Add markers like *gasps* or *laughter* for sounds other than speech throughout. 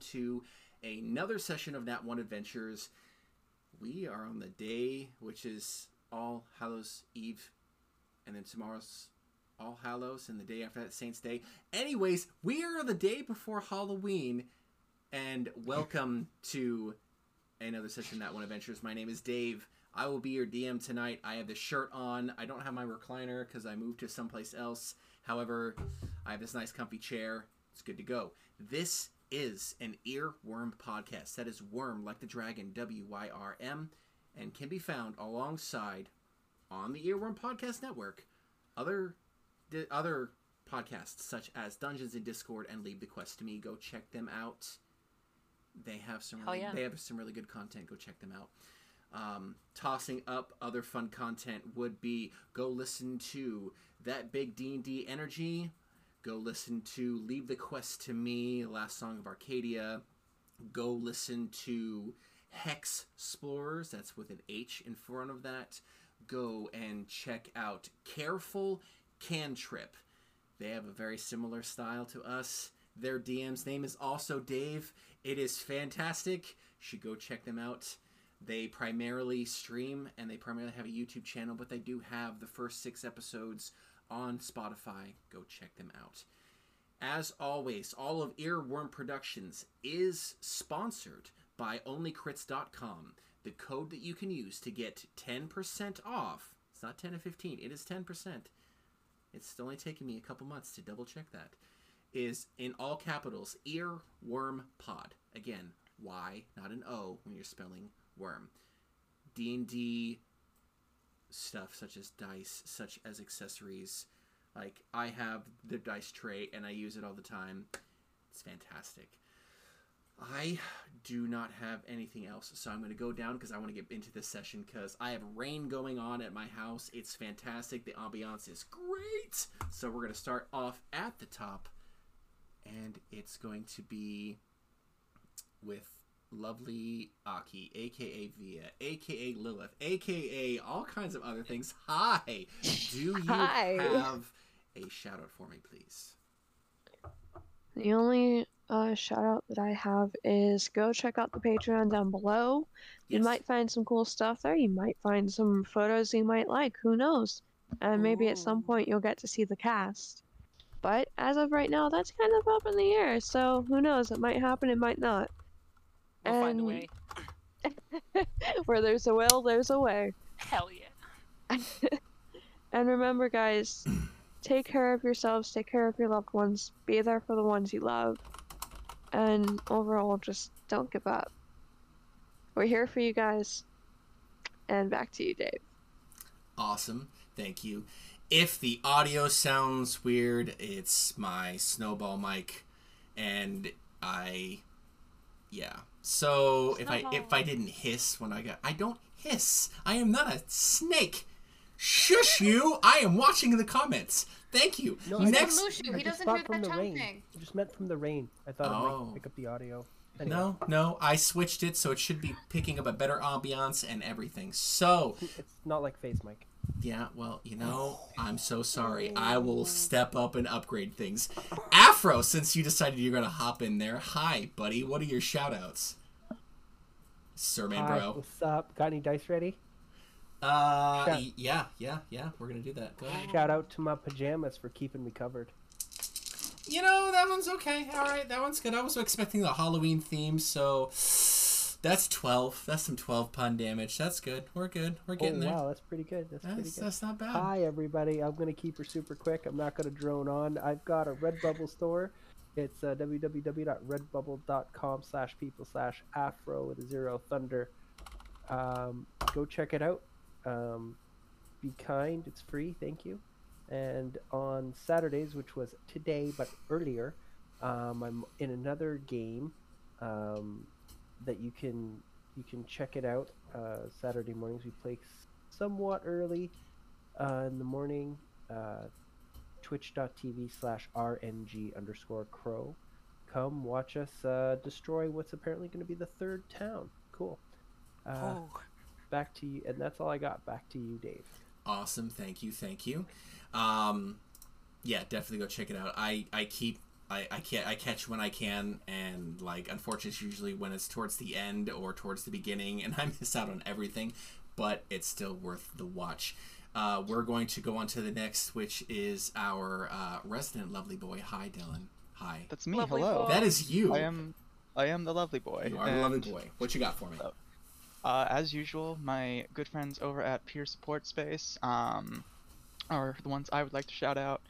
to another session of Nat 1 Adventures. We are on the day which is All Hallows Eve, and then tomorrow's All Hallows, and the day after that, Saints Day. Anyways, we are the day before Halloween, and welcome *laughs* to another session of Nat 1 Adventures. My name is Dave. I will be your DM tonight. I have the shirt on. I don't have my recliner because I moved to someplace else. However, I have this nice comfy chair. It's good to go. This is an earwyrm podcast. That is worm like the dragon, W Y R M, and can be found alongside on the Earwyrm Podcast Network other the other podcasts such as Dungeons in Discord and Leave the Quest to Me. Go check them out. They have some really, yeah. they have some really good content. Go check them out. Um, tossing up other fun content would be go listen to that big D&D energy. Go listen to Leave the Quest to Me, Last Song of Arcadia. Go listen to Hex Explorers, that's with an H in front of that. Go and check out Careful Cantrip. They have a very similar style to us. Their DM's name is also Dave. It is fantastic. You should go check them out. They primarily stream and they primarily have a YouTube channel, but they do have the first six episodes on Spotify. Go check them out. As always, all of Earwyrm Productions is sponsored by OnlyCrits.com. The code that you can use to get 10% off, it's not 10 to 15, it is 10%. It's only taken me a couple months to double check that. Is in all capitals, Earwyrm Pod. Again, Y, not an O when you're spelling worm. D&D stuff such as dice, such as accessories. Like I have the dice tray and I use it all the time. It's fantastic. I do not have anything else, so I'm going to go down because I want to get into this session because I have rain going on at my house. It's fantastic. The ambiance is great. So we're going to start off at the top, and it's going to be with lovely Aki, aka Via, aka Lilith, aka all kinds of other things. Hi, do you *laughs* Hi. have a shout out for me, please? The only uh, shout out that I have is go check out the Patreon down below. You Yes. might find some cool stuff there. You might find some photos you might like. Who knows? And maybe at some point you'll get to see the cast. But as of right now, that's kind of up in the air. So who knows? It might happen. It might not. We'll find a way. *laughs* Where there's a will, there's a way. Hell yeah. *laughs* And remember, guys, *clears throat* take care of yourselves, take care of your loved ones, be there for the ones you love, and overall, just don't give up. We're here for you guys. And back to you, Dave. Awesome. Thank you. If the audio sounds weird, it's my snowball mic and I yeah. So if I if I didn't hiss when I got I don't hiss. I am not a snake. Shush you. I am watching the comments. Thank you. No, He's Next from Mushu. I He just doesn't thought hear that the rain. I just meant from the rain. I thought it Oh. might pick up the audio. Anyway, No, no, I switched it so it should be picking up a better ambiance and everything. So, it's not like face mic. Yeah, well, you know, I'm so sorry. I will step up and upgrade things. Afro, since you decided you're going to hop in there, hi, buddy. What are your shout outs? Sir Man Hi, Bro. what's up? Got any dice ready? Uh, Shout- y- yeah, yeah, yeah. We're going to do that. Go ahead. Shout out to my pajamas for keeping me covered. You know, that one's okay. All right, that one's good. I was expecting the Halloween theme, so that's 12. That's some 12 pun damage. That's good. We're good. We're Oh getting there. Oh, wow, that's pretty good. That's, pretty good. that's not bad. Hi everybody. I'm gonna keep her super quick. I'm not gonna drone on. I've got a Redbubble store. It's uh, www.redbubble.com slash people slash afro with a zero thunder. Um, go check it out. Um, be kind. It's free. Thank you. And on Saturdays, which was today but earlier, um, I'm in another game um, that you can you can check it out. Uh, Saturday mornings we play somewhat early uh, in the morning. Uh, Twitch.tv slash RNG underscore crow. Come watch us uh, destroy what's apparently going to be the third town. Cool. Uh, Oh. Back to you, and that's all I got. Back to you, Dave. Awesome. Thank you. Thank you. Um, yeah, definitely go check it out. I I keep I I can't I catch when I can, and like unfortunately, it's usually when it's towards the end or towards the beginning, and *laughs* I miss out on everything. But it's still worth the watch. Uh, we're going to go on to the next, which is our uh, resident lovely boy. Hi, Dylan. Hi. That's me. Lovely Hello. boy. That is you. I am. I am the lovely boy. You are the lovely boy. What you got for me? Uh, Uh, as usual, my good friends over at Peer Support Space um, are the ones I would like to shout out.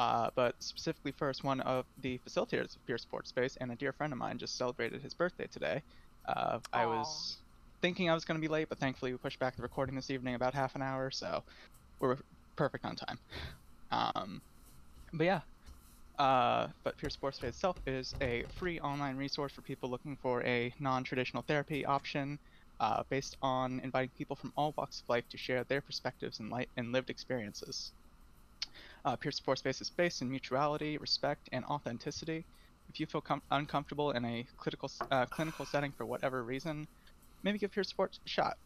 Uh, but specifically, first, one of the facilitators of Peer Support Space and a dear friend of mine just celebrated his birthday today. Uh, I was thinking I was going to be late, but thankfully we pushed back the recording this evening about half an hour, so we're perfect on time. Um, but yeah, uh, but Peer Support Space itself is a free online resource for people looking for a non-traditional therapy option uh, based on inviting people from all walks of life to share their perspectives and, light and lived experiences. Uh, peer support space is based in mutuality, respect, and authenticity. If you feel com- uncomfortable in a clinical, uh, clinical setting for whatever reason, maybe give peer support a shot.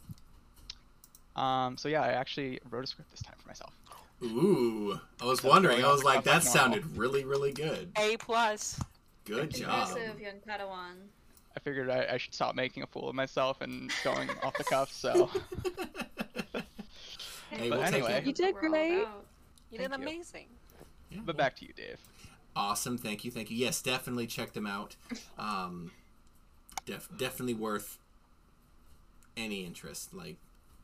Um, so yeah, I actually wrote a script this time for myself. Ooh, I was So wondering. I was like, that normal. sounded really, really good. A plus. Good job. Impressive, young Padawan. I figured I, I should stop making a fool of myself and going off the cuff. So *laughs* Hey, But we'll anyway. it. You did great. About. You did Thank you. amazing. Yeah, but back to you, Dave. Awesome. Thank you. Thank you. Yes, definitely check them out. *laughs* Um, def- definitely worth any interest. Like,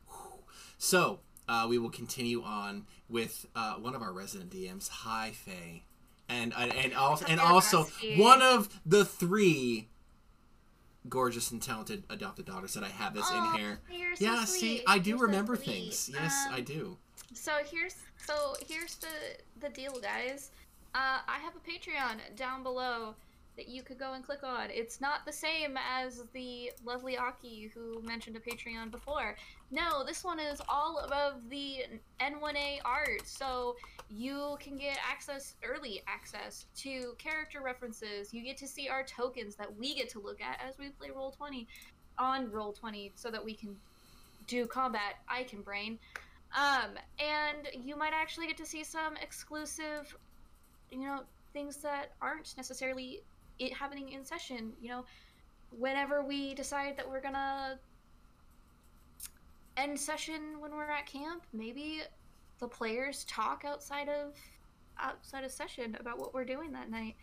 whew. so uh, we will continue on with uh, one of our resident DMs, Hi Faye, and and and also and also one of the three gorgeous and talented adopted daughters that I have this Aw, in here. You're so Yeah, see. I do You're remember sweet. things. Yes, I Um, do. So here's so here's the the deal, guys. Uh, I have a Patreon down below that you could go and click on. It's not the same as the lovely Aki who mentioned a Patreon before. No, this one is all of the N1A art, so you can get access, early access to character references. You get to see our tokens that we get to look at as we play Roll Twenty on Roll Twenty, so that we can do combat. I can brain. Um, and you might actually get to see some exclusive, you know, things that aren't necessarily it happening in session. You know, whenever we decide that we're gonna end session when we're at camp, maybe the players talk outside of outside of session about what we're doing that night.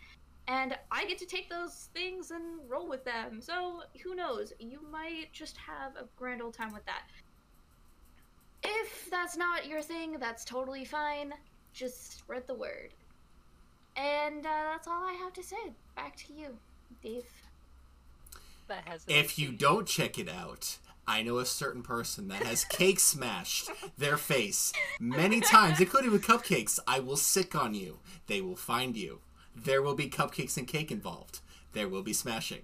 And I get to take those things and roll with them. So who knows? You might just have a grand old time with that. If that's not your thing, that's totally fine. Just spread the word. And uh, that's all I have to say. Back to you, Dave. That has. If you don't check it out, I know a certain person that has *laughs* cake smashed their face many times, including with cupcakes. I will sick on you. They will find you. There will be cupcakes and cake involved. There will be smashing.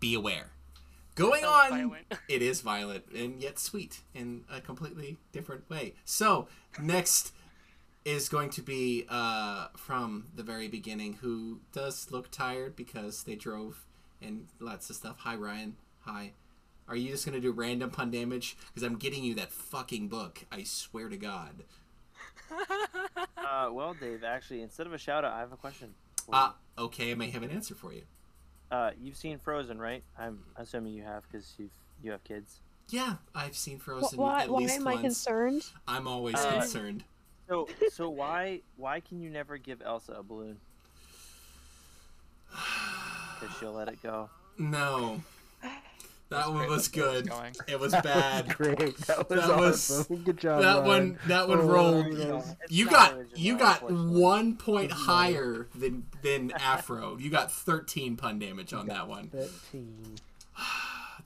Be aware. Going That was on, violent. *laughs* it is violent and yet sweet in a completely different way. So, next is going to be uh, from the very beginning, who does look tired because they drove and lots of stuff. Hi, Ryan. Hi. Are you just gonna do random pun damage? Because I'm getting you that fucking book. I swear to God. *laughs* Uh, well, Dave, actually, instead of a shout out, I have a question. for Ah, okay. I may have an answer for you. You. Uh, you've seen Frozen, right? I'm assuming you have because you've you have kids. Yeah, I've seen Wh- Frozen Why, at why least am I once. concerned? I'm always Uh, concerned. So, so why why can you never give Elsa a balloon? Because she'll let it go. No, that That's one was that's where it's good. going. It was *laughs* That bad. was great. That was That was- awesome. Good job. that Ryan. one, that one Oh, rolled. you know, You got, original, you got one point It's not. higher than than Afro. You got 13 pun damage on that one. Thirteen. *sighs*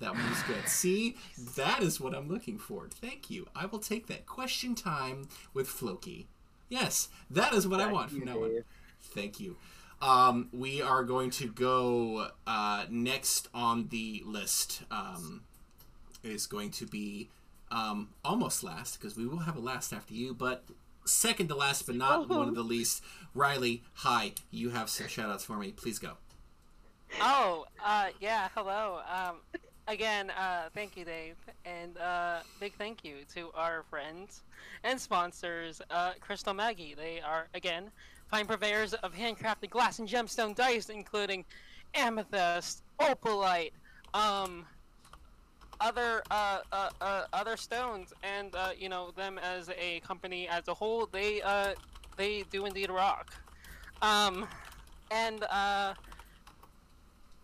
That one was good. See, that is what I'm looking for. Thank you. I will take that. Question time with Floki. Yes, that is what I want to from you, now on. Thank you. Um, we are going to go uh, next on the list. Um, is going to be um, almost last because we will have a last after you, but second to last, but not one of the *laughs* least. Riley, hi. You have some shout outs for me. Please go. Oh, uh, yeah. Hello. Um, again, uh, thank you, Dave, and uh, big thank you to our friends and sponsors, uh, Crystal Maggie. They are again fine purveyors of handcrafted glass and gemstone dice, including amethyst, opalite, um, other uh, uh, uh, other stones, and uh, you know them as a company as a whole. They uh, they do indeed rock. Um, and uh,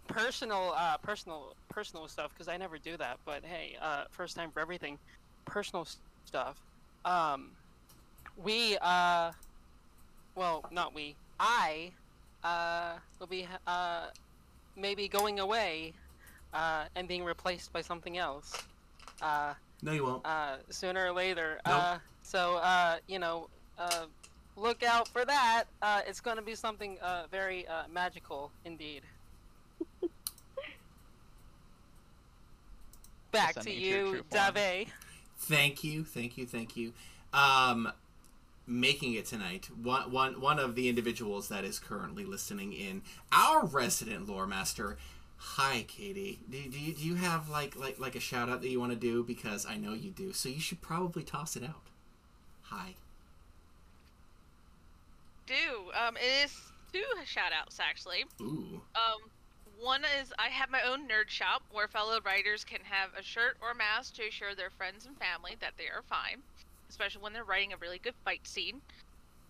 personal uh, personal personal stuff because I never do that. But hey, uh, first time for everything. Personal stuff. Um, we uh, well, not we. I uh will be uh maybe going away uh and being replaced by something else. Uh, No, you won't. uh, sooner or later. Nope. Uh, so, uh, you know, uh, look out for that. Uh, it's going to be something uh, very uh, magical indeed. Back to Sending it to your you. Dave. Thank you, thank you, thank you. Um, making it tonight, one, one, one of the individuals that is currently listening in, our resident lore master. Hi, Katie. Do, do, you, do you have like like like a shout out that you want to do? Because I know you do. So you should probably toss it out. Hi. Do um, it is two shout outs actually. Ooh. Um, one is I have my own nerd shop where fellow writers can have a shirt or mask to assure their friends and family that they are fine, especially when they're writing a really good fight scene.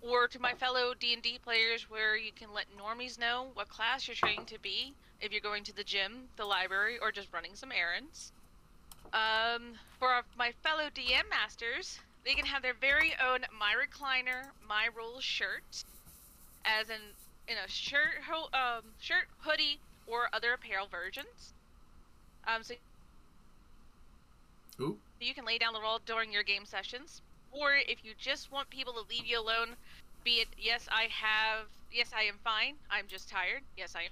Or to my fellow D&D players where you can let normies know what class you're training to be if you're going to the gym, the library, or just running some errands. Um, for our- my fellow DM masters, they can have their very own My Recliner, My Rules shirt, as in in a shirt, ho- um, shirt, hoodie, or other apparel versions. Um, so Ooh. you can lay down the law during your game sessions, or if you just want people to leave you alone, be it yes I have, yes I am fine, I'm just tired, yes I am,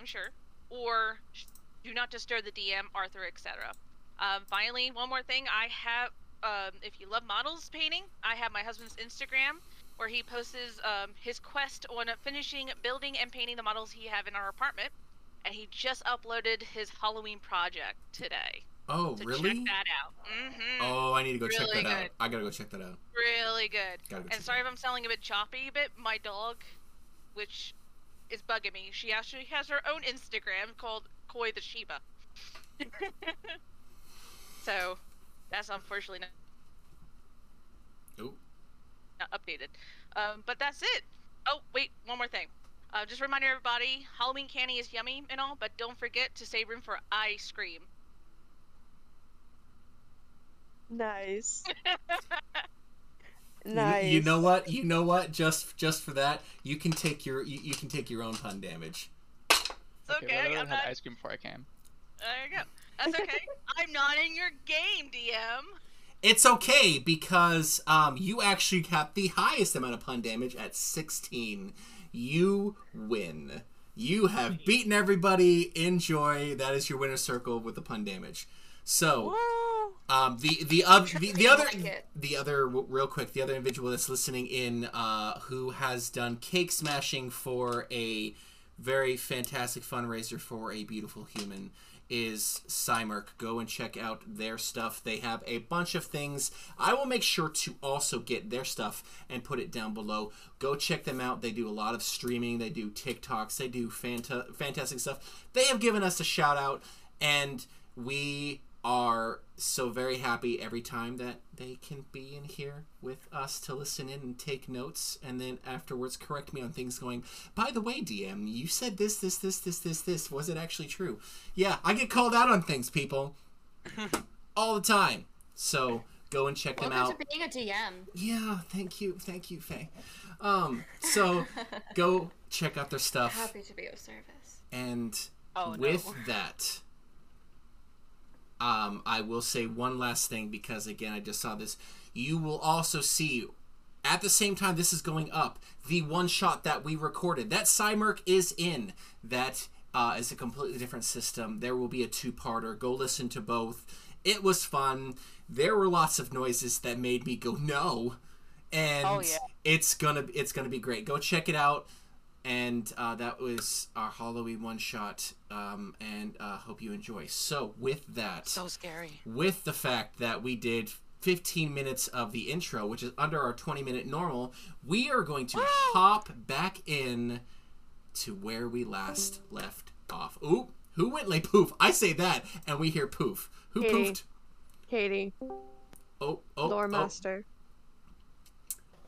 I'm sure, or do not disturb the DM, Arthur, etc. Um, finally, one more thing, I have, um, if you love models painting, I have my husband's Instagram where he posts um, his quest on finishing building and painting the models he have in our apartment, and he just uploaded his Halloween project today. Oh, So really? check that out. hmm Oh, I need to go check Really that out. good. I gotta go check that out. Really good. Gotta go And sorry that if. I'm sounding a bit choppy, but. My dog, which is bugging me, she actually has her own Instagram called Koi the Shiba. *laughs* so that's unfortunately not, Ooh. not updated. Um, but that's it. Oh wait, one more thing. Uh, just remind everybody, Halloween candy is yummy and all, but don't forget to save room for ice cream. Nice. *laughs* You- nice. You, know what? You know what? Just just for that, you can take your you, you can take your own pun damage. It's Okay, okay. well, I I'm not. had ice cream before I came. There you go. That's okay. *laughs* I'm not in your game, DM. It's okay because um, you actually got the highest amount of pun damage at 16. You win. You have beaten everybody. Enjoy. That is your winner circle with the pun damage. So, um, the the other the, the other like the other real quick the other individual that's listening in uh, who has done cake smashing for a very fantastic fundraiser for a beautiful human is Cymerk. Go and check out their stuff. They have a bunch of things. I will make sure to also get their stuff and put it down below. Go check them out. They do a lot of streaming. They do TikToks. They do fanta- fantastic stuff. They have given us a shout out, and we are so very happy every time that they can be in here with us to listen in and take notes and then afterwards correct me on things going by the way dm you said this this this this this this. Was it actually true? Yeah i get called out on things people. *laughs* All the time. So go and check them Welcome out. to being a DM. yeah thank you thank you faye. Um so *laughs* go check out their stuff. Happy to be of service. and Oh, no. with that, um, I will say one last thing because again, I just saw this. You will also see at the same time this is going up the one shot that we recorded. That Cymerk is in. That uh, is a completely different system. There will be a two-parter. Go listen to both. It was fun. There were lots of noises that made me go no, and Oh, yeah. it's gonna it's gonna be great. Go check it out and uh, that was our Halloween one shot. Um, and uh, hope you enjoy. So with that, So scary. with the fact that we did 15 minutes of the intro, which is under our 20 minute normal, we are going to hop back in to where we last left off. Ooh, who went like poof? I say that, and we hear poof. Who Katie. poofed? Katie, Oh, oh, lore oh. master.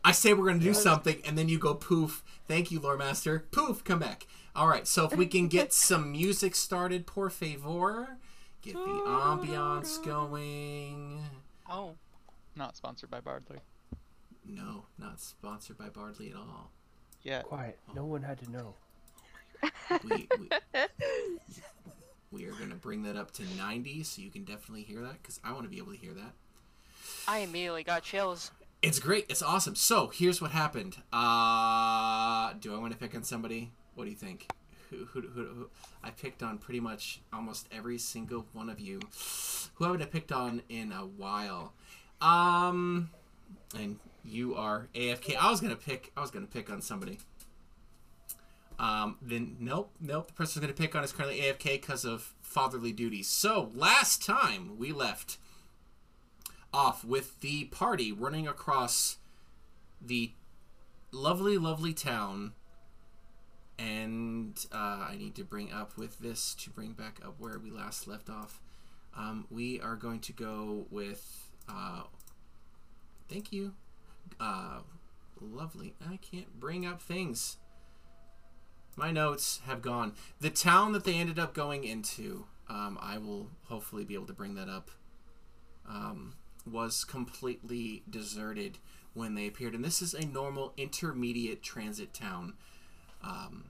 I say we're gonna do something, and then you go poof. Thank you, Lore Master. Poof, come back. All right, so if we can get *laughs* some music started, por favor. Get the ambiance going. Oh. Not sponsored by Bardley. No, not sponsored by Bardley at all. Yeah. Quiet. No one had to know. We, we, *laughs* we are gonna bring that up to 90, so you can definitely hear that, because I want to be able to hear that. I immediately got chills. It's great. It's awesome. So here's what happened. Uh, do I want to pick on somebody? What do you think? Who, who, who, who? I picked on pretty much almost every single one of you. Who haven't I picked on in a while? Um, and you are AFK. I was gonna pick. I was gonna pick on somebody. Um, then nope, nope. The person I'm gonna pick on is currently AFK because of fatherly duties. So last time we left off with the party running across the lovely, lovely town. And uh, I need to bring up with this to bring back up where we last left off. Um, we are going to go with. Uh, thank you. Uh, lovely. I can't bring up things. My notes have gone. The town that they ended up going into, um, I will hopefully be able to bring that up. Um, was completely deserted when they appeared. And this is a normal intermediate transit town um,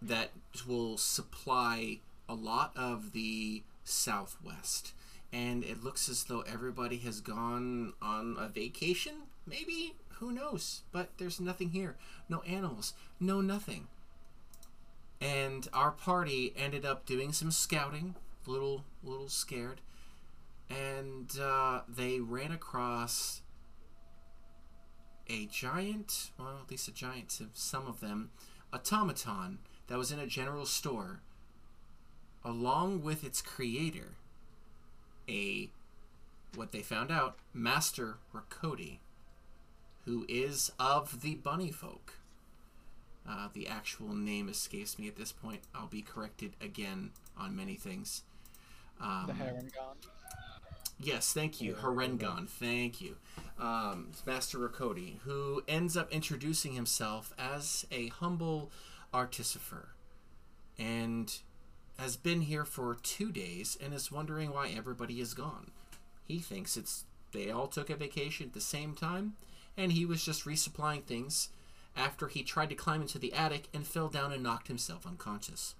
that will supply a lot of the southwest. And it looks as though everybody has gone on a vacation, maybe? Who knows? But there's nothing here. No animals, no nothing. And our party ended up doing some scouting, little little scared and uh, they ran across a giant, well, at least a giant to some of them, automaton that was in a general store, along with its creator, a, what they found out, Master Rakoti, who is of the Bunny Folk. Uh, the actual name escapes me at this point. I'll be corrected again on many things. Um, The. Yes, thank you, Harengon. Thank you, um, Master Rakoti, who ends up introducing himself as a humble artificer, and has been here for two days and is wondering why everybody is gone. He thinks it's they all took a vacation at the same time, and he was just resupplying things after he tried to climb into the attic and fell down and knocked himself unconscious.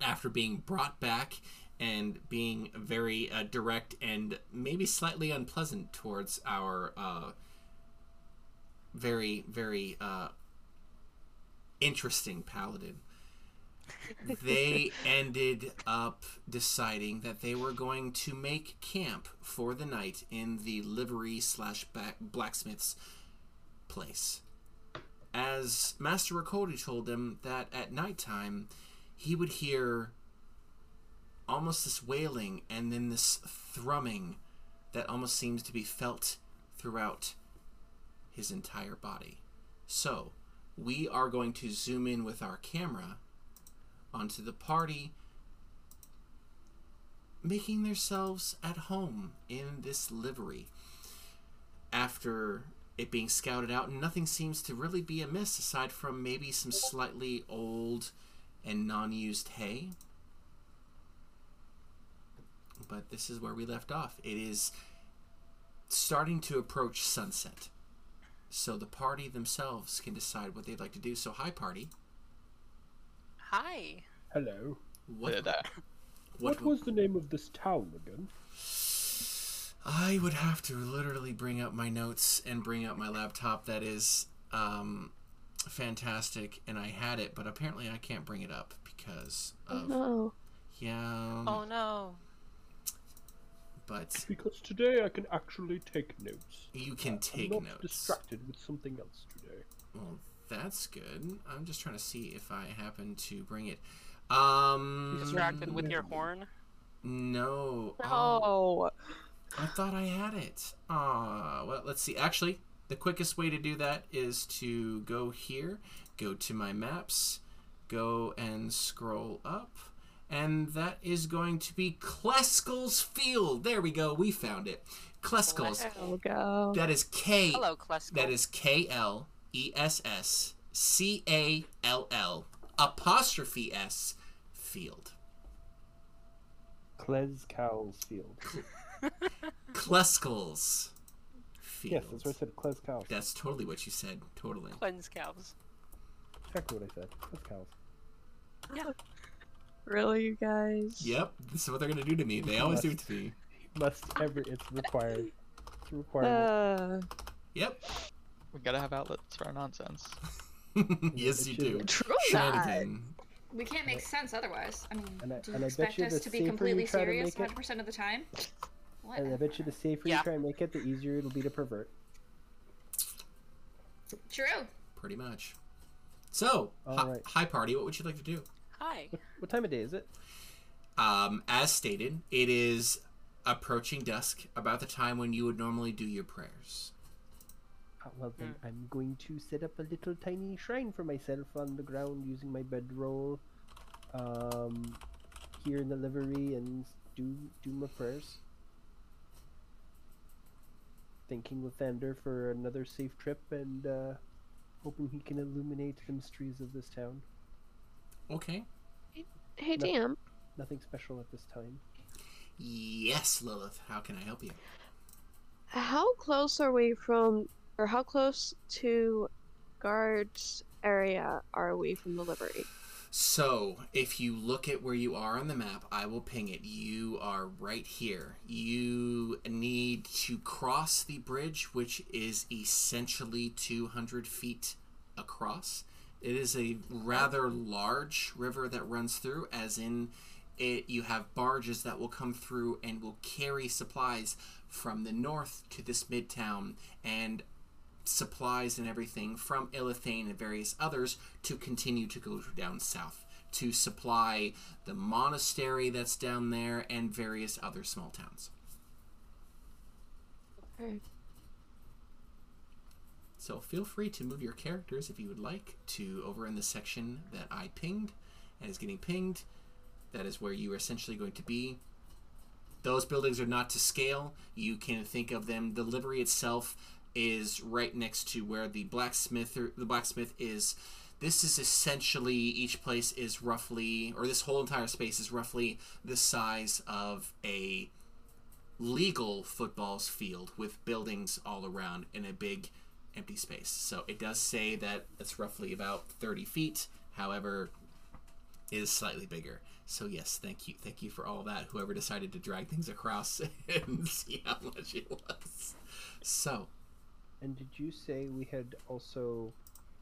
After being brought back and being very uh, direct and maybe slightly unpleasant towards our uh, very, very uh, interesting paladin. they *laughs* ended up deciding that they were going to make camp for the night in the livery slash blacksmith's place. As Master Rakoti told them that at nighttime he would hear almost this wailing and then this thrumming that almost seems to be felt throughout his entire body. So, we are going to zoom in with our camera onto the party making themselves at home in this livery. After it being scouted out, nothing seems to really be amiss aside from maybe some slightly old and non used hay but this is where we left off. It is starting to approach sunset. So the party themselves can decide what they'd like to do. So, hi, party. Hi. Hello. What, Did that. What, was the name of this town again? I would have to literally bring up my notes and bring up my laptop. That is um, fantastic, and I had it, but apparently I can't bring it up because Oh of no. yeah. Oh no. But Because today I can actually take notes. you can I'm take not notes. distracted with something else today. Well, that's good. I'm just trying to see if I happen to bring it. Um, Distracted with your horn. No. Oh, Oh, I thought I had it. Ah, well, let's see. Actually, the quickest way to do that is to go here, go to my maps, go and scroll up, and that is going to be Klesscall's Field. There we go. We found it. Klesscall's. there we go. That is K. Hello, Klesko. That is K L E S S C A L L apostrophe S field. Klez Cowles Field. Klesscall's field. Yes, that's what I said. Klez Cowles. That's totally what you said. Totally. Cleanse cows. Exactly what I said. Klez Cowles. Really, you guys? Yep, this is what they're gonna do to me. They always do it to me. Must ever. It's required. It's required. Uh, Yep. We gotta have outlets for our nonsense. *laughs* yes, you do. true that. Shenanigan. We can't make sense otherwise. I mean, And I- do you expect you us to be completely serious make it- 100% of the time? What? and I bet you the safer Yeah. you try and make it, the easier it'll be to pervert. True. Pretty much. So, hi, right. hi party. What would you like to do? Hi. What, what time of day is it? Um, as stated, it is approaching dusk, about the time when you would normally do your prayers. Ah, well, then I'm going to set up a little tiny shrine for myself on the ground using my bedroll. Um, here in the livery and do do my prayers. Thanking Lathander for another safe trip and uh, hoping he can illuminate the mysteries of this town. Okay. Hey, No. DM. Nothing special at this time. Yes, Lilith. How can I help you? How close are we from, or how close to guards area are we from the livery? So, if you look at where you are on the map, I will ping it. You are right here. You need to cross the bridge, which is essentially 200 feet across. It is a rather large river that runs through, as in it you have barges that will come through and will carry supplies from the north to this midtown and supplies and everything from Ilithane and various others to continue to go down south to supply the monastery that's down there and various other small towns. Okay. So feel free to move your characters if you would like to over in the section that I pinged and is getting pinged. That is where you are essentially going to be. Those buildings are not to scale. You can think of them. The livery itself is right next to where the blacksmith or the blacksmith is. This is essentially each place is roughly, or this whole entire space is roughly the size of a legal football's field with buildings all around in a big empty space. So it does say that it's roughly about 30 feet. However, it is slightly bigger. So yes, thank you, thank you for all that. Whoever decided to drag things across *laughs* and see how much it was. So And did you say we had also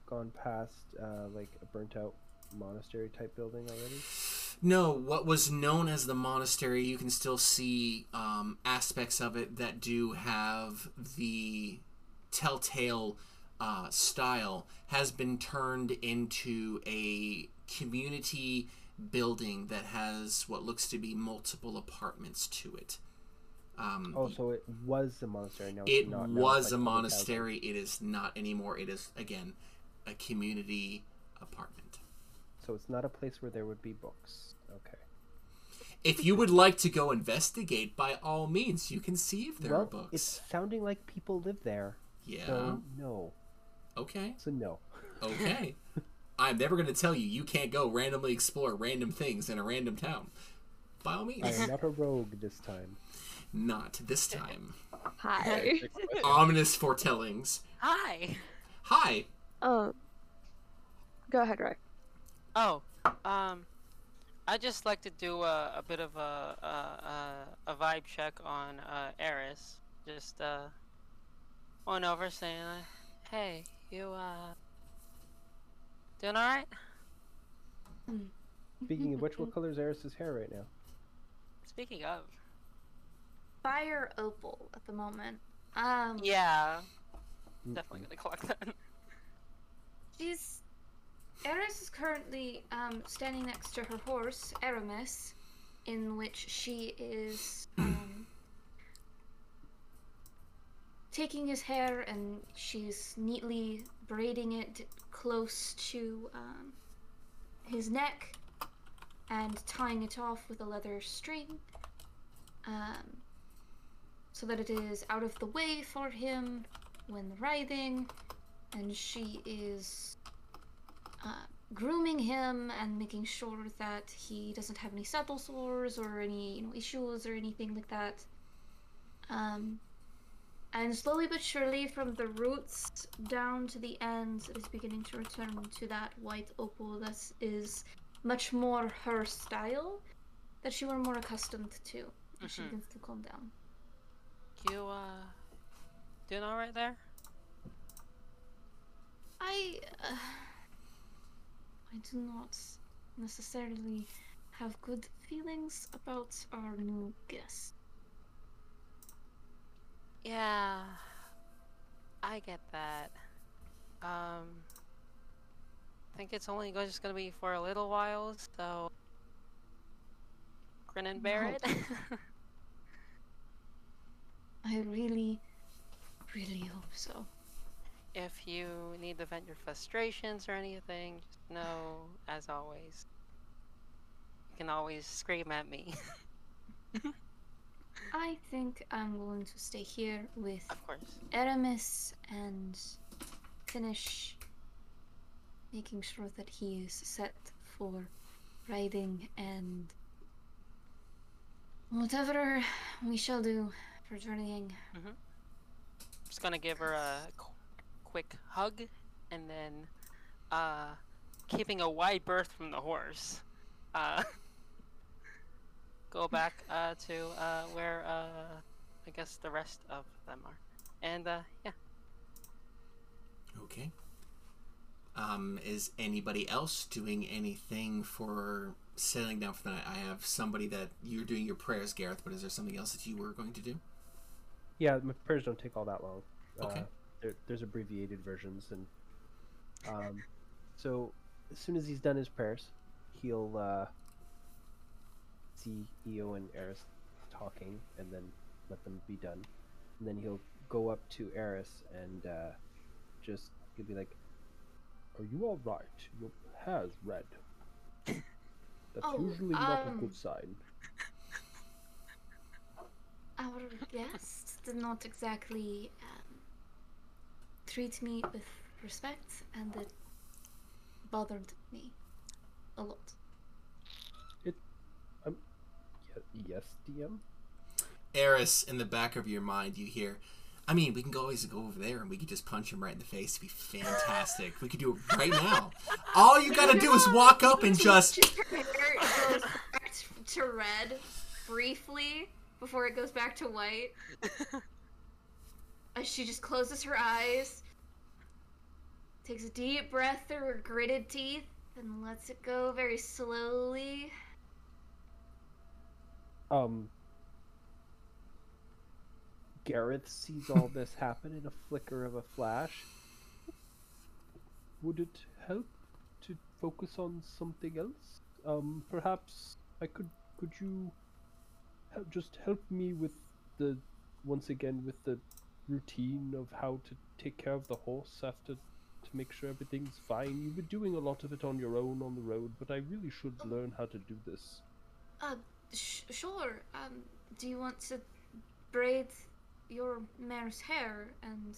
gone past uh, like a burnt out monastery type building already? No, what was known as the monastery, you can still see um, aspects of it that do have the telltale uh, style, has been turned into a community building that has what looks to be multiple apartments to it. Um, Oh, so it was a monastery. Now it it's not. now was a like housing. monastery. It is not anymore. It is, again, a community apartment. So it's not a place where there would be books. Okay. If you would like to go investigate, by all means, you can see if there well, are books. it's sounding like people live there. Yeah. So no. Okay. So no. Okay. *laughs* I'm never going to tell you you can't go randomly explore random things in a random town. By all means. I am not a rogue this time. Not this time. Hi. *laughs* Ominous foretellings. Hi. Hi. um. Go ahead, Rick. Oh, um, I just like to do a, a bit of a, a a a vibe check on uh, Eris. Just uh, went over saying, uh, "Hey, you uh, doing all right?" *laughs* Speaking of which, what color is Eris's hair right now? Speaking of, Fire opal at the moment. Um, yeah, Mm-mm. definitely gonna collect that. *laughs* she's Eris is currently um, standing next to her horse, Aramis, in which she is um, taking his hair and she's neatly braiding it close to um, his neck and tying it off with a leather string um, so that it is out of the way for him when writhing. And she is uh, grooming him and making sure that he doesn't have any saddle sores or any you know issues or anything like that. Um, and slowly but surely, from the roots down to the ends, it is beginning to return to that white opal that is much more her style that she are more accustomed to. And she begins to calm down. You, uh, doing alright there? I, uh, I do not necessarily have good feelings about our new guest. Yeah, I get that. Um, I think it's only just gonna be for a little while, so grin and bear No. it. *laughs* I really, really hope so. if you need to vent your frustrations or anything, just know, as always, you can always scream at me. *laughs* *laughs* I think I'm going to stay here with of course. Aramis and finish making sure that he is set for riding and whatever we shall do for journeying. Just gonna give her a qu- quick hug, and then, uh, keeping a wide berth from the horse, uh, *laughs* go back uh, to uh, where uh, I guess the rest of them are, and uh, yeah. Okay. Um, is anybody else doing anything for settling down for the night? I have somebody that you're doing your prayers, Gareth, but is there something else that you were going to do? Yeah, my prayers don't take all that long. Okay. Uh, there, there's abbreviated versions, and um, so as soon as he's done his prayers, he'll uh, see Eo and Eris talking, and then let them be done, and then he'll go up to Eris and uh, just he'll be like, "Are you all right? Your hair's red. *laughs* That's Oh, usually not a um, good sign." Our guest did not exactly um, treat me with respect, and it bothered me a lot. Yes, DM. Eris, in the back of your mind, you hear, I mean, we can go always go over there and we could just punch him right in the face. It'd be fantastic. we could do it right now. All you gotta do is walk up and just. Her hair goes back to red briefly before it goes back to white. As she just closes her eyes, takes a deep breath through her gritted teeth, and lets it go very slowly. Um, Gareth sees all this *laughs* happen in a flicker of a flash. Would it help to focus on something else? Um, perhaps I could. Could you help, just help me with the once again with the routine of how to take care of the horse after to make sure everything's fine? You've been doing a lot of it on your own on the road, but I really should learn how to do this. Uh, sh- sure. Um, do you want to braid your mare's hair and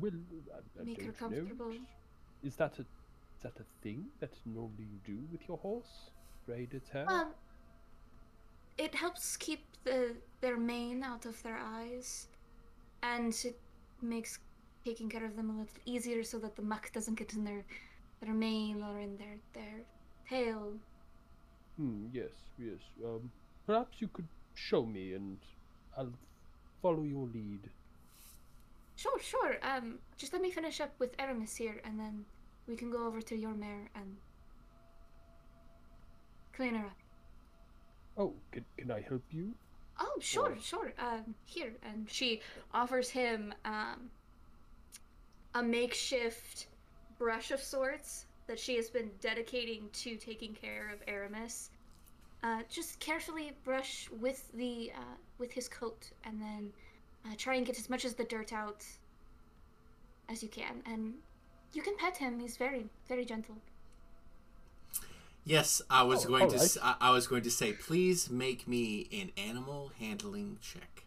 Well, I, I make her comfortable? know. Is that a is that a thing that normally you do with your horse? Braid its hair? Um, it helps keep the their mane out of their eyes, and it makes taking care of them a little easier, so that the muck doesn't get in their their mane or in their their tail. Hmm. Yes. Yes. Um. Perhaps you could show me, and I'll follow your lead. Sure, sure. Um, just let me finish up with Aramis here, and then we can go over to your mare and clean her up. Oh, can can I help you? Oh, sure, Or- sure. Um, here, and she offers him um, a makeshift brush of sorts that she has been dedicating to taking care of Aramis. Uh, just carefully brush with the uh, with his coat, and then uh, try and get as much of the dirt out as you can. And you can pet him; he's very, very gentle. Yes, I was Oh, going to. alright. s- I I was going to say, please make me an animal handling check.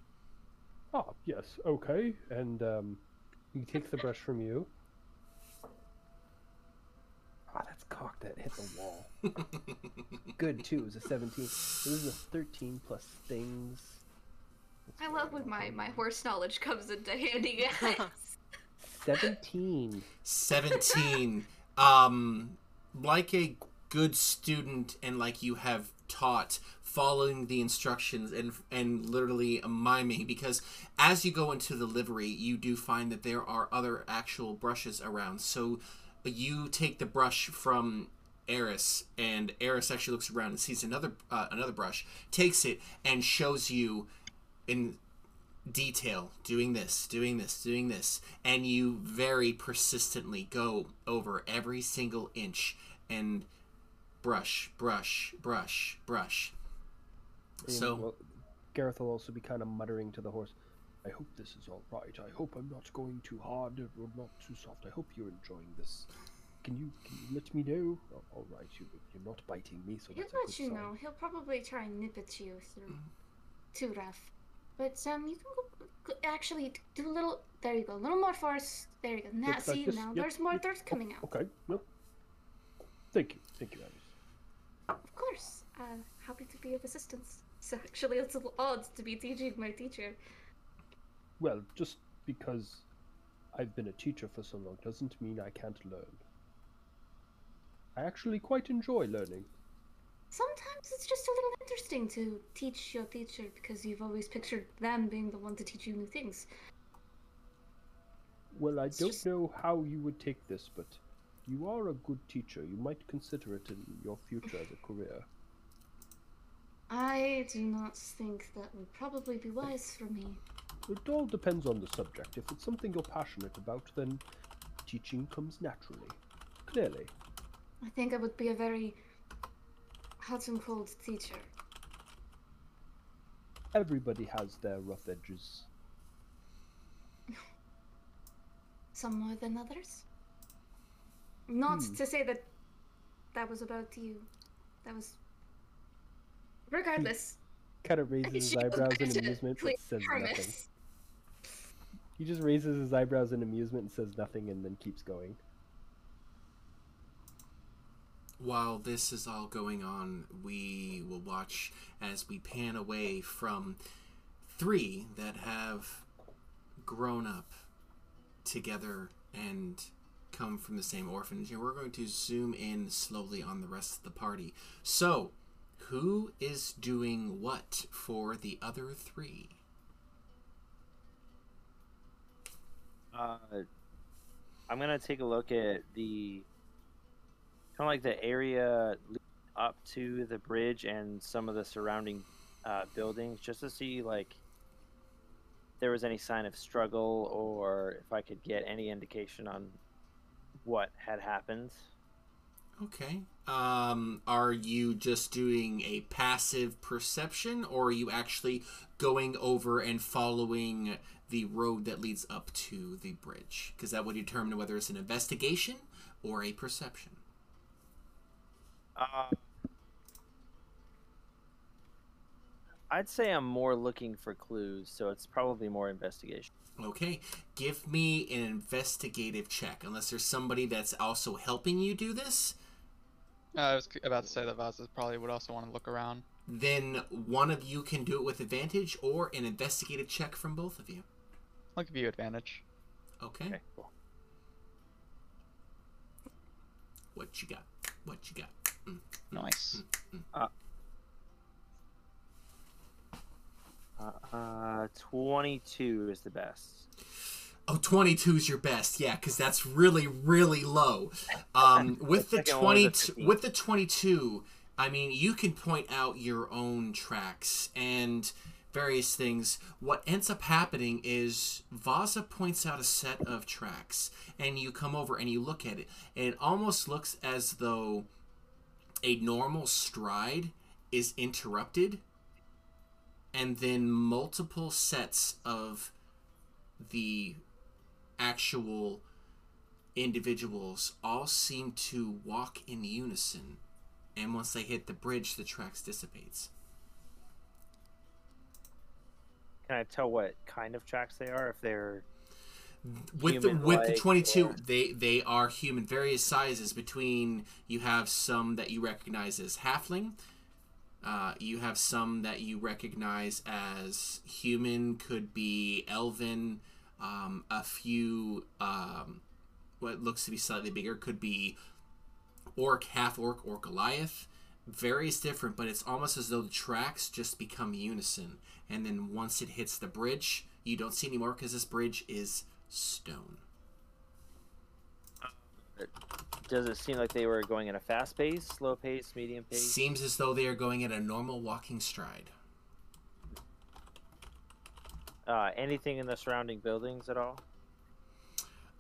Oh, yes, okay. And um, he takes the brush from you. Ah, that's cocked. That hit the wall. Good, too. It was a 17. This is a 13 plus things. I love when my my horse knowledge comes into handy, guys. *laughs* 17. 17 um like a good student and like you have taught following the instructions and and literally miming because as you go into the livery you do find that there are other actual brushes around so you take the brush from Eris and Eris actually looks around and sees another uh, another brush takes it and shows you in detail doing this doing this doing this and you very persistently go over every single inch and brush brush brush brush And, so well, Gareth will also be kind of muttering to the horse. I hope this is all right. I hope I'm not going too hard or not too soft. I hope you're enjoying this. Can you, can you let me know? Oh, all right, you, you're not biting me, so He'll that's let you sign. know. He'll probably try and nip at you through too rough. But um, you can go, go actually do a little. There you go. A little more force. There you go. Now, Yep, see now Yep, there's more yep. dirt Oh, coming out. Okay, no. Thank you, thank you, Alice. Of course. Uh, happy to be of assistance. So actually, it's a little odd to be teaching my teacher. Well, just because I've been a teacher for so long doesn't mean I can't learn. I actually quite enjoy learning. Sometimes it's just a little interesting to teach your teacher because you've always pictured them being the one to teach you new things. Well, I It's don't just- know how you would take this, but you are a good teacher. You might consider it in your future as a career. I do not think that would probably be wise for me. It all depends on the subject. If it's something you're passionate about, then teaching comes naturally. Clearly. I think I would be a very hot and cold teacher. Everybody has their rough edges. *laughs* Some more than others. Not Hmm. to say that that was about you. That was. Regardless. Kind of raises his eyebrows in *laughs* amusement, but says nothing. He just raises his eyebrows in amusement and says nothing and then keeps going. while this is all going on we will watch as we pan away from three that have grown up together and come from the same orphanage. And we're going to zoom in slowly on the rest of the party. So who is doing what for the other three Uh, I'm gonna take a look at the kind of like the area up to the bridge and some of the surrounding uh, buildings, just to see like if there was any sign of struggle or if I could get any indication on what had happened. Okay. Um, are you just doing a passive perception, or are you actually going over and following the road that leads up to the bridge? Because that would determine whether it's an investigation or a perception. Uh, I'd say I'm more looking for clues, so it's probably more investigation. Okay. Give me an investigative check, unless there's somebody that's also helping you do this. Uh, I was about to say that Vaz probably would also want to look around. Then one of you can do it with advantage, or an investigative check from both of you. I'll give you advantage. Okay. Okay, cool. What you got? What you got? Mm. Nice. Uh, uh, 22 is the best. Oh, 22 is your best, yeah, because that's really, really low. Um, *laughs* with the second one 22, with the 22, I mean, you can point out your own tracks, and various things. What ends up happening is Vaza points out a set of tracks, and you come over and you look at it, and it almost looks as though a normal stride is interrupted, and then multiple sets of the actual individuals all seem to walk in unison, and once they hit the bridge, the tracks dissipates. Can I tell what kind of tracks they are? If they're with the with the 22 or- they they are human various sizes between you have some that you recognize as halfling uh, you have some that you recognize as human could be elven um, a few um, what looks to be slightly bigger could be orc half orc or goliath various different but it's almost as though the tracks just become unison and then once it hits the bridge you don't see anymore because this bridge is stone does it seem like they were going at a fast pace, slow pace, medium pace? Seems as though they are going at a normal walking stride. Uh, anything in the surrounding buildings at all?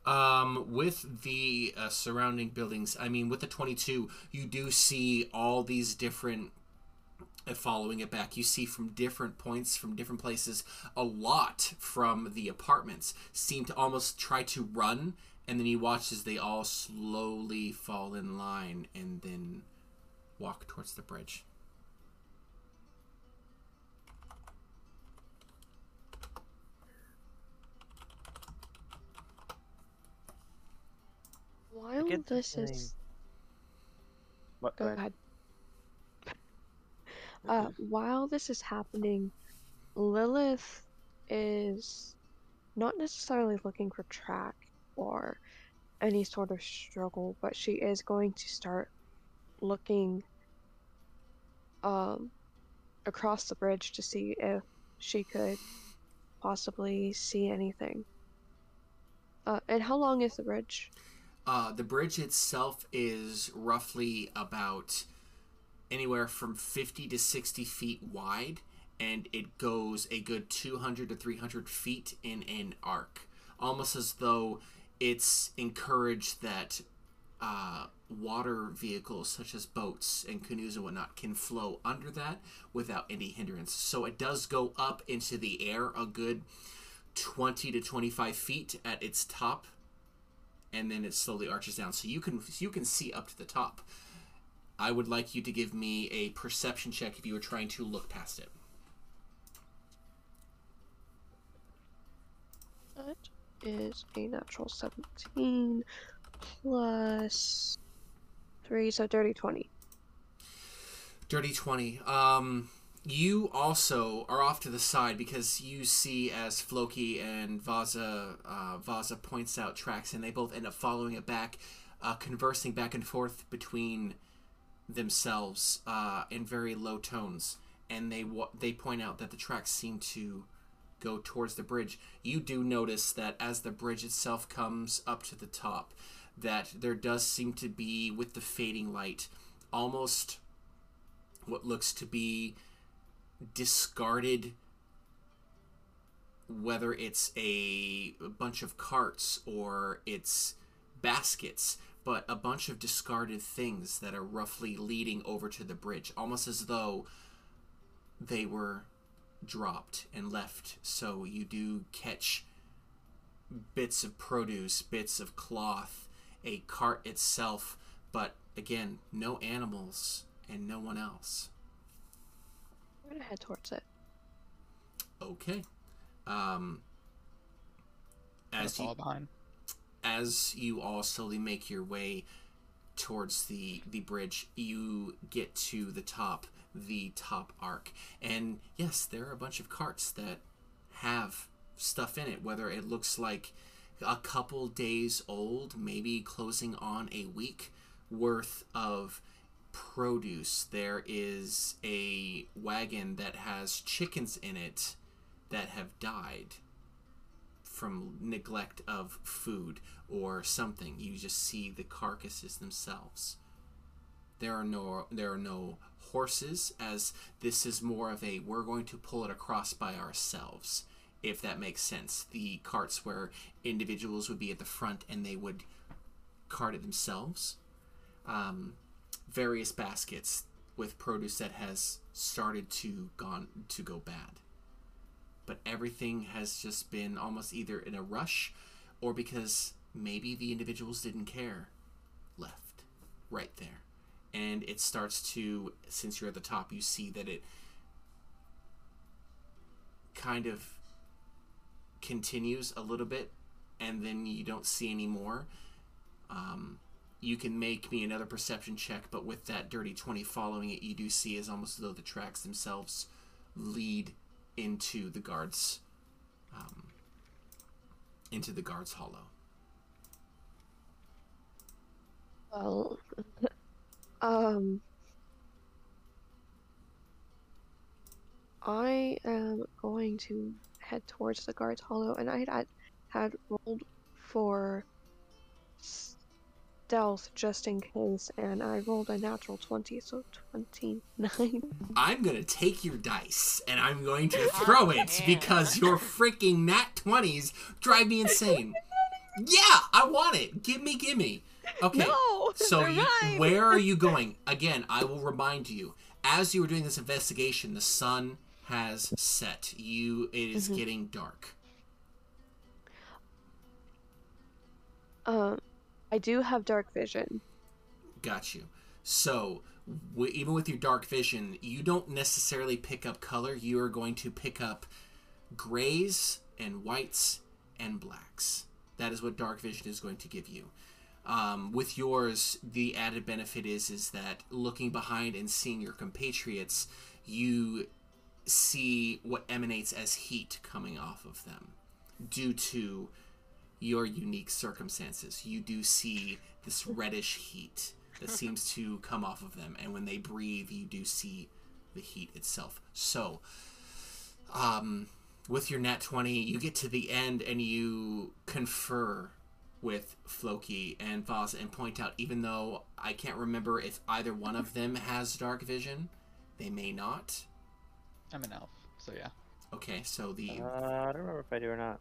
Um, with the uh, surrounding buildings, I mean, with the 22, you do see all these different. Uh, following it back, you see from different points, from different places, a lot from the apartments seem to almost try to run, and then you watch as they all slowly fall in line and then walk towards the bridge. While this feeling- is What, go ahead. Uh, while this is happening, Lilith is not necessarily looking for track or any sort of struggle, but she is going to start looking um, across the bridge to see if she could possibly see anything. Uh, and how long is the bridge? Uh, the bridge itself is roughly about anywhere from 50 to 60 feet wide, and it goes a good 200 to 300 feet in an arc. Almost as though it's encouraged that uh, water vehicles such as boats and canoes and whatnot can flow under that without any hindrance. So it does go up into the air a good 20 to 25 feet at its top and then it slowly arches down so you can you can see up to the top i would like you to give me a perception check if you were trying to look past it That is a natural 17 plus 3, so dirty 20. dirty 20 um you also are off to the side because you see as Floki and Vaza uh, Vaza points out tracks and they both end up following it back uh, conversing back and forth between themselves uh, in very low tones and they they point out that the tracks seem to go towards the bridge. You do notice that as the bridge itself comes up to the top that there does seem to be with the fading light almost what looks to be discarded whether it's a bunch of carts or it's baskets but a bunch of discarded things that are roughly leading over to the bridge almost as though they were dropped and left so you do catch bits of produce bits of cloth a cart itself but again no animals and no one else I'm gonna head towards it. Okay. Um, Gonna as you fall behind. As you all slowly make your way towards the the bridge, you get to the top, the top arc, and yes, there are a bunch of carts that have stuff in it. Whether it looks like a couple days old, maybe closing on a week worth of produce. There is a wagon that has chickens in it that have died from neglect of food or something. You just see the carcasses themselves. There are no there are no horses, as this is more of a we're going to pull it across by ourselves, if that makes sense. The carts where individuals would be at the front and they would cart it themselves. Um, various baskets with produce that has started to gone to go bad. But everything has just been almost either in a rush or because maybe the individuals didn't care left right there. And it starts to since you're at the top you see that it kind of continues a little bit and then you don't see any more. Um, you can make me another perception check, but with that dirty 20 following it, you do see as almost as though the tracks themselves lead into the guards um, into the guards hollow. Well, *laughs* um, I am going to head towards the guards hollow, and I had had rolled for stealth just in case, and I rolled a natural 20, so 29. *laughs* I'm gonna take your dice and I'm going to *laughs* throw it because your freaking nat 20s drive me insane. Yeah, I want it. Give me, give me. Okay. No, *laughs* so you, where are you going? Again, I will remind you. As you were doing this investigation, the sun has set. You, it is Mhm. getting dark. Um, I do have dark vision. Got you. So, w- even with your dark vision, you don't necessarily pick up color. You are going to pick up grays and whites and blacks. That is what dark vision is going to give you. Um, with yours, the added benefit is is that looking behind and seeing your compatriots, you see what emanates as heat coming off of them due to your unique circumstances. You do see this reddish heat that *laughs* seems to come off of them, and when they breathe, you do see the heat itself. So, um, with your nat 20, you get to the end and you confer with Floki and Vaza and point out, even though I can't remember if either one of them has dark vision, they may not. I'm an elf, so yeah. Okay, so the Uh, I don't remember if I do or not.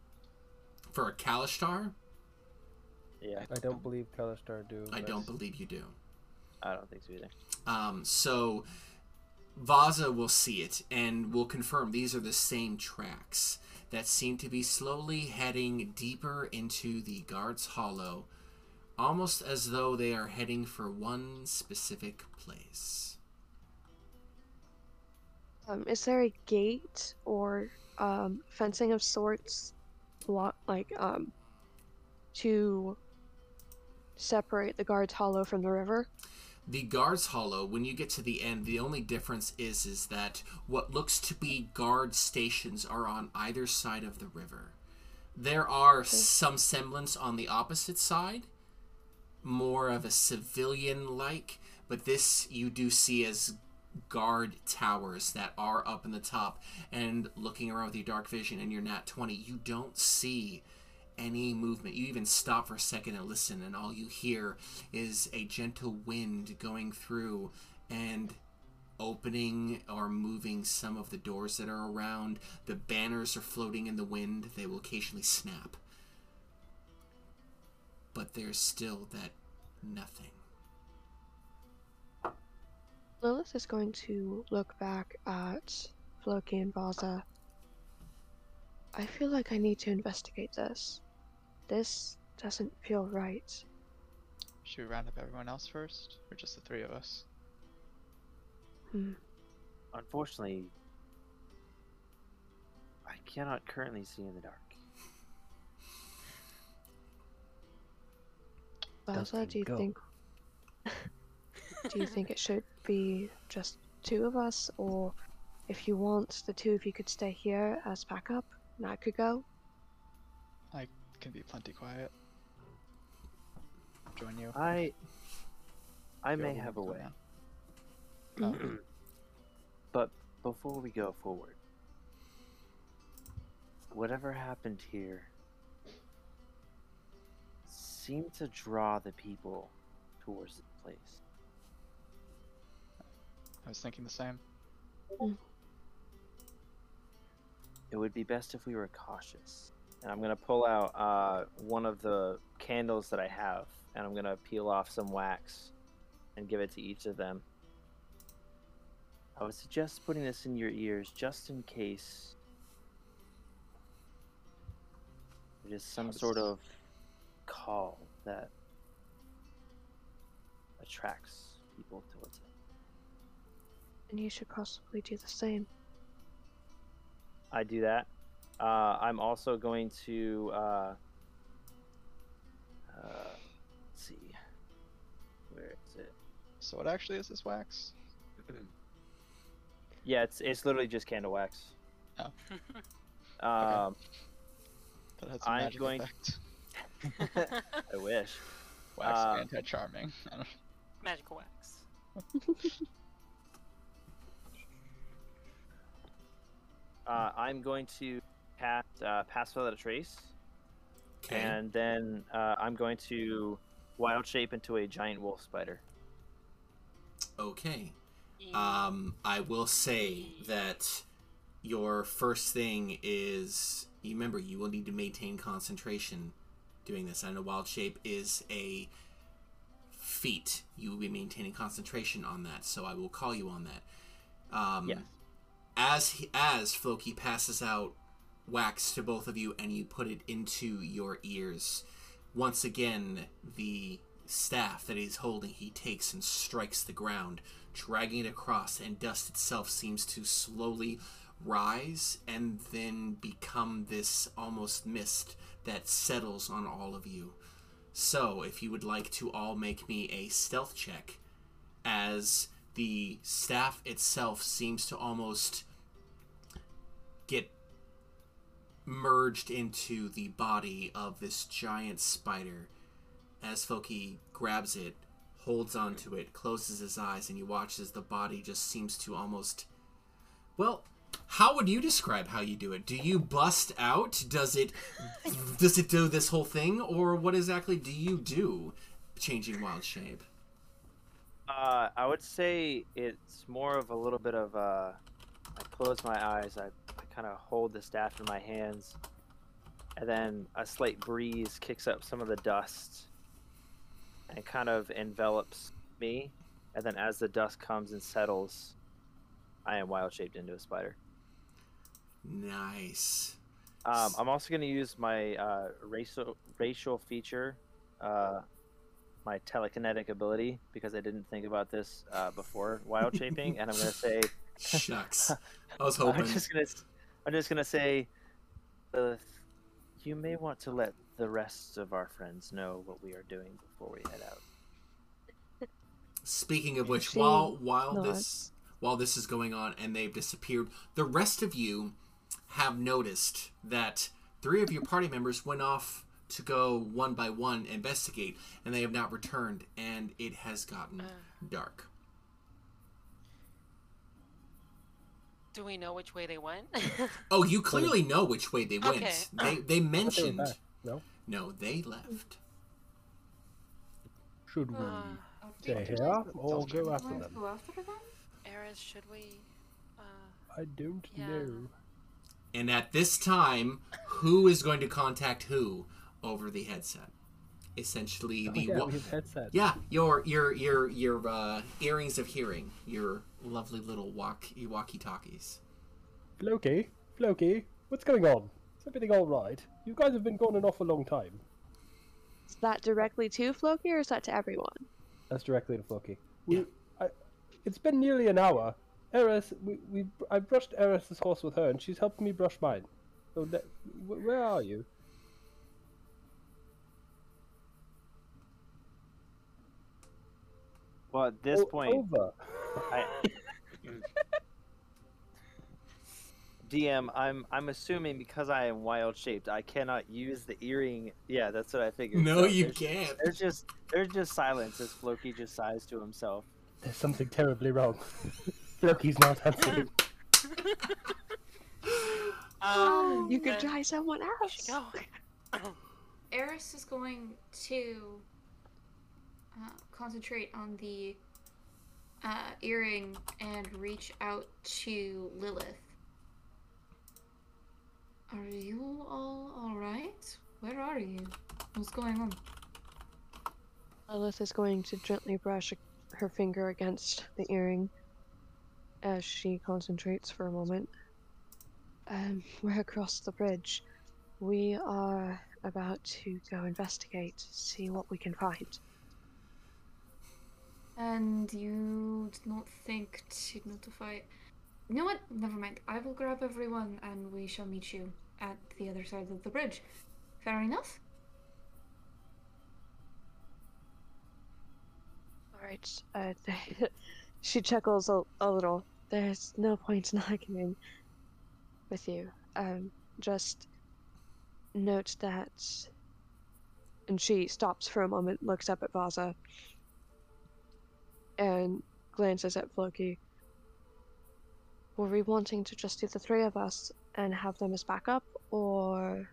For a Kalashtar, Yeah, I don't believe Kalashtar do. I don't believe you do. I don't think so either. Um, so Vaza will see it and will confirm these are the same tracks that seem to be slowly heading deeper into the guard's hollow, almost as though they are heading for one specific place. Um, is there a gate or um, fencing of sorts, block like um, to separate the guards hollow from the river? The guards hollow, when you get to the end, the only difference is is that what looks to be guard stations are on either side of the river. There are some semblance on the opposite side, more of a civilian like, but this you do see as guard towers that are up in the top. And looking around with your dark vision and your nat 20, you don't see any movement. You even stop for a second and listen, and all you hear is a gentle wind going through and opening or moving some of the doors that are around. The banners are floating in the wind, they will occasionally snap. But there's still that nothing. Lilith is going to look back at Floki and Vaza. I feel like I need to investigate this. This doesn't feel right. Should we round up everyone else first, or just the three of us? Hmm. Unfortunately, I cannot currently see in the dark. Vaza, Doesn't do you go. think *laughs* do you think it should be just two of us, or if you want, the two of you could stay here as backup, and I could go? I can be plenty quiet. Join you. I I if you may have a way. to *clears throat* oh. but before we go forward, whatever happened here seemed to draw the people towards the place. I was thinking the same. It would be best if we were cautious. And I'm gonna pull out uh, one of the candles that I have, and I'm gonna peel off some wax and give it to each of them. I would suggest putting this in your ears just in case it is some sort of call that attracts people towards it. And you should possibly do the same. I do that. Uh, I'm also going to. Uh, uh, let's see. Where is it? So what actually is this wax? *clears throat* Yeah, it's it's literally just candle wax. Oh. *laughs* Um, That had some I'm magic going- effect. *laughs* I wish. Wax Uh, anti-charming. Magical wax. *laughs* Uh, I'm going to cast uh, pass without a trace, Okay. and then uh, I'm going to wild shape into a giant wolf spider. Okay. Um, I will say that your first thing is you remember you will need to maintain concentration doing this. I know wild shape is a feat. You will be maintaining concentration on that, so I will call you on that. Um, Yes. As he, as Floki passes out wax to both of you, and you put it into your ears, once again the staff that he's holding he takes and strikes the ground, dragging it across, and dust itself seems to slowly rise and then become this almost mist that settles on all of you. So, if you would like to all make me a stealth check, as the staff itself seems to almost get merged into the body of this giant spider. As Floki grabs it, holds onto it, closes his eyes, and you watch as the body just seems to almost. Well, how would you describe how you do it? Do you bust out? Does it *laughs* does it do this whole thing, or what exactly do you do? Changing wild shape. Uh, I would say it's more of a little bit of uh, I close my eyes, I, I kind of hold the staff in my hands, and then a slight breeze kicks up some of the dust and kind of envelops me. And then as the dust comes and settles, I am wild shaped into a spider. Nice. Um, I'm also going to use my uh, racial racial feature, uh, my telekinetic ability, because I didn't think about this uh, before wild shaping, and I'm going to say *laughs* Shucks. I was *laughs* hoping. I'm just gonna s- I'm just gonna say, uh, you may want to let the rest of our friends know what we are doing before we head out. Speaking of which, She while while nods. this while this is going on and they've disappeared, the rest of you have noticed that three of your party members went off to go one by one investigate, and they have not returned, and it has gotten dark. Do we know which way they went? *laughs* Oh, you clearly know which way they went. Okay. They they But they mentioned. No? No, they left. Should we uh, stay here or go after them? Go after them? Eris, should we? Uh, I don't Yeah. know. And at this time, who is going to contact who over the headset? Essentially, Oh, the yeah, wa- we have. Yeah, your your your your uh, earrings of hearing, your lovely little walk walkie talkies. Floki, Floki, what's going on? Is everything all right? You guys have been gone an awful long time. Is that directly to Floki or is that to everyone? That's directly to Floki. We, Yeah. I, it's been nearly an hour. Eris, we, we, I brushed Eris's horse with her, and she's helped me brush mine. So, where are you? Well, at this O- point, over. I, DM, I'm I'm assuming because I am wild shaped, I cannot use the earring. Yeah, that's what I figured. No, So you there's- can't. There's just there's just silence as Floki just sighs to himself. There's something terribly wrong. *laughs* Floki's not answering. *laughs* um, You could try someone else. go. *coughs* Eris is going to uh, concentrate on the uh, earring and reach out to Lilith. Are you all alright? Where are you? What's going on? Lilith is going to gently brush her finger against the earring as she concentrates for a moment. Um, we're across the bridge. We are about to go investigate, see what we can find. And you did not think to notify. You know what? Never mind. I will grab everyone and we shall meet you at the other side of the bridge. Fair enough? Alright, uh, *laughs* she chuckles a, a little. There's no point in *laughs* arguing with you. Um, just note that. And she stops for a moment, looks up at Vaza, and glances at Floki. Were we wanting to just do the three of us and have them as backup, or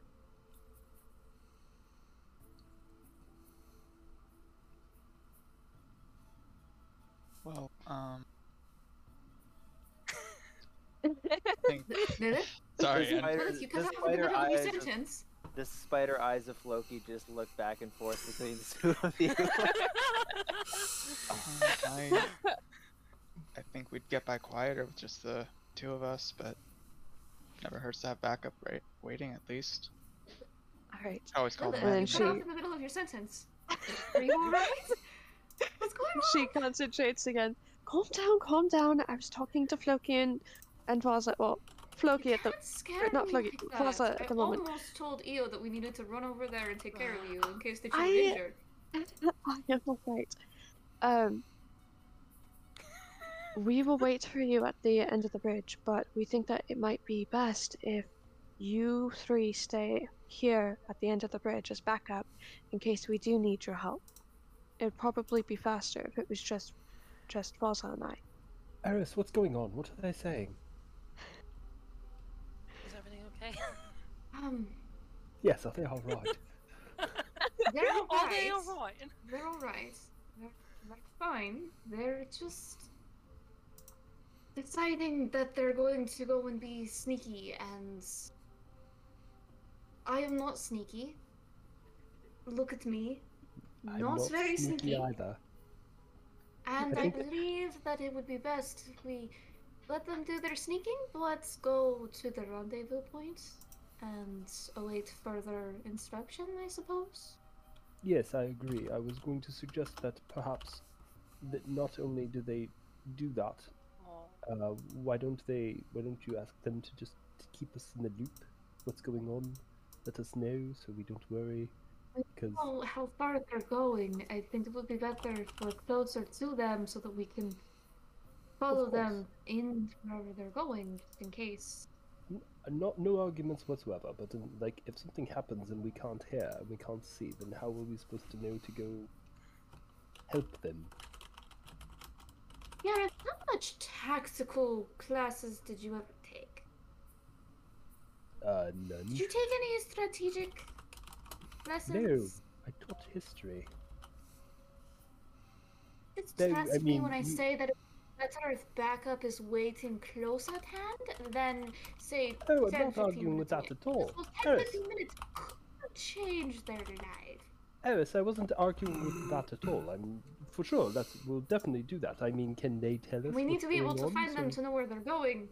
Well, um, *laughs* Lilith? sorry. The and- spider- you the cut out the middle of your eyes of- sentence. The spider eyes of Floki just look back and forth between the two of you. *laughs* Um, I, I think we'd get by quieter with just the two of us, but never hurts to have backup right waiting at least. alright. I always call Lilith, them then you that. cut she- off in the middle of your sentence. Are you alright? What's going on? She concentrates again. Calm down, calm down. I was talking to Floki and and Vaza. Well, Floki at the. can't scare not Floki, like Plaza at the I moment. almost told Io that we needed to run over there and take care of you in case that you were injured. I am alright. Um. We will wait for you at the end of the bridge, but we think that it might be best if you three stay here at the end of the bridge as backup in case we do need your help. It'd probably be faster if it was just just Vaza and I. Eris, what's going on? What are they saying? Is everything okay? Um, Yes, are *laughs* they all right? they're Are they alright. alright? They're alright. They're, they're fine. They're just deciding that they're going to go and be sneaky, and I am not sneaky. Look at me. I'm not, very sneaky. either. And I I, think- believe that it would be best if we let them do their sneaking, but let's go to the rendezvous point and await further instruction, I suppose. Yes, I agree. I was going to suggest that perhaps that not only do they do that, uh, why don't they? Why don't you ask them to just keep us in the loop? What's going on? Let us know so we don't worry. Because know how far they're going. I think it would be better if we're closer to them so that we can follow them in wherever they're going, just in case. Not no arguments whatsoever. But then, like, if something happens and we can't hear and we can't see, then how are we supposed to know to go help them? Yeah, how much tactical classes did you ever take? Uh, none. Did you take any strategic lessons? No, I taught history. It's No, trust I me when I you- say that it's better if backup is waiting close at hand than, say, Oh, I'm 10, not 15 arguing with that at all. Because 10, Eris, 15 minutes could change their life. Eris, I wasn't arguing with that at all. I'm for sure that we'll definitely do that. I mean, can they tell us? We need what's to be able to on find them to know where they're going.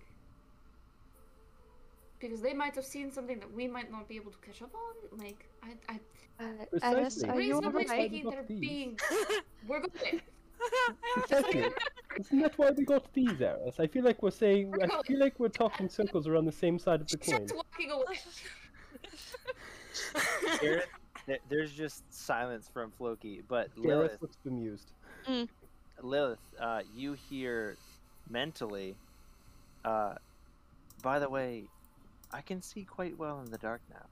Because they might have seen something that we might not be able to catch up on. Like, I, I Uh, Eris, are you reasonably alright? alright? speaking, Got they're these. being. We're going. *laughs* *laughs* Exactly. Isn't that why we got these Eris? I feel like we're saying. I feel like we're talking circles around the same side of the She coin. starts walking away. *laughs* Aaron, there's just silence from Floki, but Eris Lilith, looks bemused. Lilith, uh, you hear mentally. Uh, by the way, I can see quite well in the dark now,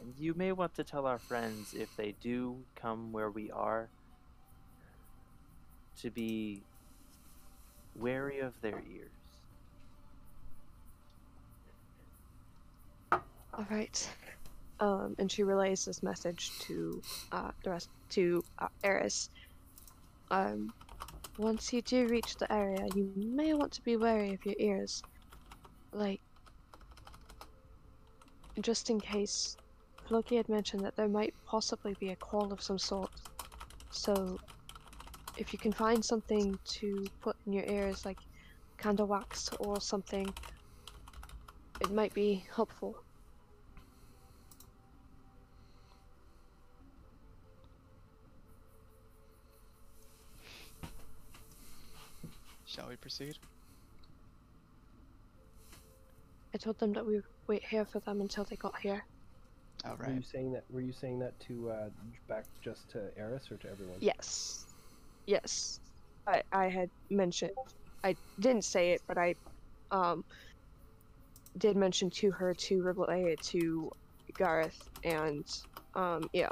and you may want to tell our friends if they do come where we are to be wary of their ears. Alright. Um, and she relays this message to uh, the rest to uh, Eris. Um, once you do reach the area, you may want to be wary of your ears. Like, just in case, Floki had mentioned that there might possibly be a call of some sort. So, if you can find something to put in your ears, like candle wax or something, it might be helpful. Shall we proceed? I told them that we would wait here for them until they got here. All Were you saying that? Were you saying that to uh, back just to Eris or to everyone? Yes. Yes. I I had mentioned I didn't say it, but I um did mention to her to relay it to Gareth and um yeah.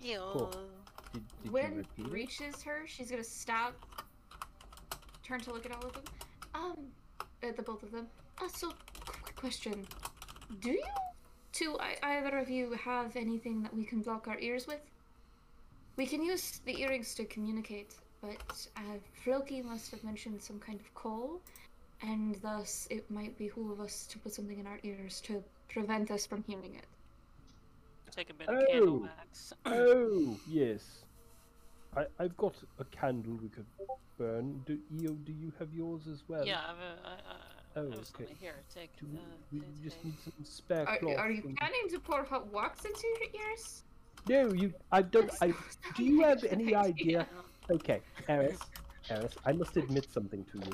Yo. Did, did when reaches her, she's gonna stop, turn to look at all of them. Um, at the both of them. Uh, so, quick question: Do you, two, I, either of you, have anything that we can block our ears with? We can use the earrings to communicate, but uh, Floki must have mentioned some kind of call, and thus it might behoove us to put something in our ears to prevent us from hearing it. Take a bit of candle Oh. wax. *coughs* Oh yes, I I've got a candle we could burn. Do Eo, do you have yours as well? yeah, I've, uh, I, I, Oh, I was okay. here. Take. Do Uh, we, we take- just take. need some spare Are, cloth. are you planning to pour hot wax into your ears? No, you. I don't. I. Do you have *laughs* any idea? Okay, Eris, Eris, I must admit something to you.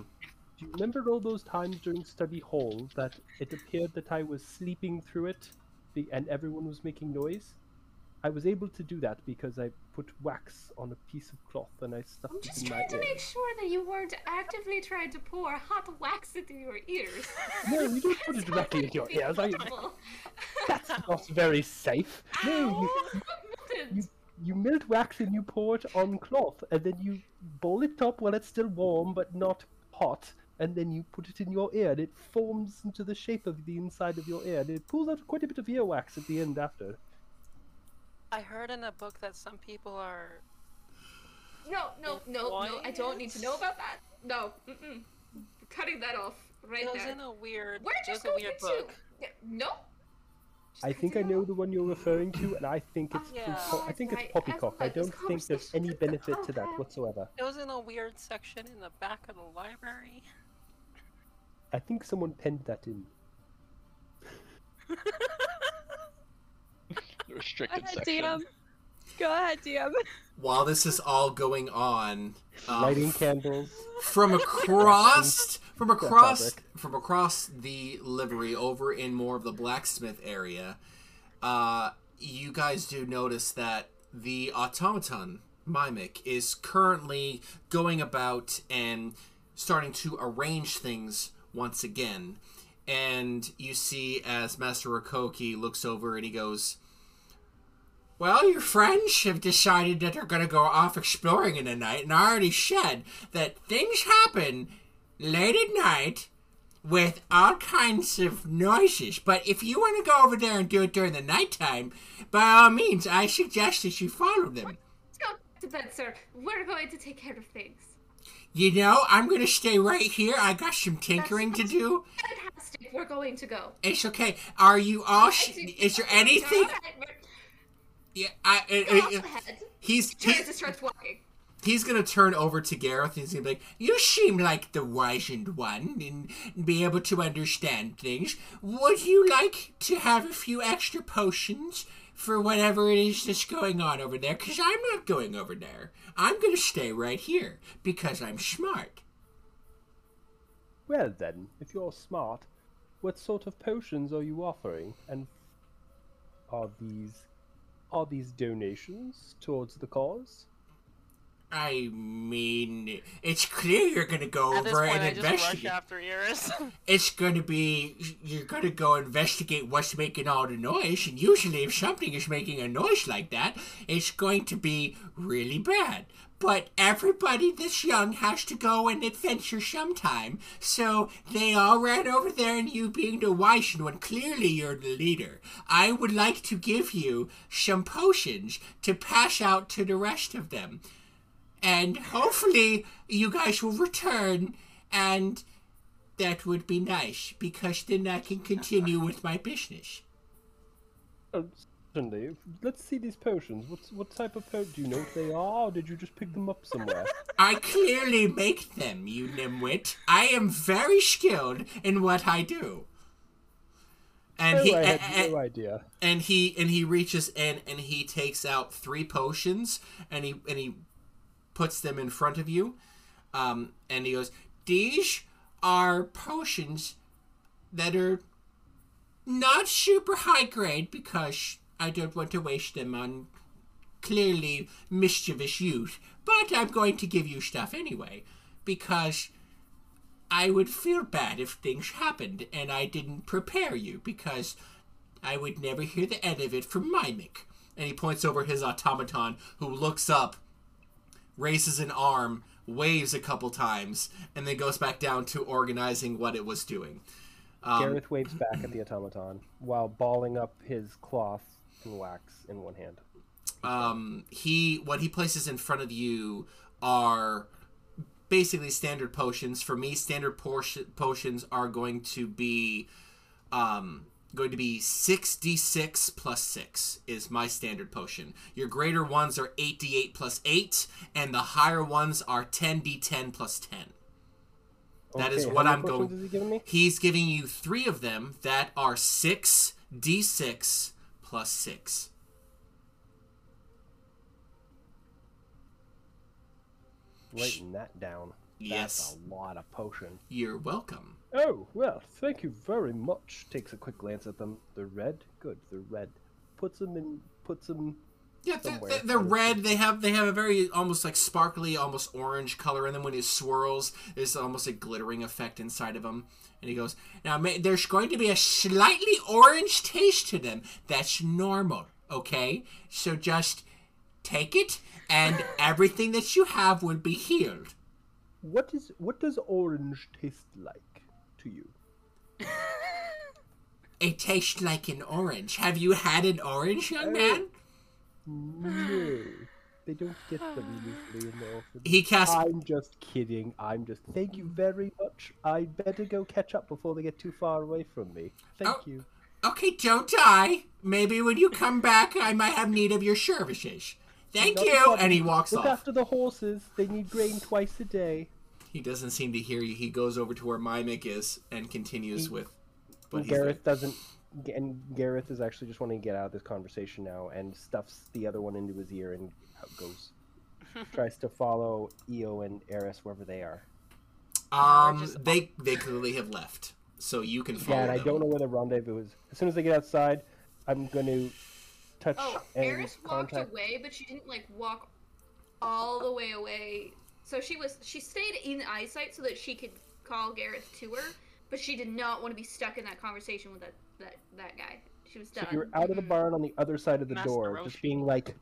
Do you remember all those times during study hall that it appeared that I was sleeping through it, and everyone was making noise? I was able to do that because I put wax on a piece of cloth and I stuffed I'm it just in my trying to ear. make sure that you weren't actively trying to pour hot wax into your ears. No, you don't put it directly in your ears. I, that's not very safe. No, you, you you melt wax and you pour it on cloth, and then you boil it up while it's still warm but not hot, and then you put it in your ear, and it forms into the shape of the inside of your ear, and it pulls out quite a bit of earwax at the end after. I heard in a book that some people are. No, no, no, no. I don't need to know about that. No, mm-mm. cutting that off right it was there. in a weird. We're it just was a weird into. book. Yeah, no. Just I think I know off. the one you're referring to, and I think it's Yeah. po- I oh, think it's poppycock. I I've let this don't think there's any benefit to that whatsoever. It was in a weird section in the back of the library. I think someone penned that in. *laughs* *laughs* The Go ahead, section. DM. Go ahead, DM. While this is all going on, um, Lighting candles. from across from across from across the livery over in more of the blacksmith area uh you guys do notice that the automaton mimic is currently going about and starting to arrange things once again and you see as master Rakoki looks over and he goes well, your friends have decided that they're going to go off exploring in the night, and I already said that things happen late at night with all kinds of noises. But if you want to go over there and do it during the nighttime, by all means, I suggest that you follow them. Let's go to bed, sir. We're going to take care of things. You know, I'm going to stay right here. I got some tinkering to do. Fantastic. We're going to go. It's okay. Are you all? Sh- is there anything? Yeah, I. Go off I- I- he's Turns he- starts walking. he's gonna turn over to Gareth and he's gonna be like, "You seem like the wizened one and be able to understand things. Would you like to have a few extra potions for whatever it is that's going on over there? Because I'm not going over there. I'm gonna stay right here because I'm smart." Well then, if you're smart, what sort of potions are you offering? And are these are these donations towards the cause? I mean, it's clear you're gonna go At over point, and I just rush investigate. after Iris. *laughs* it's going to be you're going to go investigate what's making all the noise and usually if something is making a noise like that it's going to be really bad but everybody this young has to go and adventure sometime so they all ran over there and you being the wise one clearly you're the leader i would like to give you some potions to pass out to the rest of them and hopefully you guys will return, and that would be nice because then I can continue with my business. Oh, certainly. Let's see these potions. What's what type of potion? Do you know what they are? Or did you just pick them up somewhere? *laughs* I clearly make them, you nimwit. I am very skilled in what I do. And oh, he I had a- no idea. and he and he reaches in and he takes out three potions and he and he puts them in front of you um and he goes these are potions that are not super high grade because i don't want to waste them on clearly mischievous youth but i'm going to give you stuff anyway because i would feel bad if things happened and i didn't prepare you because I would never hear the end of it from Mimic. And he points over his automaton, who looks up, raises an arm, waves a couple times, and then goes back down to organizing what it was doing. Um, Gareth waves back at the automaton while balling up his cloth and wax in one hand. um, he what he places in front of you are basically standard potions. For me, standard portion, potions are going to be um, going to be 6d6 plus 6 is my standard potion. Your greater ones are 8d8 plus 8, and the higher ones are 10d10 plus 10. That is what I'm going. he? He's giving you three of them that are 6d6 plus 6. Writing that down. Yes. A lot of potion. You're welcome. Oh, well, thank you very much. Takes a quick glance at them. They're red? Good, they're red. Puts them in, puts them... Yeah, they're, they're, they're red. They have they have a very almost like sparkly, almost orange color, and then when it swirls, there's almost a glittering effect inside of them. And he goes, "Now there's going to be a slightly orange taste to them. That's normal, okay? So just take it, and everything that you have will be healed." What is, what does orange taste like to you? *laughs* It tastes like an orange. Have you had an orange, young man? No. They don't get them usually in the orphanage. He casts I'm just kidding. I'm just. Thank you very much. I better go catch up before they get too far away from me. Thank Oh. you. Okay, don't die. Maybe when you come back, I might have need of your services. Thank Not you. And he walks Look off. after the horses. They need grain twice a day. He doesn't seem to hear you. He goes over to where Mimic is and continues He- with what And he's. Gareth doesn't. And Gareth is actually just wanting to get out of this conversation now, and stuffs the other one into his ear and out goes. *laughs* Tries to follow Eo and Eris wherever they are. Um, just- they they clearly have left, so you can follow Yeah, and I them. don't know where the rendezvous is. As soon as they get outside, I'm going to touch Oh, and Eris walked contact. away, but she didn't like walk all the way away. So she was she stayed in eyesight so that she could call Gareth to her, but she did not want to be stuck in that conversation with that that, that guy. She was So you're out of the barn on the other side of the Master door, Roshi. just being like,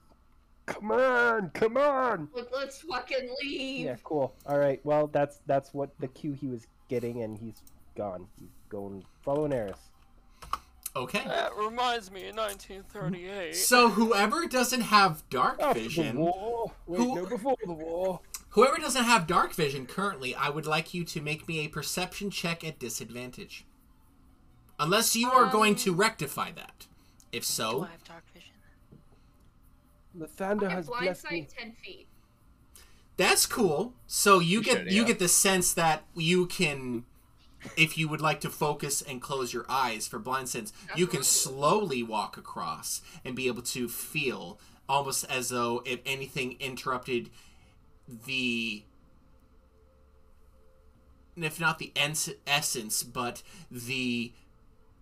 "Come on, come on!" Let- Let's fucking leave. Yeah, cool. All right. Well, that's that's what the cue he was getting, and he's gone. He's going following Eris. Okay. That reminds me of 1938. So whoever doesn't have dark After vision, the war. Wait, Who- no, before the war. Whoever doesn't have dark vision currently, I would like you to make me a perception check at disadvantage. Unless you are going to um, rectify that. If Do so, I have dark vision? Lathander I has blind blessed me. sight ten feet. That's cool. So you, You get should, you get the sense that you can if you would like to focus and close your eyes for blind sense, you can slowly walk across and be able to feel almost as though if anything interrupted the if not the ens- essence but the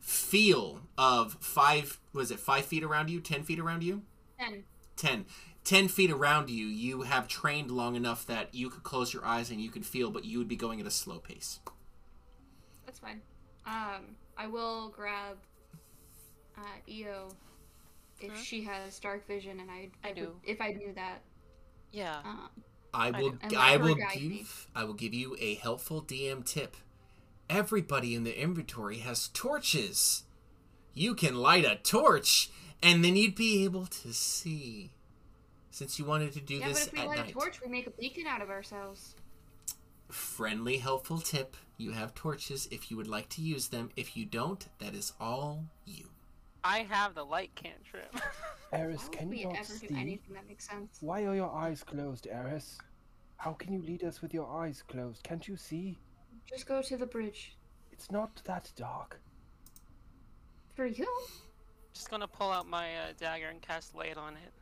feel of five was it five feet around you ten feet around you Ten. 10 10 feet around you you have trained long enough that you could close your eyes and you could feel but you would be going at a slow pace That's fine. Um, I will grab uh, Eo if Huh? she has dark vision, and I I would- do. if I knew that. Yeah. Um, i I will know. And i will guide me. give i will give you a helpful dm tip everybody in the inventory has torches you can light a torch and then you'd be able to see since you wanted to do yeah, but this if we at light night. a torch, we make a beacon out of ourselves. Friendly, helpful tip: you have torches if you would like to use them. If you don't, that is all you. I have the light cantrip. *laughs* Eris, can you not ever do see? anything that makes sense? Why are your eyes closed, Eris? How can you lead us with your eyes closed? Can't you see? Just go to the bridge. It's not that dark. For you? Just gonna pull out my uh, dagger and cast light on it.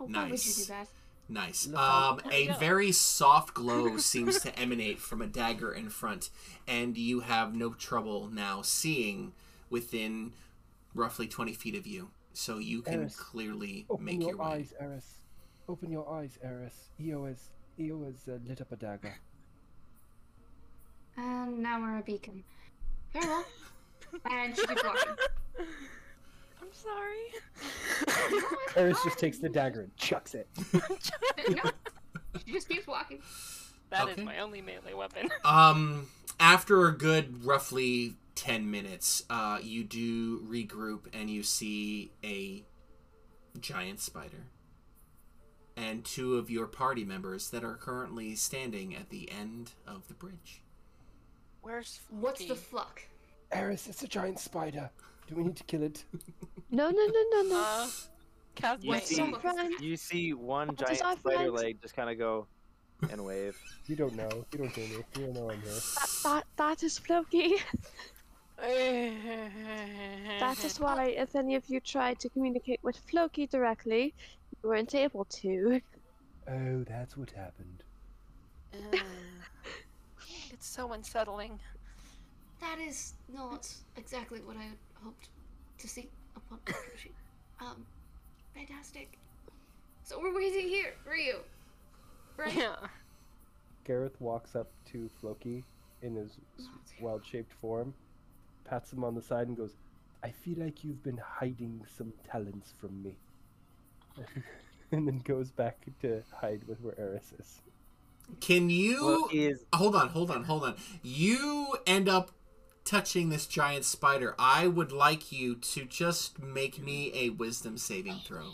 Oh, why would you do Nice. that? Nice. Um, a very soft glow *laughs* seems to emanate from a dagger in front, and you have no trouble now seeing within roughly 20 feet of you. So you can Eris, clearly make your, your way. eyes, Eris. Open your eyes, Eris. Io has Io has uh, lit up a dagger. And now we're a beacon. Very well. and she keeps walking. I'm sorry. *laughs* Eris just takes the dagger and chucks it. *laughs* no. She just keeps walking. That is Okay. my only melee weapon. *laughs* Um, after a good roughly 10 minutes, uh, you do regroup and you see a giant spider and two of your party members that are currently standing at the end of the bridge. Where's What's the Floki? fluck? Eris, it's a giant spider. Do we need to kill it? *laughs* No, no, no, no, no. Uh, cast You see, you see one What is giant spider friend? leg just kind of go and wave. You don't know. You don't hear me. You don't know I'm here. That, that, that is Floki. *laughs* That is why, if any of you tried to communicate with Floki directly, you weren't able to. Oh, that's what happened. Uh, it's so unsettling. That is not exactly what I had hoped to see upon approaching. Um, fantastic. So we're waiting here for you, right? Yeah. Gareth walks up to Floki in his wild-shaped form, pats him on the side, and goes, "I feel like you've been hiding some talents from me." *laughs* and then goes back to hide with where Eris is. Can you Well, is hold on, hold on, hold on. You end up touching this giant spider. I would like you to just make me a wisdom saving throw.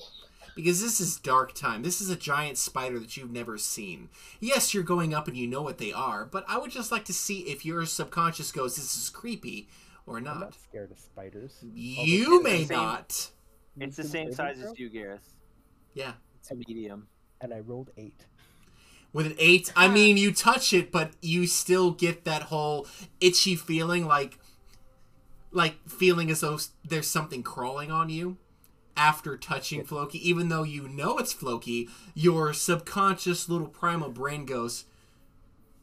Because this is dark time. This is a giant spider that you've never seen. Yes, you're going up and you know what they are, but I would just like to see if your subconscious goes, this is creepy or I'm not. not scared of spiders. You it's may the same- not. it's the same size as you, Gareth. Yeah. It's a medium. And I rolled eight. With an eight, I mean, you touch it, but you still get that whole itchy feeling, like, like feeling as though there's something crawling on you after touching Floki. Even though you know it's Floki, your subconscious little primal brain goes,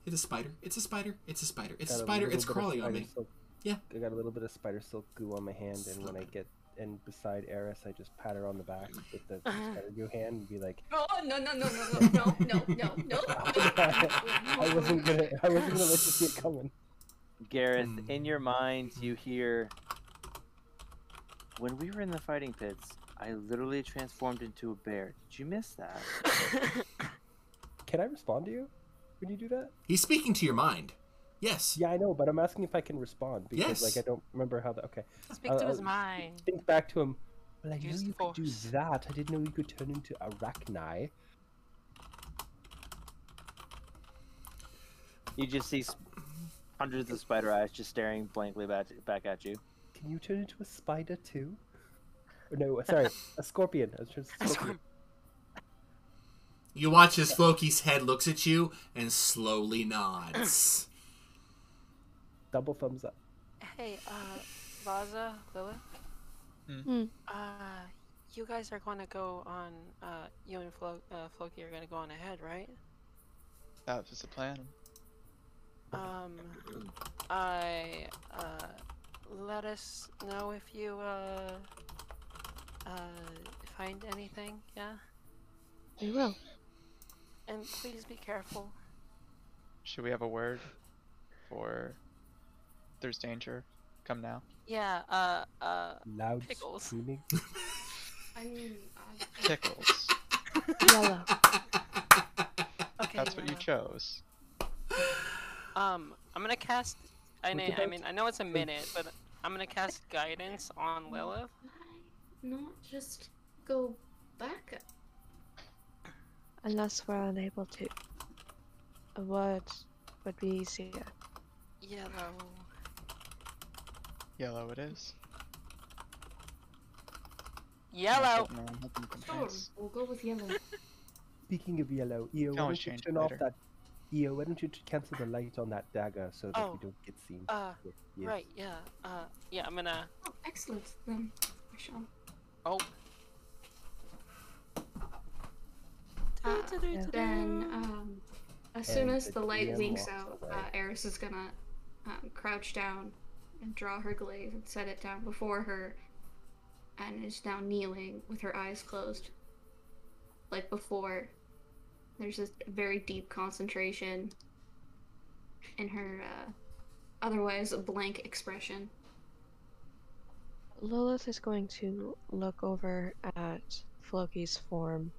"It's a spider. It's a spider. It's a spider. It's a spider. little It's bit of crawling on spider me." Silk- Yeah. I got a little bit of spider silk goo on my hand, and when I get and beside Eris, I just pat her on the back with the spider goo hand and be like, Oh no no no no no no no no no. *laughs* I wasn't gonna, I wasn't gonna let you see it coming. Gareth, Hmm. in your mind, you hear. When we were in the fighting pits, I literally transformed into a bear. Did you miss that? *laughs* Can I respond to you when you do that? He's speaking to your mind. Yes. Yeah, I know, but I'm asking if I can respond because Yes. like I don't remember how that. Okay, Speak Uh, to his uh, mind. think back to him. Well, I Use knew you the could do that. I didn't know you could turn into arachni. You just see s- hundreds of spider eyes just staring blankly back, back at you. Can you turn into a spider too? Or no, sorry, a scorpion. I was trying to say scorpion. You watch as Floki's head looks at you and slowly nods. Double thumbs up. Hey, uh, Vaza, Lilith. Hmm. Hmm. Uh, you guys are going to go on. Uh, you and Flo, uh, Floki are going to go on ahead, right? That was the plan. Um, I uh, let us know if you uh, uh, find anything. Yeah, We will. and please be careful. Should we have a word for there's danger? Come now. Yeah. Uh. Uh. Loud Pickles. screaming. *laughs* I mean, uh, Pickles. *laughs* Yellow. Okay. That's what you yeah. chose. Um, I'm gonna cast. I What's mean, I about? mean, I know it's a minute, but I'm gonna cast guidance on Lilith. not just go back. Unless we're unable to. A word would be easier. Yellow. Yellow it is. Yellow. No, nothing you can Sure, we'll go with yellow. *laughs* Speaking of yellow, Eo, why don't you change it turn off that? Eo, why don't you cancel the light on that dagger so that Oh, we don't get seen? Uh, Yes, yes. right. Yeah. Uh, yeah. I'm gonna. Oh, excellent. Then I shall. Oh. Uh, then, um, as soon as the the light winks out, uh, Eris is gonna um, crouch down and draw her glaive and set it down before her, and is now kneeling with her eyes closed. Like before, there's this very deep concentration in her uh, otherwise blank expression. Lilith is going to look over at Floki's form.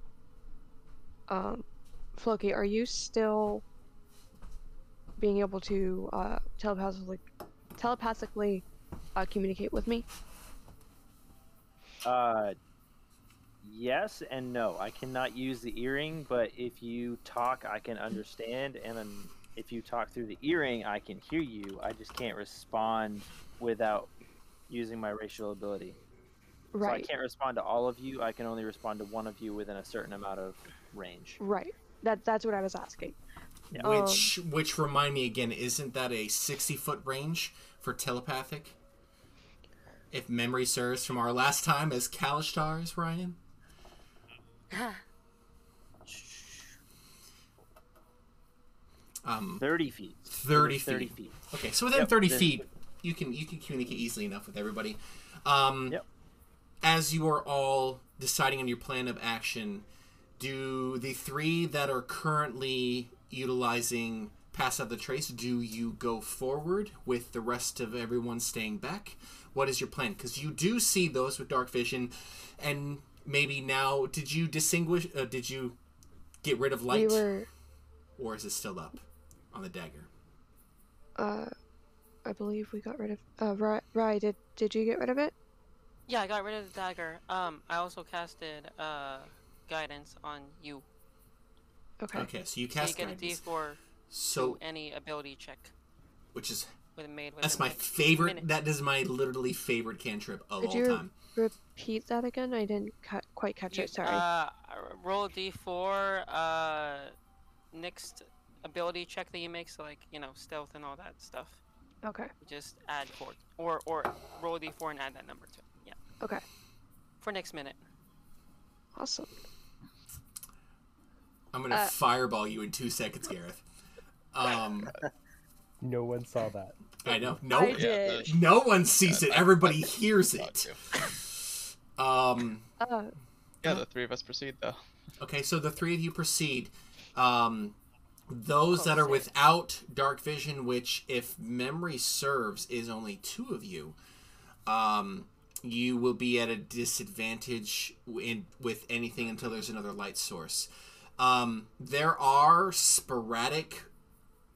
Um, Floki, are you still being able to uh, telepathically, telepathically uh, communicate with me? Uh, yes and no. I cannot use the earring, but if you talk, I can understand, and then if you talk through the earring, I can hear you. I just can't respond without using my racial ability. So I can't respond to all of you. I can only respond to one of you within a certain amount of range. right. That that's what I was asking. Yeah. Um, Which, which remind me again, isn't that a sixty foot range for telepathic? If memory serves from our last time as Kalashtars, Ryan. Um, Thirty feet. 30 Within Thirty feet. feet. Okay, so within Yep, 30 then- feet, you can you can communicate easily enough with everybody. Um, Yep. As you are all deciding on your plan of action, do the three that are currently utilizing pass out the trace, do you go forward with the rest of everyone staying back? What is your plan? Because you do see those with dark vision, and maybe now, did you distinguish? Uh, did you get rid of light, We were, or is it still up on the dagger? uh, I believe we got rid of. Uh, Rai, Rai, did did you get rid of it? Yeah, I got rid of the dagger. Um, I also casted uh guidance on you, Okay. Okay, so you so you cast get a guidance. D4 So, to any ability check which is with made. that's my like, favorite. minute. That is my literally favorite cantrip of Could all you time. repeat that again? I didn't ca- quite catch You- it. Sorry. Uh, roll a d4. Uh, next ability check that you make, so like you know stealth and all that stuff. okay. Just add four, or or roll a d4 and add that number to it. Yeah, Okay. for next minute. Awesome. I'm gonna Uh, fireball you in two seconds, Gareth. Um, *laughs* No one saw that. I know. No, I did. no one sees it. Everybody hears *laughs* it. Um, Uh, Yeah, the three of us proceed though. okay, so the three of you proceed. Um, those that are Close. without dark vision, which, if memory serves, is only two of you, um, you will be at a disadvantage in, with anything until there's another light source. Um, there are sporadic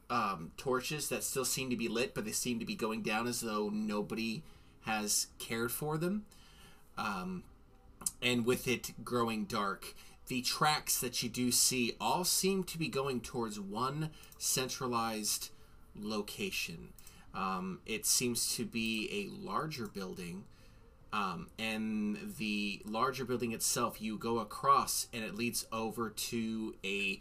um, torches that still seem to be lit, but they seem to be going down as though nobody has cared for them. Um, and with it growing dark, the tracks that you do see all seem to be going towards one centralized location. Um, it seems to be a larger building, um, and the larger building itself, you go across, and it leads over to a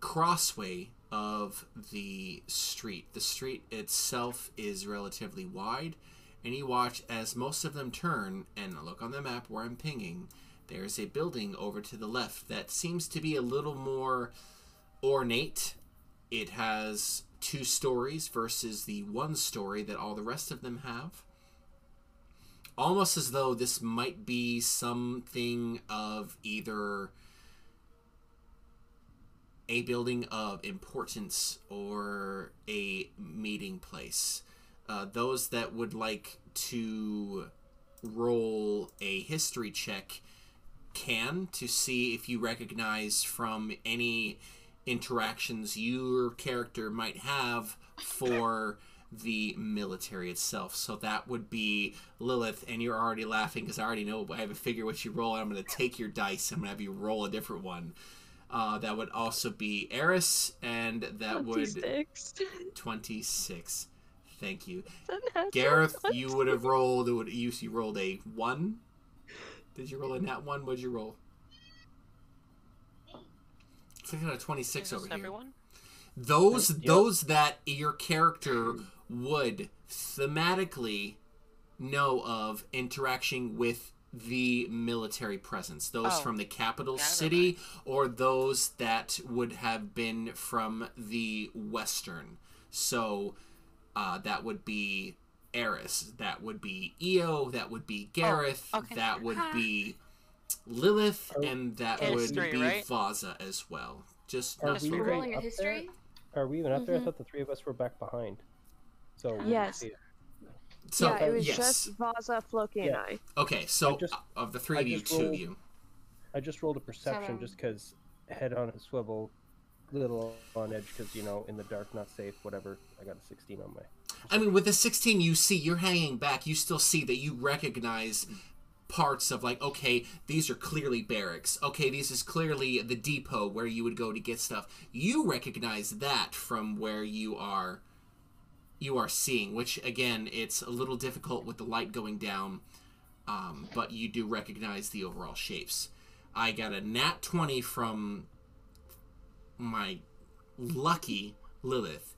crossway of the street. The street itself is relatively wide, and you watch as most of them turn and look on the map where I'm pinging. There's a building over to the left that seems to be a little more ornate. It has two stories versus the one story that all the rest of them have. Almost as though this might be something of either a building of importance or a meeting place. Uh, those that would like to roll a history check can to see if you recognize from any interactions your character might have for *laughs* the military itself. So that would be Lilith, and you're already laughing because I already know I have a figure what you roll. And I'm going to take your dice. I'm going to have you roll a different one. Uh, that would also be Eris, and that would 26. *laughs* 26. Thank you. Gareth, not you would have rolled. Would You, you rolled a one. Did you roll a nat one? What'd you roll? It's like a twenty-six over this here. everyone? Those Yep. those that your character would thematically know of interaction with the military presence. Those Oh, from the capital never city or those that would have been from the western. So uh, that would be Eris, that would be Eo, that would be Gareth, Oh, okay. that would be Lilith, Are- and that And would be right? Vaza as well. Just Are not we for- right Rolling a up there? Are we even up there? I Mhm. thought the three of us were back behind. So Yes. So yeah, it was yes. just Vaza, Floki, and I. Okay, so I just- uh, of the three I of you, just two of you. I just rolled a perception Seven. just because head on a swivel, little on edge because you know in the dark not safe. Whatever. I got a 16 on my. I mean, with the 16 you see, you're hanging back. You still see that you recognize parts of like, okay, these are clearly barracks. Okay, this is clearly the depot where you would go to get stuff. You recognize that from where you are you are seeing, which again, it's a little difficult with the light going down. Um, but you do recognize the overall shapes. I got a nat 20 from my lucky Lilith.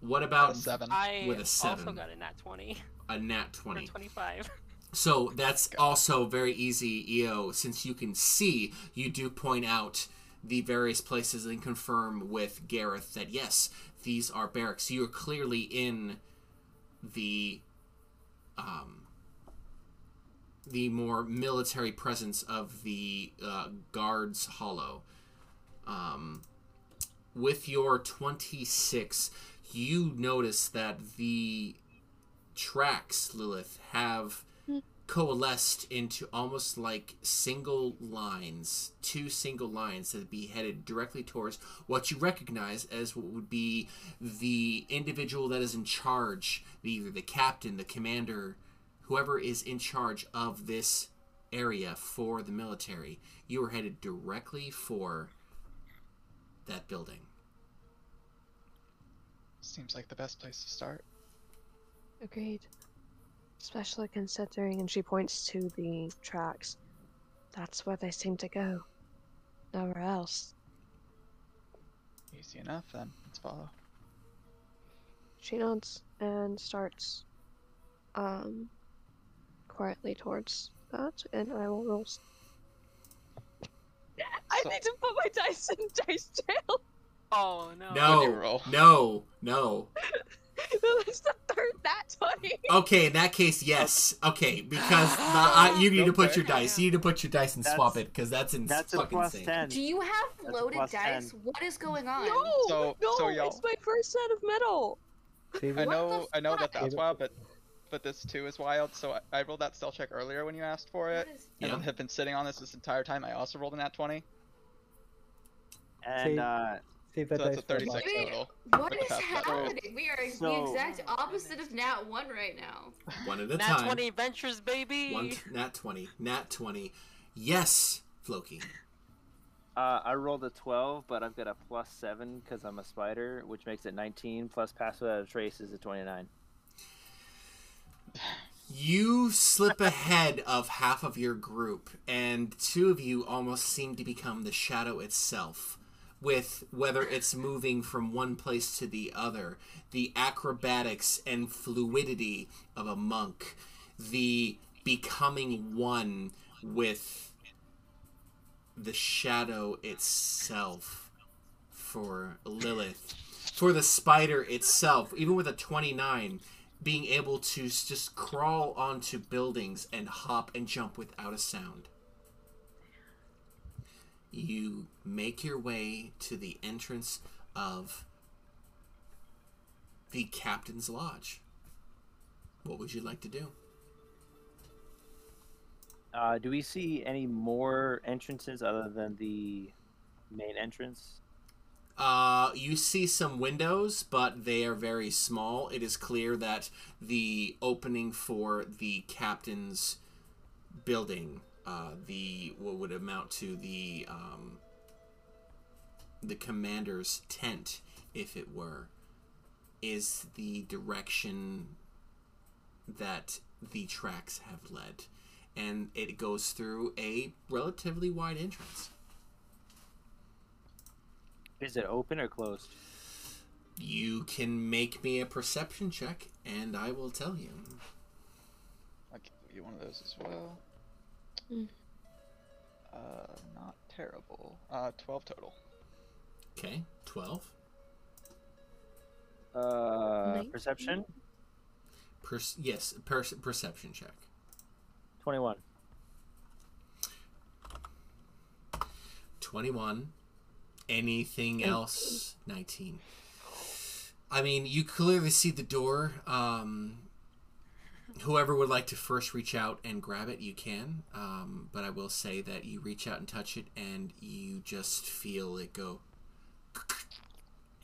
What Got about a seven. I With a also seven. got a nat 20 a nat or 20? 25. So that's also very easy, EO. Since you can see, you do point out the various places and confirm with Gareth that yes, these are barracks. You are clearly in the um, the more military presence of the uh, guards hollow. Um, with your 26, you notice that the tracks, Lilith, have coalesced into almost like single lines, two single lines that would be headed directly towards what you recognize as what would be the individual that is in charge, either the captain, the commander, whoever is in charge of this area for the military. You are headed directly for that building. Seems like the best place to start. Agreed. Especially considering, and she points to the tracks. That's where they seem to go. Nowhere else. Easy enough then. Let's follow. She nods and starts um quietly towards that, and I will roll. *laughs* I So- need to put my dice in dice jail. Oh no. No, no, no. *laughs* *laughs* That's the third that twenty. Okay, in that case, yes. Okay, because *gasps* the, uh, you need to put your dice. You need to put your dice and swap it because that's in That's a fucking plus insane. 10. Do you have That's loaded dice? 10. What is going on? No, So- no, so it's my first set of metal. David, I know, I know that that's wild, but but this too is wild. So I, I rolled that stealth check earlier when you asked for it, What is- and Yeah. have been sitting on this this entire time. I also rolled a nat 20, And uh, save so that that's a dice 36 total. What Like is half that. happening? We are the exact opposite of Nat 1 right now. One at a Nat time. 20 adventures, baby. One nat twenty. Nat twenty. Yes, Floki. uh, I rolled a 12, but I've got a plus 7 because I'm a spider, which makes it 19, plus pass without a trace is a 29. You slip ahead of half of your group, and two of you almost seem to become the shadow itself. With whether it's moving from one place to the other, the acrobatics and fluidity of a monk, the becoming one with the shadow itself for Lilith, for the spider itself, even with a 29, being able to just crawl onto buildings and hop and jump without a sound. You make your way to the entrance of the captain's lodge. What would you like to do? Uh, do we see any more entrances other than the main entrance? Uh, you see some windows, but they are very small. It is clear that the opening for the captain's building, uh, the what would amount to the um, the commander's tent, if it were, is the direction that the tracks have led. And it goes through a relatively wide entrance. Is it open or closed? You can make me a perception check, and I will tell you. I can give you one of those as well. Mm. Uh, not terrible. Uh, 12 total. Okay, 12. Uh, Nineteen? perception. Per- yes, per- perception check. Twenty-one. 21. Anything Nineteen. else? 19. I mean, you clearly see the door. Um, whoever would like to first reach out and grab it, you can. Um, but I will say that you reach out and touch it, and you just feel it go. *laughs*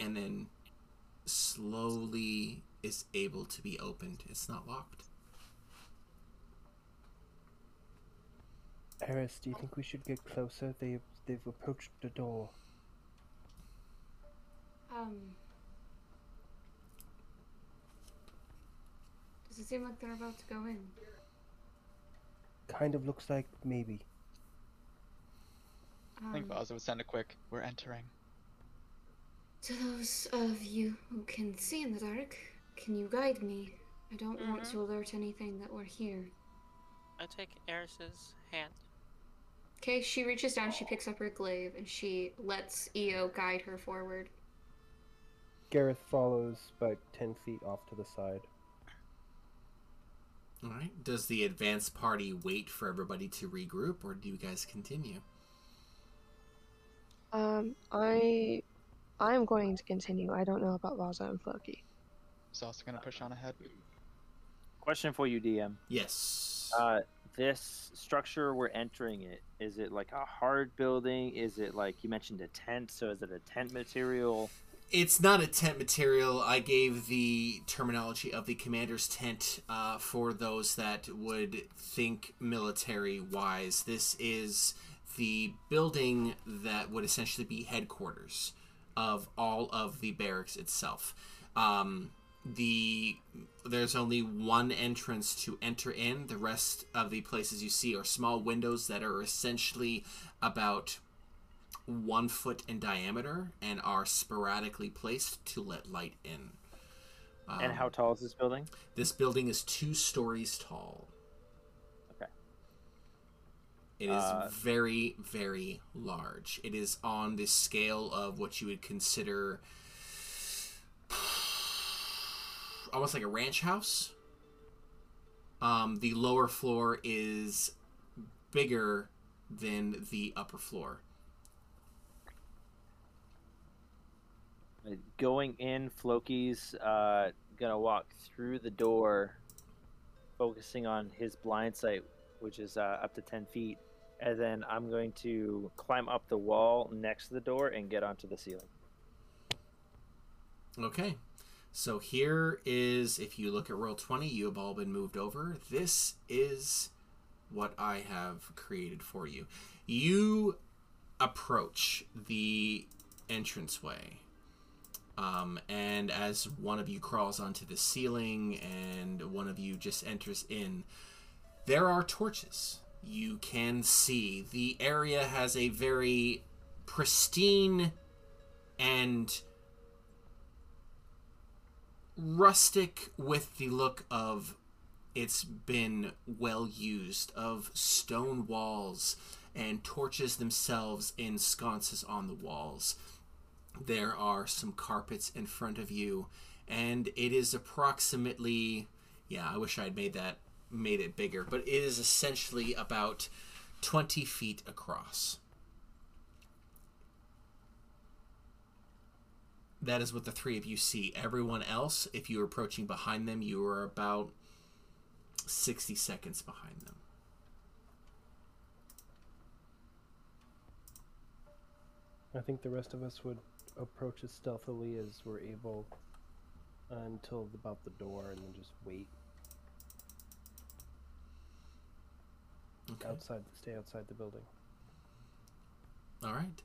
And then slowly is able to be opened. It's not locked. Eris, do you think we should get closer? They they've approached the door. Um. Does it seem like they're about to go in? Kind of looks like maybe. I think Um, Vaza would send a quick, we're entering. to those of you who can see in the dark, can you guide me? I don't want Mhm. to alert anything that we're here. I take Eris's hand. Okay, she reaches down, she picks up her glaive, and she lets Io guide her forward. Gareth follows about ten feet off to the side. All right. Does the advance party wait for everybody to regroup, or do you guys continue? Um, I, I'm going to continue. I don't know about Vaza and Floki. Is also gonna push on ahead. Question for you, DM. Yes. Uh, this structure we're entering it is it like a hard building? Is it like you mentioned a tent? So is it a tent material? It's not a tent material. I gave the terminology of the commander's tent uh, for those that would think military wise. This is the building that would essentially be headquarters of all of the barracks itself. Um, the there's only one entrance to enter in. The rest of the places you see are small windows that are essentially about one foot in diameter and are sporadically placed to let light in. and Um, how tall is this building? This building is two stories tall. Okay. It is Uh, very, very large. It is on the scale of what you would consider *sighs* almost like a ranch house. Um, the lower floor is bigger than the upper floor. Uh, Going in, Floki's uh, gonna walk through the door, focusing on his blind sight, which is uh, up to ten feet, and then I'm going to climb up the wall next to the door and get onto the ceiling. Okay. So here is, if you look at Roll20, you have all been moved over. This is what I have created for you. You approach the entranceway. Um, and as one of you crawls onto the ceiling and one of you just enters in, there are torches. You can see the area has a very pristine and rustic with the look of it's been well used of stone walls and torches themselves in sconces on the walls there are some carpets in front of you and it is approximately yeah i wish i'd made that made it bigger but it is essentially about 20 feet across that is what the three of you see. Everyone else, if you're approaching behind them, you are about 60 seconds behind them. I think the rest of us would approach as stealthily as we're able until about the door and then just wait Okay. outside stay outside the building. All right.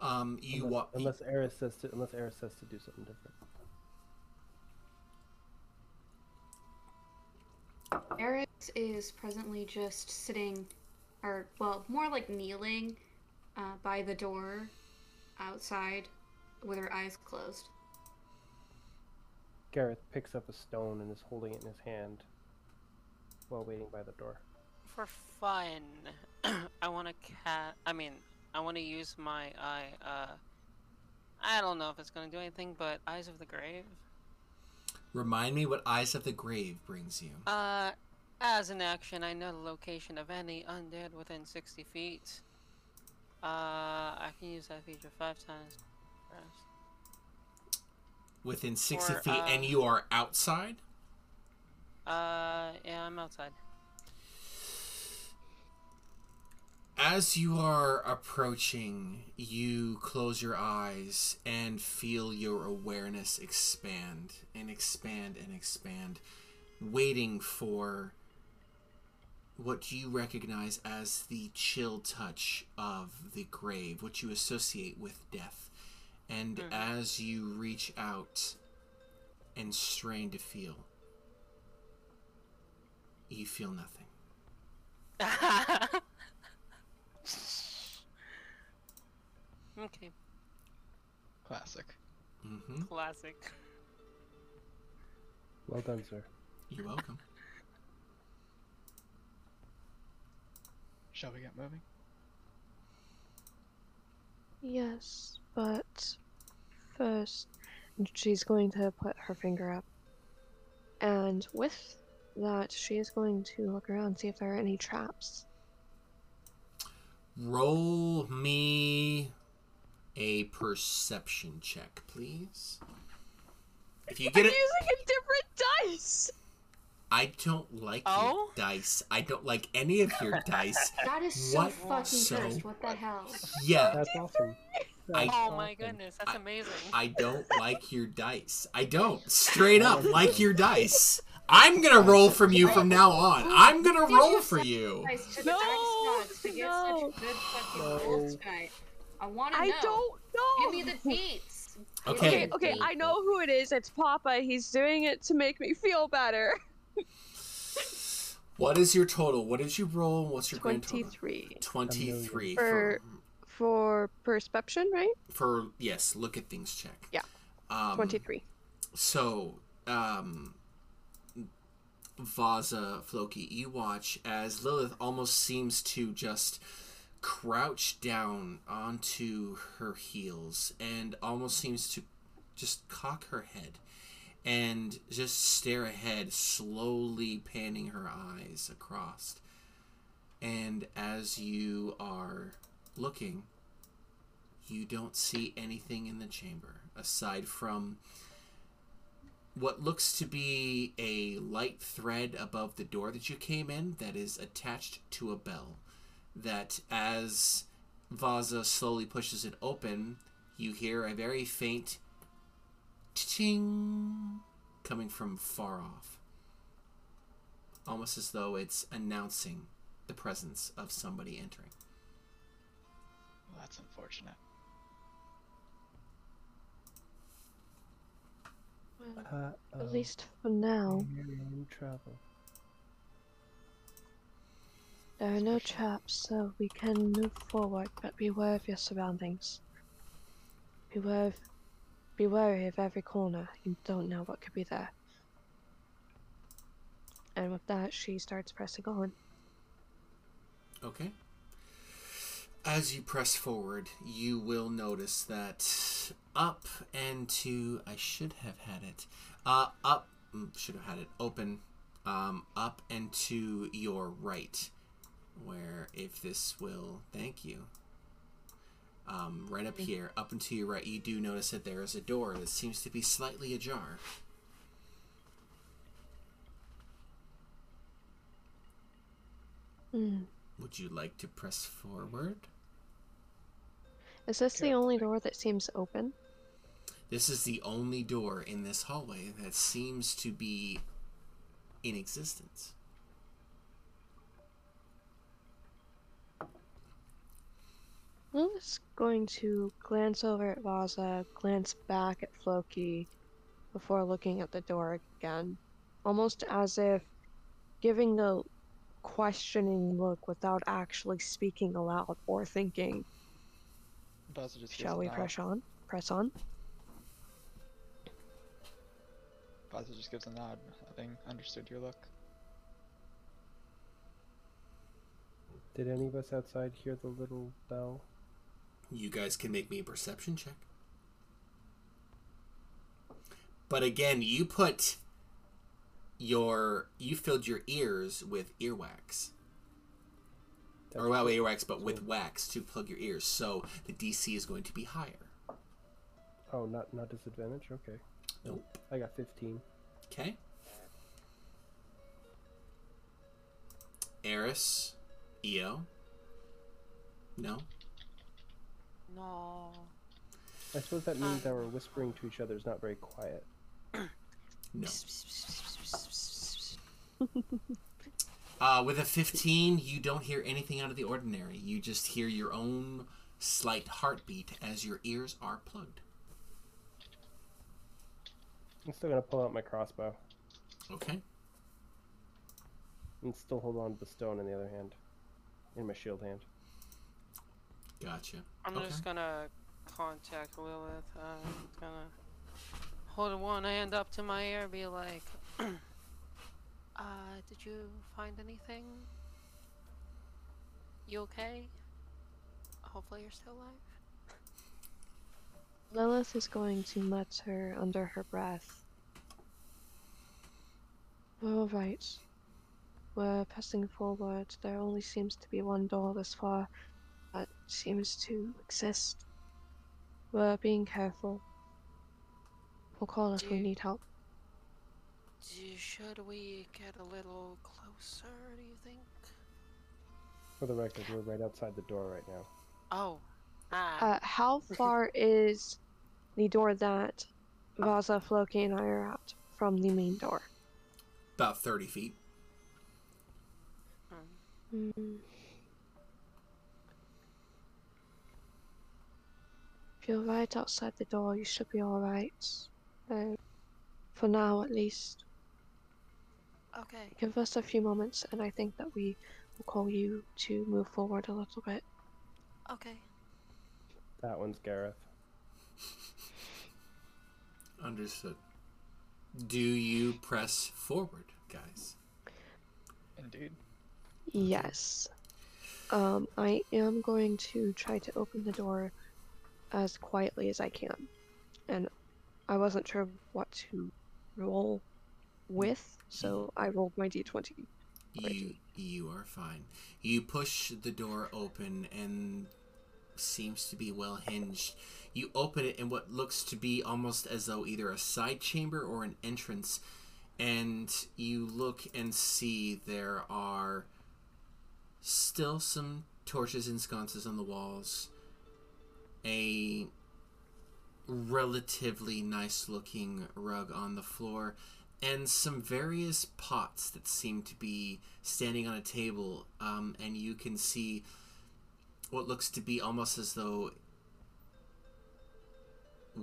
Um, you unless, wa- unless Eris says to unless Eris says to do something different. Eris is presently just sitting, or well, more like kneeling, uh, by the door, outside, with her eyes closed. Gareth picks up a stone and is holding it in his hand while waiting by the door. For fun, *clears throat* I want to cat. I mean, I want to use my eye. Uh, I don't know if it's gonna do anything, but Eyes of the Grave. Remind me what Eyes of the Grave brings you. Uh, as an action, I know the location of any undead within 60 feet. Uh, I can use that feature five times. Within 60 Or, feet, and uh, you are outside? Uh, yeah, I'm outside. As you are approaching, you close your eyes and feel your awareness expand and expand and expand, waiting for what you recognize as the chill touch of the grave, what you associate with death. And Mhm. as you reach out and strain to feel, you feel nothing. *laughs* okay, Classic. hmm classic. Well done, sir. You're welcome. Shall we get moving? Yes, but first she's going to put her finger up. And with that, she is going to look around see if there are any traps. Roll me a perception check, please. If you get I'm it, using a different dice. I don't like Oh? your dice. I don't like any of your *laughs* dice. That is so What? fucking So- cursed. What the hell? Yeah, That's awesome. I- Oh my goodness, that's I- amazing. I don't *laughs* like your dice. I don't. Straight up *laughs* like your dice. I'm gonna roll from you from now on. I'm gonna Did you roll for you. Guys, to the No, dice gods to get no. such good fucking No. tonight. I want to I know. don't know. Give me the dates. Okay. Okay, okay. I know who it is. It's Papa. He's doing it to make me feel better. What is your total? What did you roll? What's your grand total? 23. Twenty-three For- For perception, right? for yes. Look at things. Check. Yeah. Um, 23. So, um, Vaza Floki, you watch as Lilith almost seems to just crouch down onto her heels and almost seems to just cock her head and just stare ahead, slowly panning her eyes across. And as you are looking, you don't see anything in the chamber aside from what looks to be a light thread above the door that you came in that is attached to a bell. That as Vaza slowly pushes it open, you hear a very faint ting coming from far off. Almost as though it's announcing the presence of somebody entering. Well, that's unfortunate. Well, Uh, at least for now, We're in trouble. there are no traps, so we can move forward, but beware of your surroundings. Beware of, be wary of every corner. You don't know what could be there. And with that, she starts pressing on. Okay. As you press forward, you will notice that up and to I should have had it. Uh up mm, should have had it open. Um up and to your right. Where if this will thank you. Um, right up here, up and to your right, you do notice that there is a door that seems to be slightly ajar. Hmm. Would you like to press forward? Is this the only door that seems open? This is the only door in this hallway that seems to be in existence. Lilith's going to glance over at Vaza, glance back at Floki before looking at the door again, almost as if giving a questioning look without actually speaking aloud or thinking. Vaza just Shall a we nod. press on? Press on? Vaza just gives a nod, having understood your look. Did any of us outside hear the little bell? You guys can make me a perception check. But again, you put your you filled your ears with earwax. or well, earwax, but with wax to plug your ears. So the DC is going to be higher. Oh, not not disadvantage. Okay, Nope. I got 15. Okay. Eris, Eo. No. No. I suppose that means that we're whispering to each other is not very quiet. *clears throat* No. *laughs* Uh, with a 15, you don't hear anything out of the ordinary. You just hear your own slight heartbeat as your ears are plugged. I'm still gonna pull out my crossbow Okay. and still hold on to the stone in the other hand, in my shield hand. Gotcha. I'm Okay. just gonna contact Lilith. Uh, gonna hold one hand up to my ear, be like, *clears throat* "Uh, did you find anything? You okay? Hopefully you're still alive." Lilith is going to mutter under her breath. We're all right. We're pressing forward. There only seems to be one door this far that seems to exist. We're being careful. We'll call if we need help. D- Should we get a little closer? Do you think? For the record, we're right outside the door right now. Oh, ah, Uh, how far is the door that Vaza, Floki, and I are at from the main door? About 30 feet. Hmm. You're right outside the door, you should be alright. Uh, for now, at least. okay. Give us a few moments, and I think that we will call you to move forward a little bit. Okay. That one's Gareth. Understood. Do you press forward, guys? Indeed. Yes. Um, I am going to try to open the door as quietly as I can. And I wasn't sure what to roll with, so I rolled my d20. You you are fine. You push the door open and seems to be well hinged. You open it in what looks to be almost as though either a side chamber or an entrance and you look and see there are still some torches and sconces on the walls. A relatively nice looking rug on the floor and some various pots that seem to be standing on a table um, and you can see what looks to be almost as though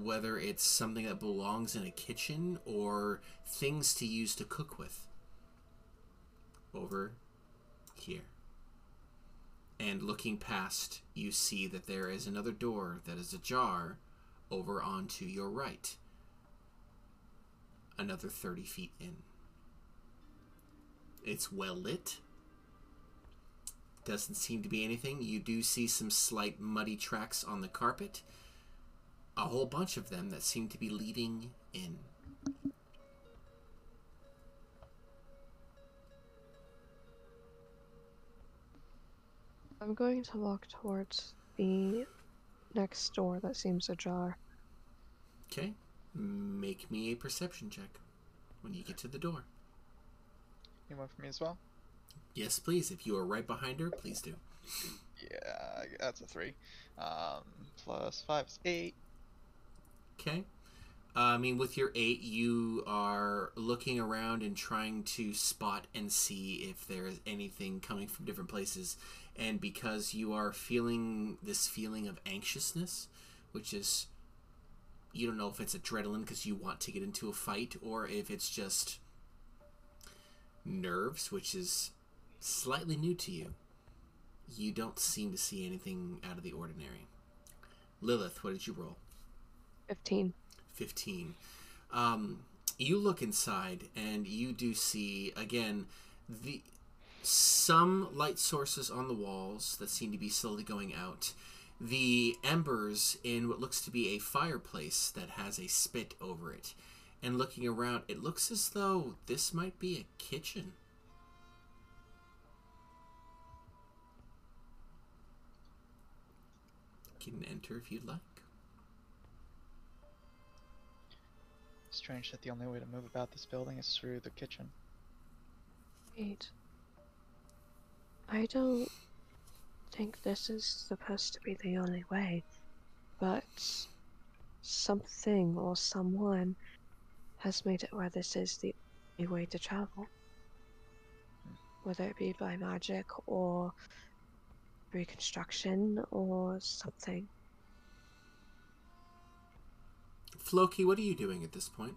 whether it's something that belongs in a kitchen or things to use to cook with over here and looking past you see that there is another door that is ajar over onto your right another 30 feet in. It's well lit. Doesn't seem to be anything. You do see some slight muddy tracks on the carpet. A whole bunch of them that seem to be leading in. I'm going to walk towards the next door that seems ajar. Okay? Make me a perception check when you get to the door. You want for me as well? Yes, please. If you are right behind her, please do. Yeah, that's a three. Um, plus five is eight. Okay. Uh, I mean, with your eight, you are looking around and trying to spot and see if there is anything coming from different places. And because you are feeling this feeling of anxiousness, which is you don't know if it's adrenaline because you want to get into a fight or if it's just nerves, which is slightly new to you. You don't seem to see anything out of the ordinary. Lilith, what did you roll? 15. 15. Um, you look inside and you do see again the some light sources on the walls that seem to be slowly going out. The embers in what looks to be a fireplace that has a spit over it. And looking around, it looks as though this might be a kitchen. You Can enter if you'd like. Strange that the only way to move about this building is through the kitchen. Wait. I don't think this is supposed to be the only way, but something or someone has made it where this is the only way to travel. Whether it be by magic or reconstruction or something. Floki, what are you doing at this point?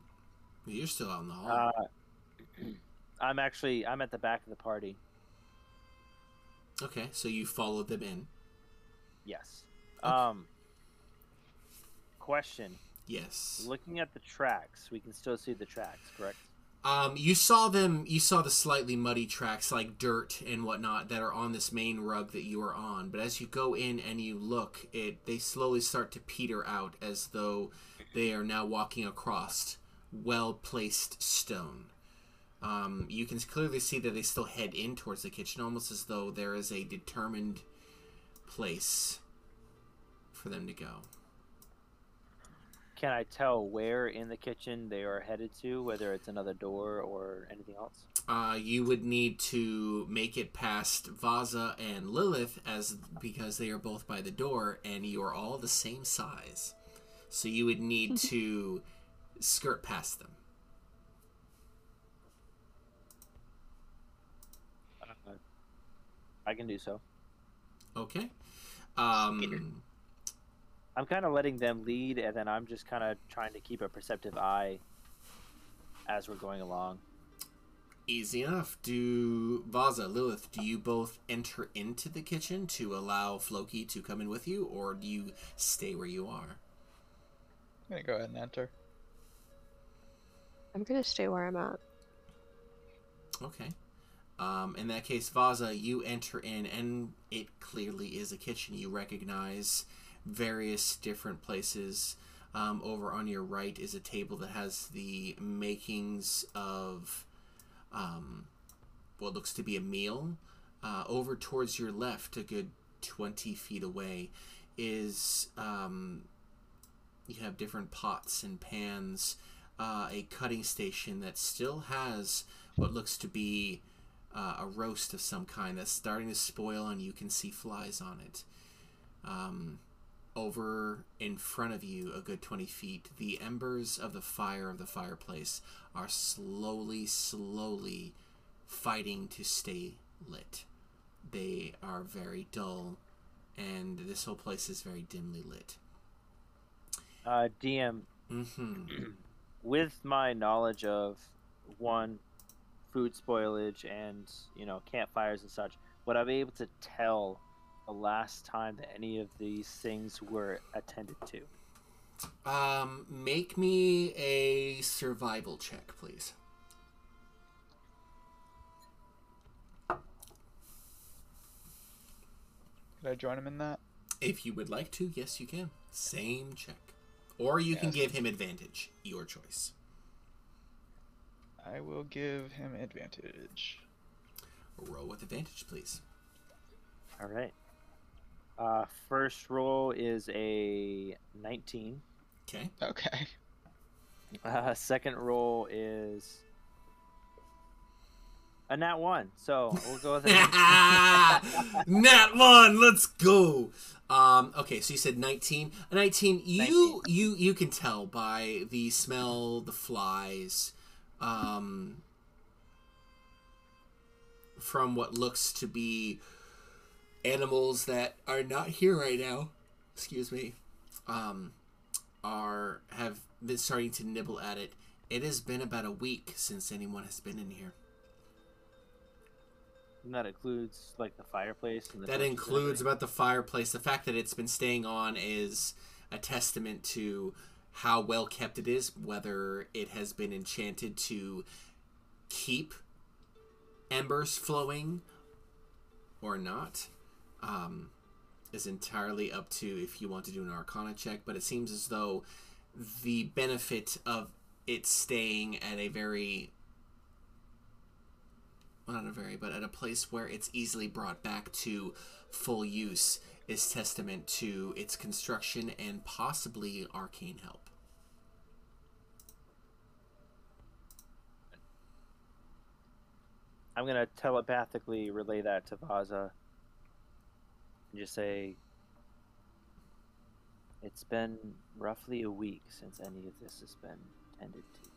You're still out in the hall. Uh, *clears throat* I'm actually I'm at the back of the party. Okay, so you followed them in. Yes. Okay. Um. Question: Yes. Looking at the tracks, we can still see the tracks, correct? Um, you saw them. You saw the slightly muddy tracks, like dirt and whatnot, that are on this main rug that you are on. But as you go in and you look, it they slowly start to peter out, as though they are now walking across well placed stone. Um, you can clearly see that they still head in towards the kitchen, almost as though there is a determined place for them to go. Can I tell where in the kitchen they are headed to, whether it's another door or anything else? uh, you would need to make it past Vaza and Lilith as because they are both by the door and you are all the same size. So you would need *laughs* to skirt past them. Uh, I can do so. Okay. Um, I'm kind of letting them lead, and then I'm just kind of trying to keep a perceptive eye as we're going along. easy enough. Do Vaza, Lilith, do you both enter into the kitchen to allow Floki to come in with you, or do you stay where you are? I'm gonna go ahead and enter. I'm gonna stay where I'm at. Okay. Um, in that case, Vaza, you enter in, and it clearly is a kitchen. You recognize various different places. Um, over on your right is a table that has the makings of um, what looks to be a meal. Uh, over towards your left, a good 20 feet away, is um, you have different pots and pans, uh, a cutting station that still has what looks to be uh, a roast of some kind that's starting to spoil, and you can see flies on it. Um, over in front of you, a good 20 feet, the embers of the fire of the fireplace are slowly, slowly fighting to stay lit. They are very dull, and this whole place is very dimly lit. Uh, DM, hmm *clears throat* with my knowledge of one food spoilage and you know campfires and such, would I be able to tell the last time that any of these things were attended to? Um, make me a survival check, please. Could I join him in that? If you would like to, yes, you can. Same check. Or you can give him advantage. Your choice. I will give him advantage. Roll with advantage, please. All right. Uh, first roll is a 19. Okay. Okay. Uh, second roll is a nat one. So we'll go with it. *laughs* *laughs* Nat one, let's go. Um, okay, so you said 19. A 19, you 19. you you can tell by the smell, the flies, um, from what looks to be animals that are not here right now, excuse me, um, are have been starting to nibble at it. It has been about a week since anyone has been in here. And that includes like the fireplace and the That includes about the fireplace. The fact that it's been staying on is a testament to how well kept it is, whether it has been enchanted to keep embers flowing or not. Um, is entirely up to if you want to do an arcana check, but it seems as though the benefit of it staying at a very well, not a very, but at a place where it's easily brought back to full use is testament to its construction and possibly arcane help. I'm gonna telepathically relay that to Vaza and just say it's been roughly a week since any of this has been tended to.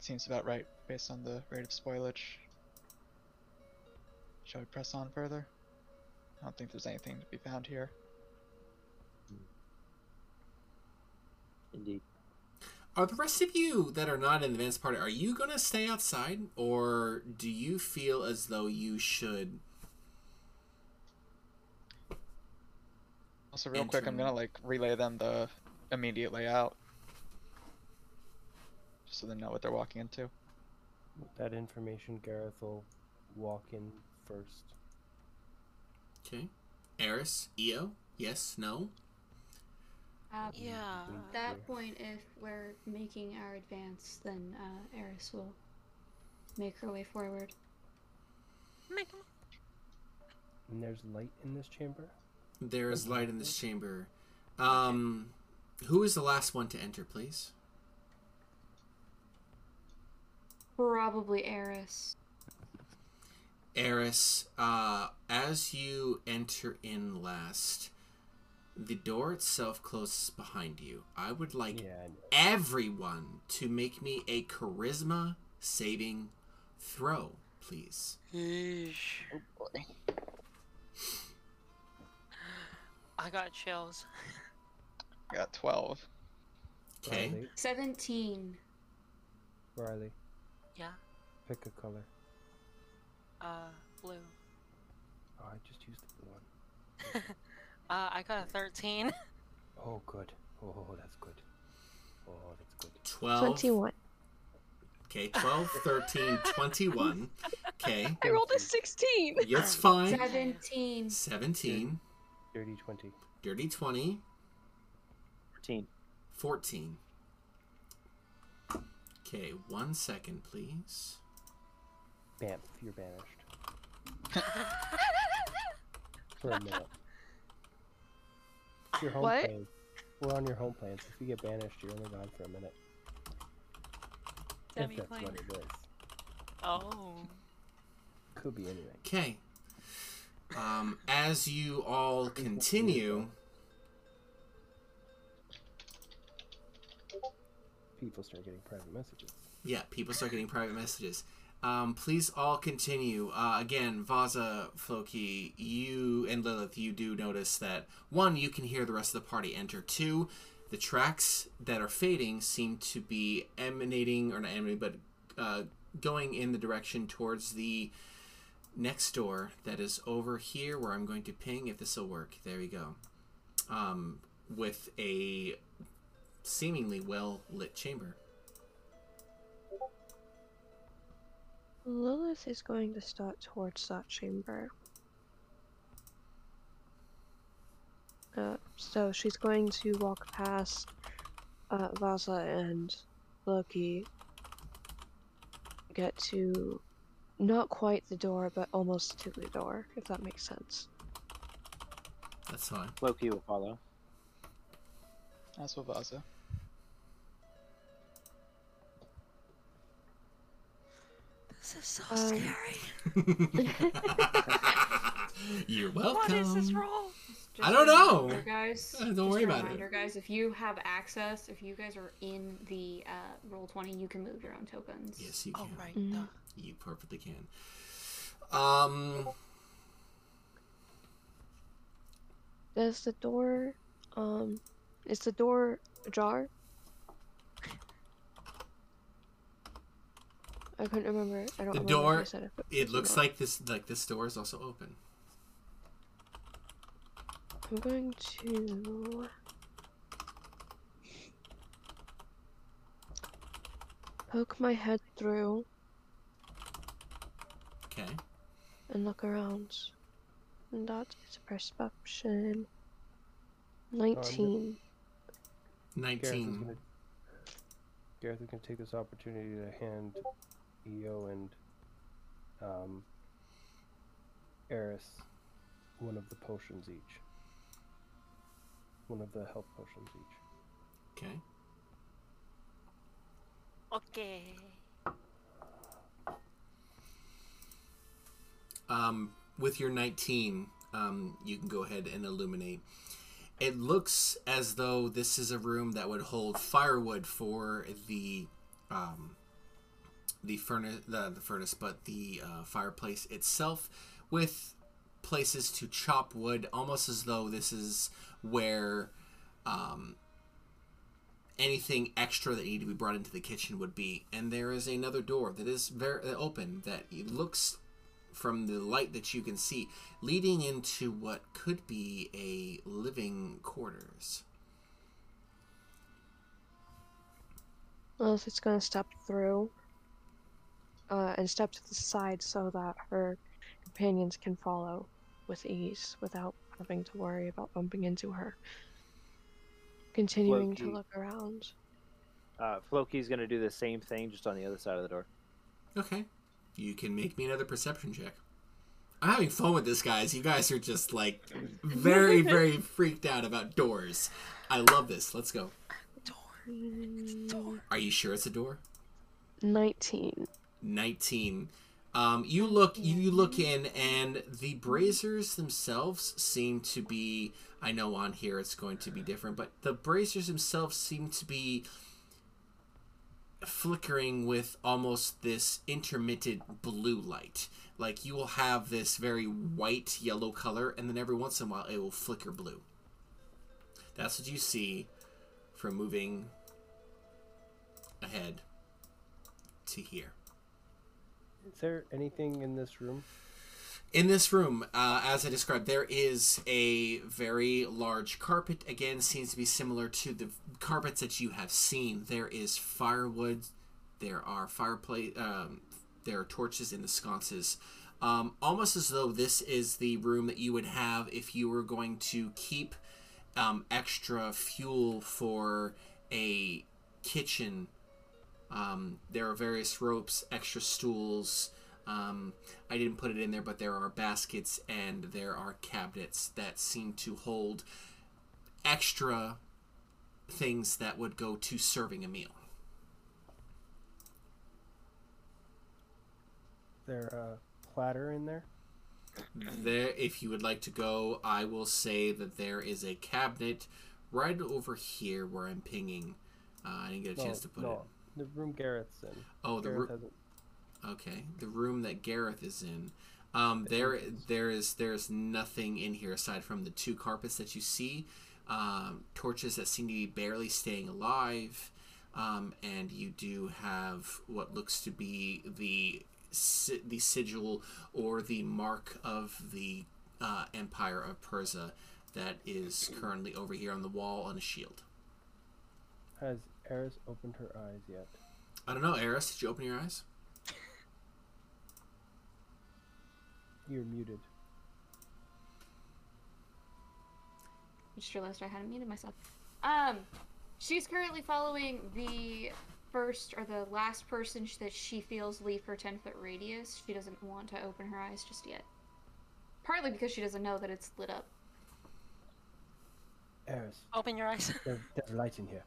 That seems about right based on the rate of spoilage. Shall we press on further? I don't think there's anything to be found here. Indeed. Are the rest of you that are not in the advanced party, are you going to stay outside or do you feel as though you should Also, real quick, I'm gonna like relay them the immediate layout, just so they know what they're walking into. With that information, Gareth will walk in first. Okay. Eris, Eo, yes, no? At Yeah. At that point, if we're making our advance, then uh, Eris will make her way forward. And there's light in this chamber. There is light in this chamber. Um, who is the last one to enter, please? Probably Eris. Eris, uh, as you enter in last, the door itself closes behind you. I would like Yeah. I everyone to make me a charisma saving throw, please. Oh boy. I got chills. I got 12. Okay. 17. Riley, Yeah. pick a color. Uh, blue. Oh, I just used the blue one. *laughs* Uh, I got a 13. *laughs* Oh, good. Oh, that's good. Oh, that's good. 12. 21. Okay, 12, 13, *laughs* 21. Okay, I rolled a 16! it's fine. 17. 17, Dirty 20. dirty 20, 14. 14. Okay, one second, please. Bam, you're banished. *laughs* For a minute. It's your home What? plane. We're on your home plane, so if you get banished, you're only gone for a minute. If that's what it is. Oh. Could be anything. Okay. Um, as you all continue, People start getting private messages. yeah, people start getting private messages. Um, please all continue. Uh, again, Vaza, Floki, you and Lilith, you do notice that one, you can hear the rest of the party enter. Two, the tracks that are fading seem to be emanating, or not emanating, but uh, going in the direction towards the next door that is over here, where I'm going to ping if this will work. There we go. Um, with a seemingly well lit chamber. Lilith is going to start towards that chamber. Uh, so she's going to walk past uh, Vaza and Loki, get to not quite the door, but almost to the door, if that makes sense. That's fine. Loki will follow. As will Vaza. This is so Um, scary. *laughs* You're welcome. *laughs* What is this roll? It's I don't know. guys. Don't just worry a about it. reminder, guys. If you have access, if you guys are in the uh, Roll20, you can move your own tokens. Yes, you Oh can. right. Mhm. You perfectly can. Um, Does the door, um, is the door ajar? I couldn't remember. I don't The remember if door- you said it. it looks like this. Like this door is also open. I'm going to. Poke my head through Okay. and look around. And that is a perception. 19. Gareth is Nineteen. gonna Gareth is gonna take this opportunity to hand Eo and um Eris one of the potions each. One of the health potions each. Okay. Okay. Um, with your 19, um, you can go ahead and illuminate. It looks as though this is a room that would hold firewood for the um, the furnace, the, the furnace, but the uh, fireplace itself, with places to chop wood, almost as though this is where um, anything extra that needed to be brought into the kitchen would be. And there is another door that is very open that looks from the light that you can see, leading into what could be a living quarters. Well, if it's going to step through uh, and step to the side so that her companions can follow with ease without having to worry about bumping into her. Continuing to look around. Uh, Floki's gonna do the same thing, just on the other side of the door. Okay. You can make me another perception check. I'm having fun with this, guys. You guys are just like very, *laughs* very freaked out about doors. I love this. Let's go. Mm, Are you sure it's a door? 19. 19 um, you look you look in and the braziers themselves seem to be i know on here it's going to be different but the braziers themselves seem to be flickering with almost this intermittent blue light. Like you will have this very white yellow color and then every once in a while it will flicker blue. That's what you see from moving ahead to here Is there anything in this room? In this room, uh, as I described, there is a very large carpet. Again, seems to be similar to the carpets that you have seen. There is firewood. There are fireplace. Um, there are torches in the sconces. Um, almost as though this is the room that you would have if you were going to keep um, extra fuel for a kitchen. Um, there are various ropes, extra stools. Um, I didn't put it in there, but there are baskets and there are cabinets that seem to hold extra things that would go to serving a meal. There a platter in there? There, if you would like to go, I will say that there is a cabinet right over here where I'm pinging. Uh, I didn't get a chance to put no, it. The room Gareth's in. Oh, the room. Okay, the room that Gareth is in. Um, there, there is there's nothing in here aside from the two carpets that you see, um, torches that seem to be barely staying alive, um, and you do have what looks to be the the sigil or the mark of the uh, Empire of Persia that is currently over here on the wall on a shield. Has Eris opened her eyes yet? I don't know, Eris, did you open your eyes? You're muted. I just realized I hadn't muted myself. Um, she's currently following the first or the last person that she feels leave her 10 foot radius. She doesn't want to open her eyes just yet. Partly because she doesn't know that it's lit up. Eris, Open your eyes. there, there's light in here.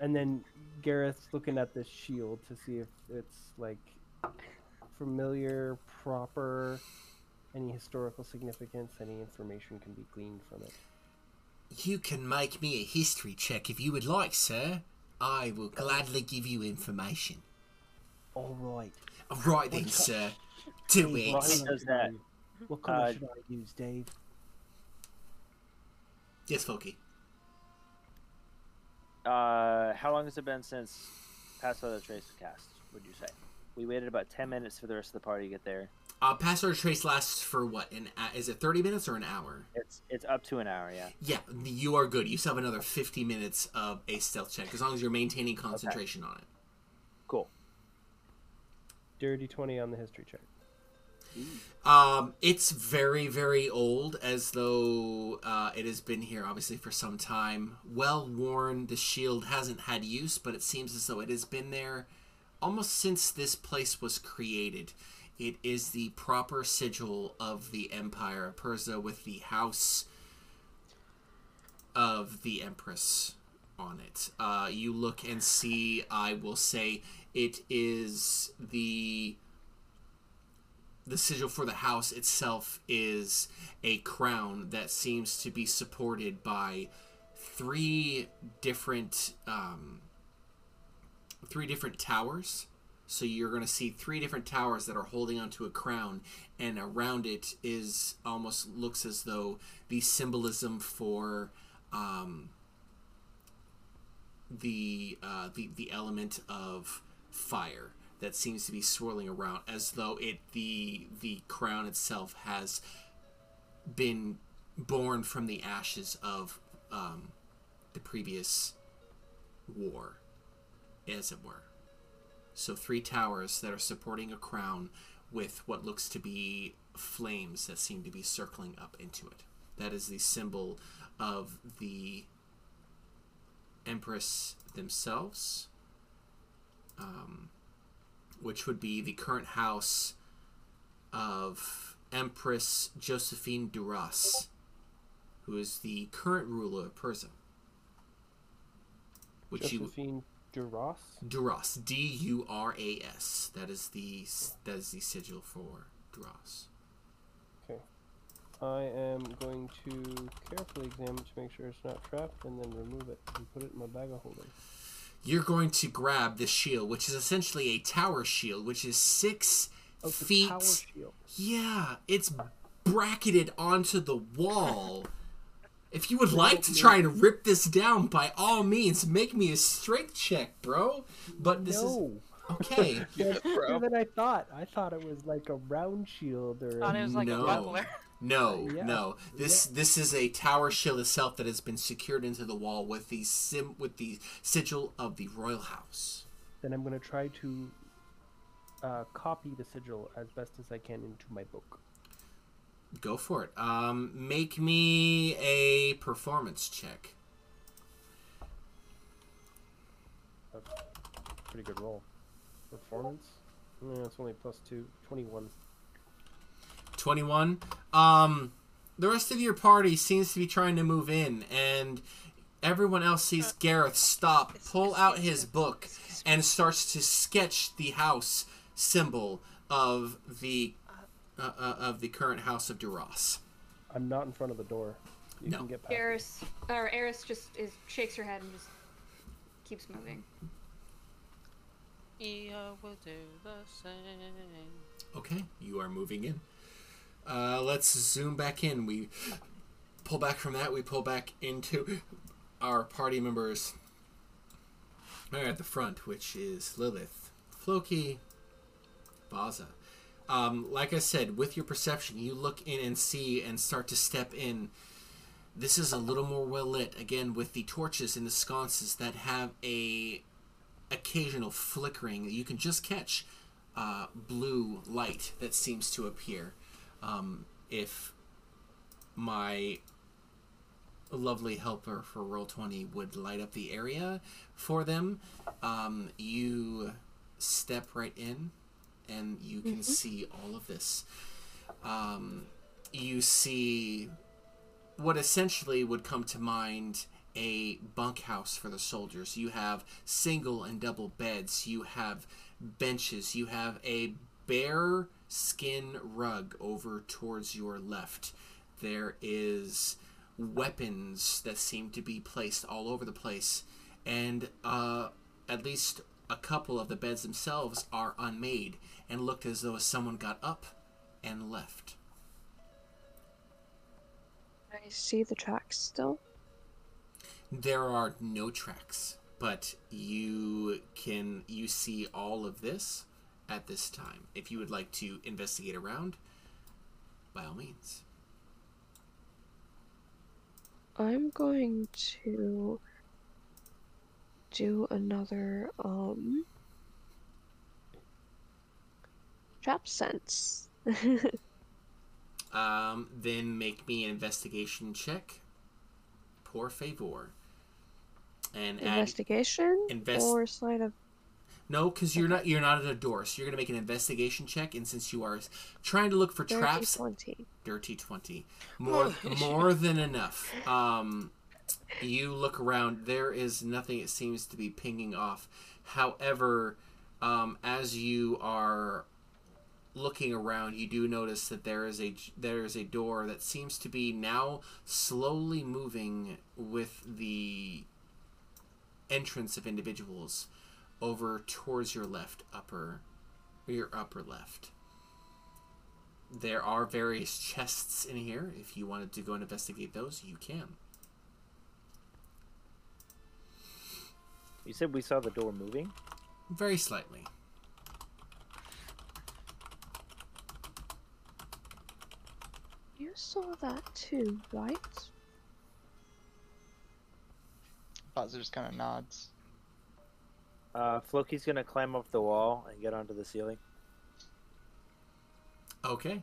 And then Gareth's looking at this shield to see if it's like familiar, proper. any historical significance, any information can be gleaned from it. You can make me a history check if you would like, sir. I will gladly give you information. All right. Right then, sir. Do Dave, it. what color does should that? I use? What color Uh, should I use, Dave? Yes, Floki. Uh, how long has it been since Pass Without a Trace was cast? Would you say? We waited about ten minutes for the rest of the party to get there. Uh, Pass without Trace lasts for what? An a- is it thirty minutes or an hour? It's it's up to an hour, yeah. Yeah, you are good. You still have another fifty minutes of a stealth check as long as you're maintaining concentration on it. Cool. Dirty 20 on the history check. Um, it's very, very old, as though uh, it has been here obviously for some time. Well worn. The shield hasn't had use, but it seems as though it has been there almost since this place was created. It is the proper sigil of the Empire of Persia with the house of the Empress on it. Uh, you look and see, I will say, it is the the sigil for the house itself is a crown that seems to be supported by three different um, three different towers. So you're going to see three different towers that are holding onto a crown, and around it is almost looks as though the symbolism for um, the uh, the the element of fire that seems to be swirling around as though it the the crown itself has been born from the ashes of um, the previous war as it were. So three towers that are supporting a crown with what looks to be flames that seem to be circling up into it. That is the symbol of the empress themselves. Um, which would be the current house of Empress Josephine Duras, who is the current ruler of Persia. Which you Josephine Duras? Duras, D U R A S. That is the that is the sigil for Duras. Okay, I am going to carefully examine to make sure it's not trapped and then remove it and put it in my bag of holding. You're going to grab the shield, which is essentially a tower shield, which is six Oh, it's a feet. tower shield. Yeah, it's bracketed onto the wall. *laughs* if you would like to try and rip this down, by all means, make me a strength check, bro. But this is no. okay. *laughs* Better than I thought. I thought it was like a round shield or. Thought A... it was like No. a buckler. No, Yeah. no. This this is a tower shield itself that has been secured into the wall with the sim with the sigil of the royal house. Then I'm going to try to uh, copy the sigil as best as I can into my book. Go for it. Um, make me a performance check. That's a pretty good roll. Performance? No, it's only plus two. 21. 21 um the rest of your party seems to be trying to move in and everyone else sees gareth stop pull out his book and starts to sketch the house symbol of the uh, uh, of the current house of duras I'm not in front of the door. You No. can get past. Eris or Eris just is shakes her head and just keeps moving. Eo will do the same. okay you are moving in uh, let's zoom back in. We pull back from that. We pull back into our party members. Are at the front which is lilith floki vaza. Um, like i said with your perception you look in and see and start to step in. This is a little more well lit again with the torches in the sconces that have a occasional flickering. You can just catch uh, blue light that seems to appear um, if my lovely helper for Roll20 would light up the area for them um, you step right in and you can see all of this um, you see what essentially would come to mind a bunkhouse for the soldiers. You have single and double beds. You have benches. You have a bare skin rug over towards your left. There is weapons that seem to be placed all over the place, and uh, at least a couple of the beds themselves are unmade and looked as though someone got up and left. I see the tracks still. There are no tracks, but you can you see all of this at this time. If you would like to investigate around, by all means. I'm going to do another um trap sense. *laughs* Um, then make me an investigation check. Por favor. And add Investigation invest- or sleight of no, because you're not you're not at a door, so you're gonna make an investigation check. And since you are trying to look for dirty traps, twenty. dirty 20 more *sighs* more than enough. Um you look around. There is nothing it seems to be pinging off. However um as you are looking around you do notice that there is a there is a door that seems to be now slowly moving with the entrance of individuals over towards your left upper or your upper left there are various chests in here. If you wanted to go and investigate those, you can. You said we saw the door moving. Very slightly. You saw that too, right? Vaza just kind of nods. Uh, Floki's gonna climb up the wall and get onto the ceiling. Okay.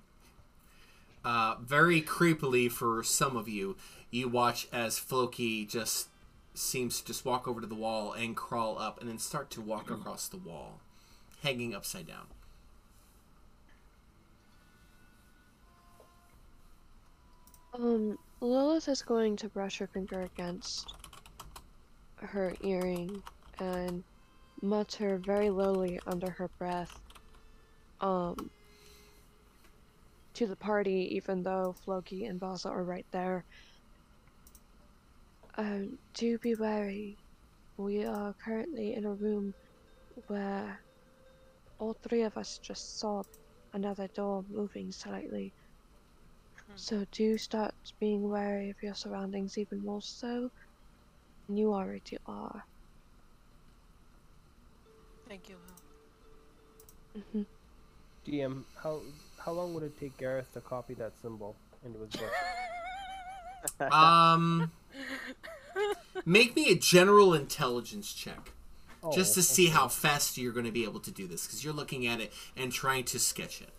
Uh, very creepily for some of you, you watch as Floki just seems to just walk over to the wall and crawl up and then start to walk across the wall, hanging upside down. Um, Lilith is going to brush her finger against her earring and mutter very lowly under her breath, um, to the party, even though Floki and Vaza are right there. Um, do be wary. We are currently in a room where all three of us just saw another door moving slightly. So do start being wary of your surroundings even more so than you already are. Thank you. Will. hmm DM, how how long would it take Gareth to copy that symbol into his book? *laughs* Um, make me a general intelligence check. Oh, just to see okay. how fast you're going to be able to do this because you're looking at it and trying to sketch it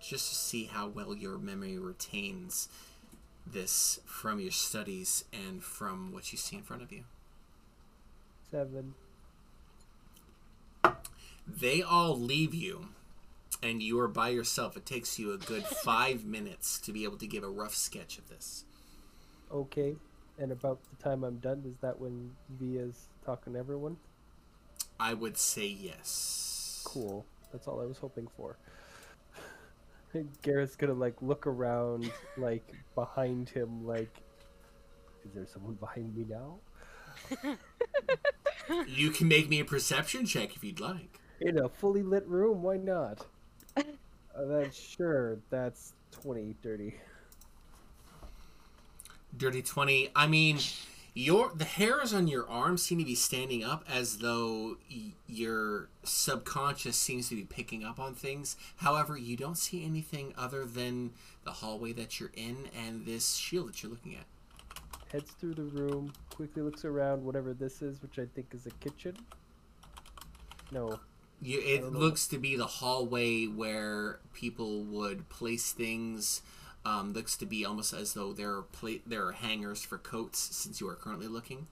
just to see how well your memory retains this from your studies and from what you see in front of you seven. They all leave you and you are by yourself it takes you a good *laughs* five minutes to be able to give a rough sketch of this Okay. And about the time I'm done, is that when Via's talking to everyone? i would say yes Cool. That's all I was hoping for. *laughs* Gareth's gonna like look around, *laughs* like behind him, like, is there someone behind me now? You can make me a perception check if you'd like In a fully lit room, why not? *laughs* uh, that's sure. That's twenty dirty. Dirty 20. I mean, your the hairs on your arms seem to be standing up as though y- your subconscious seems to be picking up on things. However, you don't see anything other than the hallway that you're in and this shield that you're looking at. Heads through the room, quickly looks around, whatever this is, which I think is a kitchen. No, You, it looks to be the hallway where people would place things. Um, looks to be almost as though there are pla- there are hangers for coats since you are currently looking.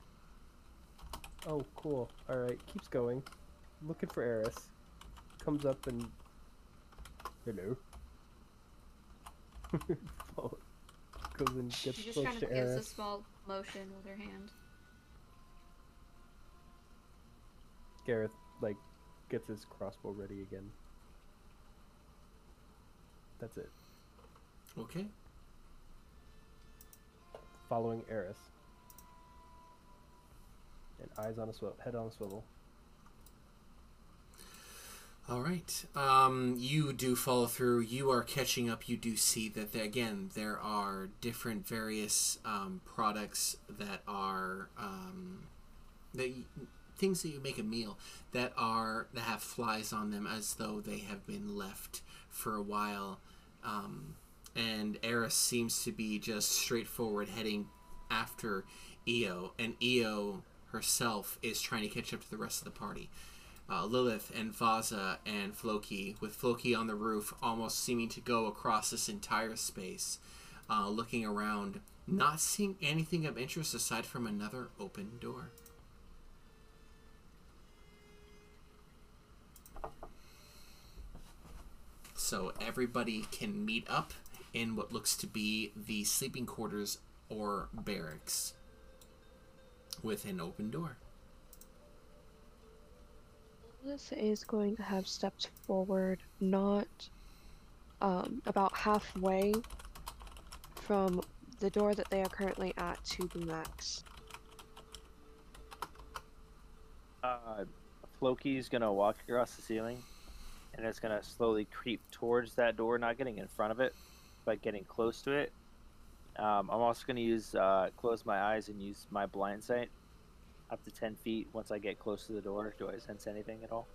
Oh, cool. All right, keeps going. Looking for Eris. Comes up and hello. *laughs* and gets she just close kind of Aerith. gives a small motion with her hand. Gareth like gets his crossbow ready again. That's it. Okay. Following Eris. And eyes on a swivel, head on a swivel. All right. Um, you do follow through. You are catching up. You do see that again there are different various um, products that are um, that things that you make a meal that are that have flies on them as though they have been left for a while. Um, and Eris seems to be just straightforward heading after Eo, and Eo herself is trying to catch up to the rest of the party uh, Lilith and Vaza and Floki, with Floki on the roof, almost seeming to go across this entire space, uh, looking around, not seeing anything of interest aside from another open door. So everybody can meet up in what looks to be the sleeping quarters or barracks with an open door. This is going to have stepped forward, not um, about halfway from the door that they are currently at to the max. Uh, Floki's gonna walk across the ceiling, and it's gonna slowly creep towards that door, not getting in front of it, but getting close to it. Um, I'm also gonna use uh, close my eyes and use my blind sight up to ten feet. Once I get close to the door, do I sense anything at all?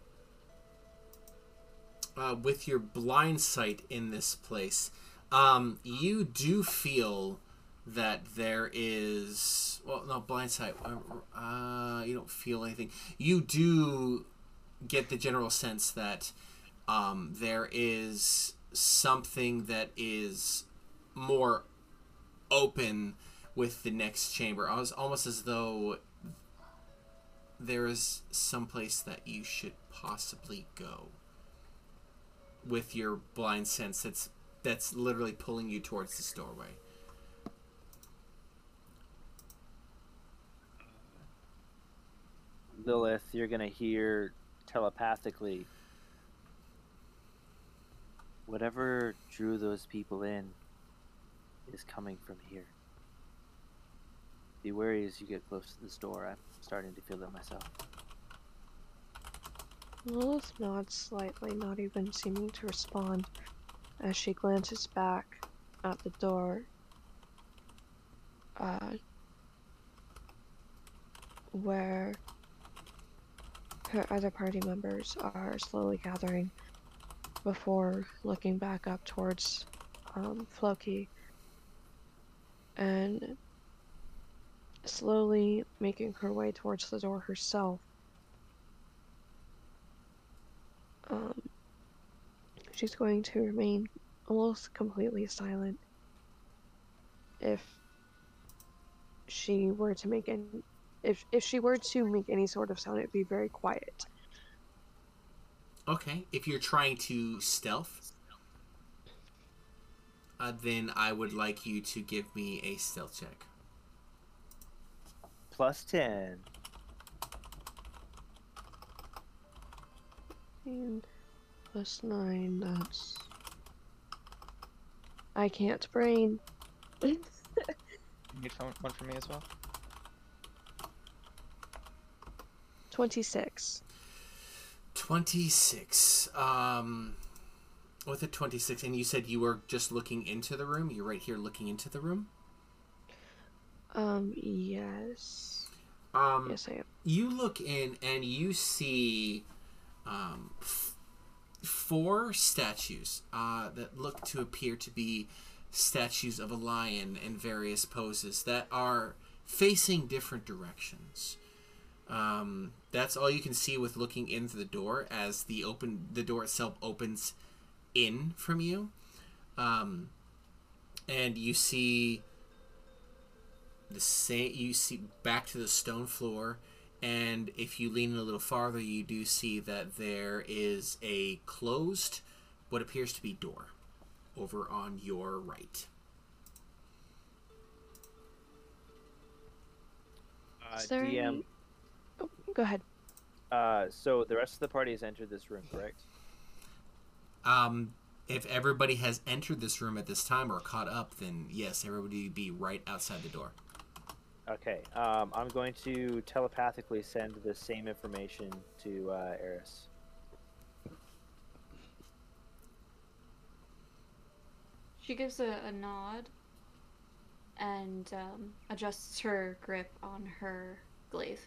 uh, with your blind sight in this place, um, you do feel that there is well, no blind sight. Uh, uh, you don't feel anything. You do get the general sense that um, there is something that is more open with the next chamber. Almost as though there is some place that you should possibly go with your blind sense that's that's literally pulling you towards this doorway. Lilith, you're gonna hear telepathically. Whatever drew those people in is coming from here. Be wary as you get close to this door. I'm starting to feel it myself. Lilith nods slightly, not even seeming to respond, as she glances back at the door. Uh, where her other party members are slowly gathering before looking back up towards um, Floki and slowly making her way towards the door herself. Um, she's going to remain almost completely silent. If she were to make any, if if she were to make any sort of sound, it'd be very quiet. Okay, if you're trying to stealth, uh, then I would like you to give me a stealth check. Plus 10. And plus nine, that's. I can't brain. *laughs* You need one one for me as well. 26. 26. Um, with a 26, and you said you were just looking into the room? You're right here looking into the room? Um, yes. Um, Yes, I am. you look in and you see um, f- four statues uh, that look to appear to be statues of a lion in various poses that are facing different directions. Um, that's all you can see with looking into the door as the open the door itself opens in from you, um, and you see the same you see back to the stone floor and if you lean a little farther you do see that there is a closed what appears to be door over on your right Uh, Is there DM, any- Oh, go ahead. uh, so the rest of the party has entered this room, correct? um if everybody has entered this room at this time or caught up, then yes, everybody would be right outside the door. Okay, um, I'm going to telepathically send the same information to uh, Eris. She gives a, a nod and um, adjusts her grip on her glaive.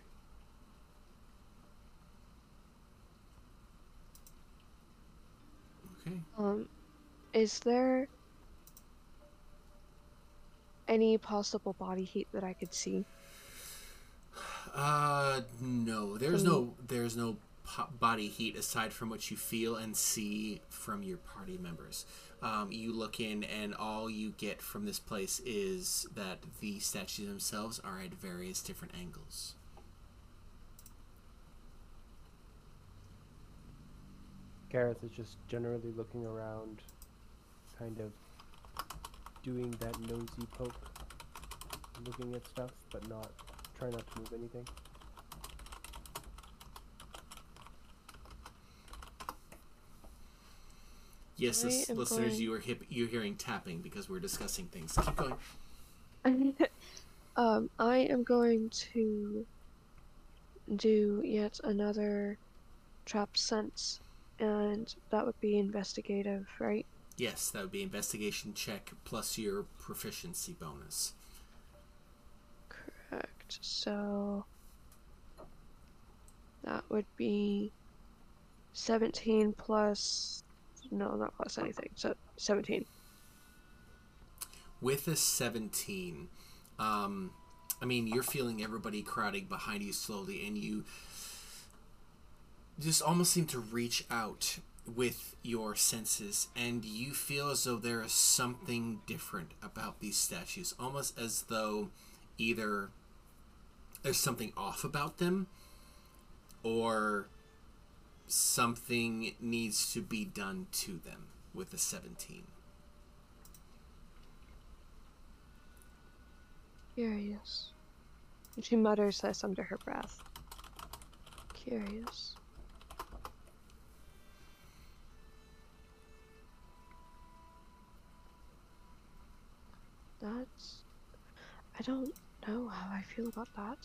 Okay. Um, is there any possible body heat that I could see? Uh, no. There's Can no there's no po- body heat aside from what you feel and see from your party members. Um, you look in, and all you get from this place is that the statues themselves are at various different angles. Gareth is just generally looking around, kind of doing that nosy poke, looking at stuff, but not trying not to move anything. Yes, I lis- am listeners, going- you are hip, you're hearing tapping because we're discussing things. Keep going. *laughs* um, I am going to do yet another trap sense, and that would be investigative, right? Yes, that would be investigation check plus your proficiency bonus. Correct. So that would be 17 plus. No, not plus anything. So 17. with a 17 um i mean you're feeling everybody crowding behind you slowly and you just almost seem to reach out with your senses and you feel as though there is something different about these statues almost as though either there's something off about them or something needs to be done to them with the 17 Curious. She mutters this under her breath. Curious. That's. I don't know how I feel about that.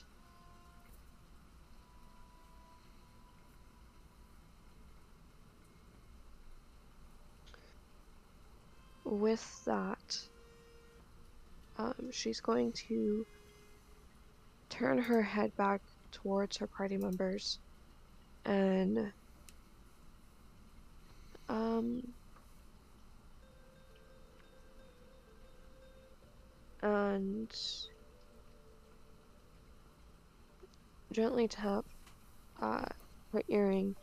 With that, um, she's going to turn her head back towards her party members and um and gently tap uh, her earring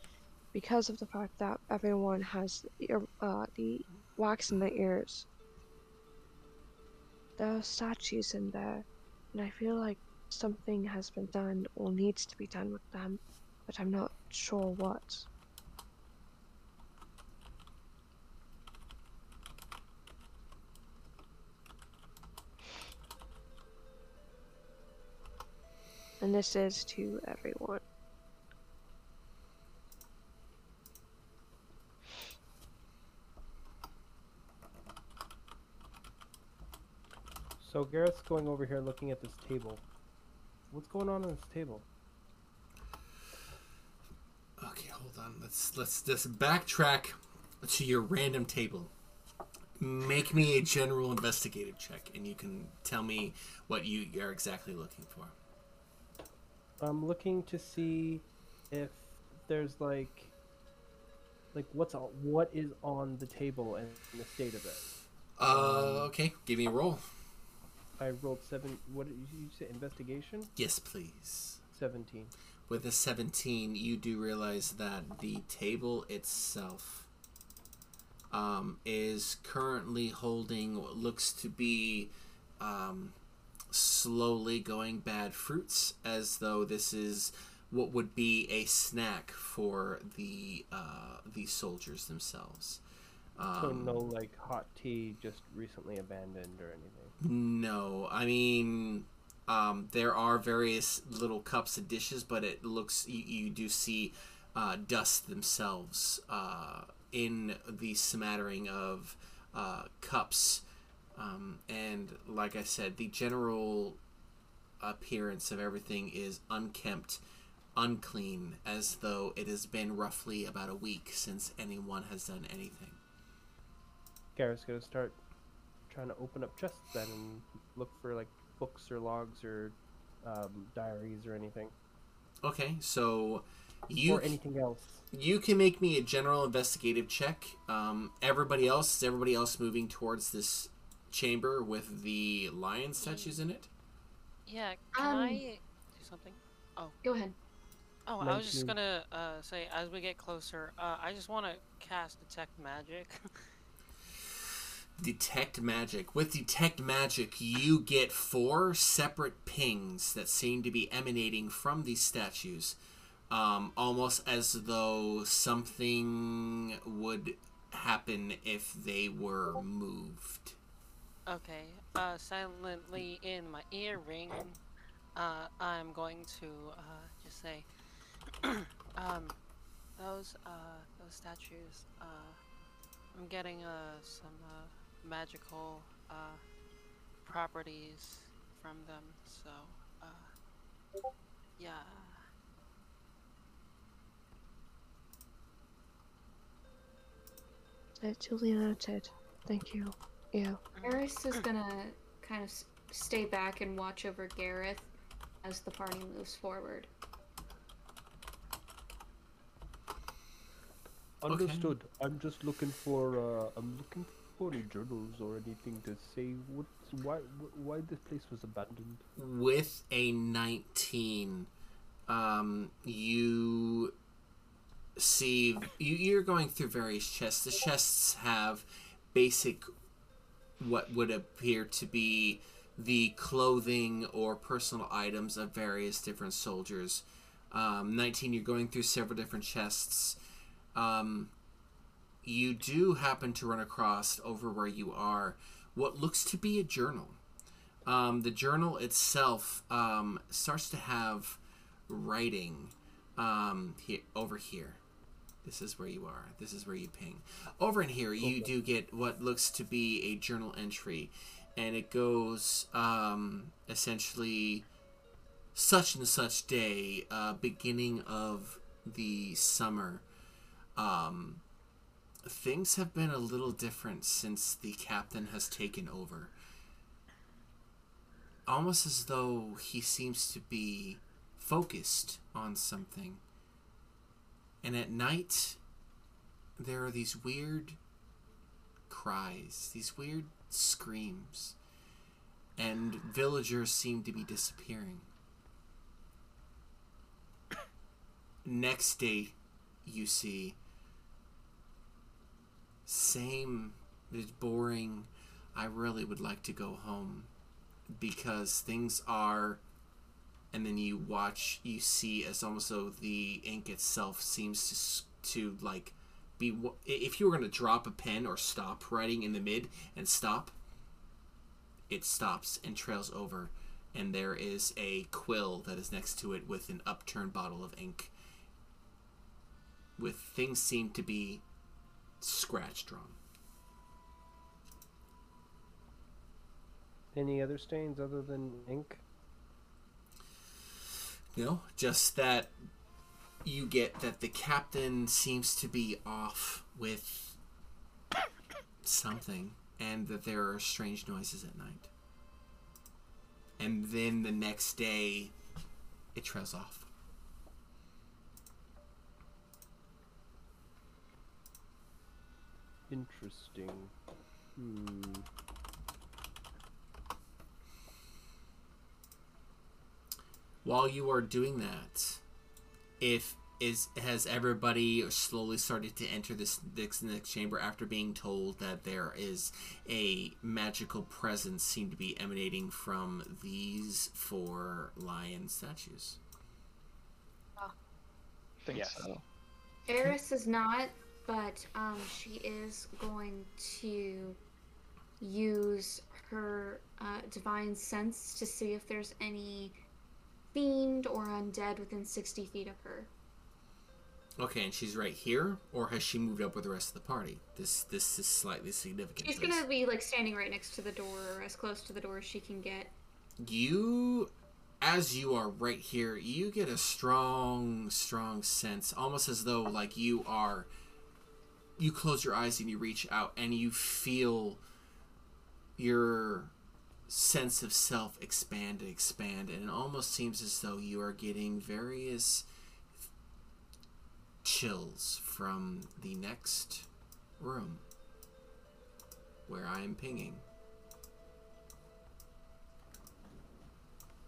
because of the fact that everyone has the, ear, uh, the wax in their ears there are statues in there, and I feel like something has been done or needs to be done with them, but I'm not sure what. And this is to everyone. So Gareth's going over here looking at this table. What's going on on this table? Okay, hold on. Let's let's just backtrack to your random table. Make me a general investigative check, and you can tell me what you are exactly looking for. I'm looking to see if there's like like what's on, what is on the table and the state of it. Uh, okay. Give me a roll. I rolled seven. What did you say? Investigation. Yes, please. Seventeen. With a 17, you do realize that the table itself um, is currently holding what looks to be um, slowly going bad fruits, as though this is what would be a snack for the uh, the soldiers themselves. Um, So no like hot tea just recently abandoned or anything. No, I mean, um, there are various little cups and dishes, but it looks you, you do see uh, dust themselves uh, in the smattering of uh, cups. Um, and like I said, the general appearance of everything is unkempt, unclean, as though it has been roughly about a week since anyone has done anything. Gareth's gonna start trying to open up chests then and look for like books or logs or um, diaries or anything Okay, so you or anything else. you can make me a general investigative check. Um, everybody else is everybody else moving towards this chamber with the lion statues in it. Yeah, can Um, I do something? Oh. Go ahead. Oh, I was just Nineteen. gonna uh, say, as we get closer, uh, I just want to cast detect magic. *laughs* Detect magic. With detect magic, you get four separate pings that seem to be emanating from these statues, um, almost as though something would happen if they were moved. Okay. Uh, silently in my earring, uh, I'm going to uh, just say, *clears throat* um, those uh, those statues. Uh, I'm getting uh, some magical properties from them. So, yeah. Duly noted. Thank you. Yeah. Eris is gonna kind of stay back and watch over Gareth as the party moves forward. Okay. Understood. I'm just looking for. Uh, I'm looking for any journals or anything to say what, why, why this place was abandoned. with a 19 um you see you, you're going through various chests the chests have basic what would appear to be the clothing or personal items of various different soldiers. Um, 19 you're going through several different chests. Um, you do happen to run across over where you are what looks to be a journal. Um, the journal itself um, starts to have writing um, here over here. This is where you are. This is where you ping. Over in here, you do get what looks to be a journal entry, and it goes um, essentially such and such day, uh, beginning of the summer. Um, things have been a little different since the captain has taken over almost as though he seems to be focused on something. And at night, there are these weird cries, these weird screams, and villagers seem to be disappearing. Next day, you see same, it's boring. I really would like to go home because things are and then you watch you see as almost though the ink itself seems to to like be if you were going to drop a pen or stop writing in the mid and stop it stops and trails over and there is a quill that is next to it with an upturned bottle of ink with things seem to be scratch drawn Any other stains other than ink? You know, just that you get that the captain seems to be off with something, and that there are strange noises at night. And then the next day, it trails off. Interesting. Hmm. While you are doing that, if is has everybody slowly started to enter this this next chamber after being told that there is a magical presence seem to be emanating from these four lion statues. think Yes. so. Eris is not, but um, she is going to use her uh, divine sense to see if there's any fiend or undead within 60 feet of her. Okay, and she's right here, or has she moved up with the rest of the party? This this is slightly significant. She's gonna be like standing right next to the door, or as close to the door as she can get. you as you are right here you get a strong strong sense almost as though like you are you close your eyes and you reach out and you feel your sense of self expand and expand and it almost seems as though you are getting various chills from the next room where i am pinging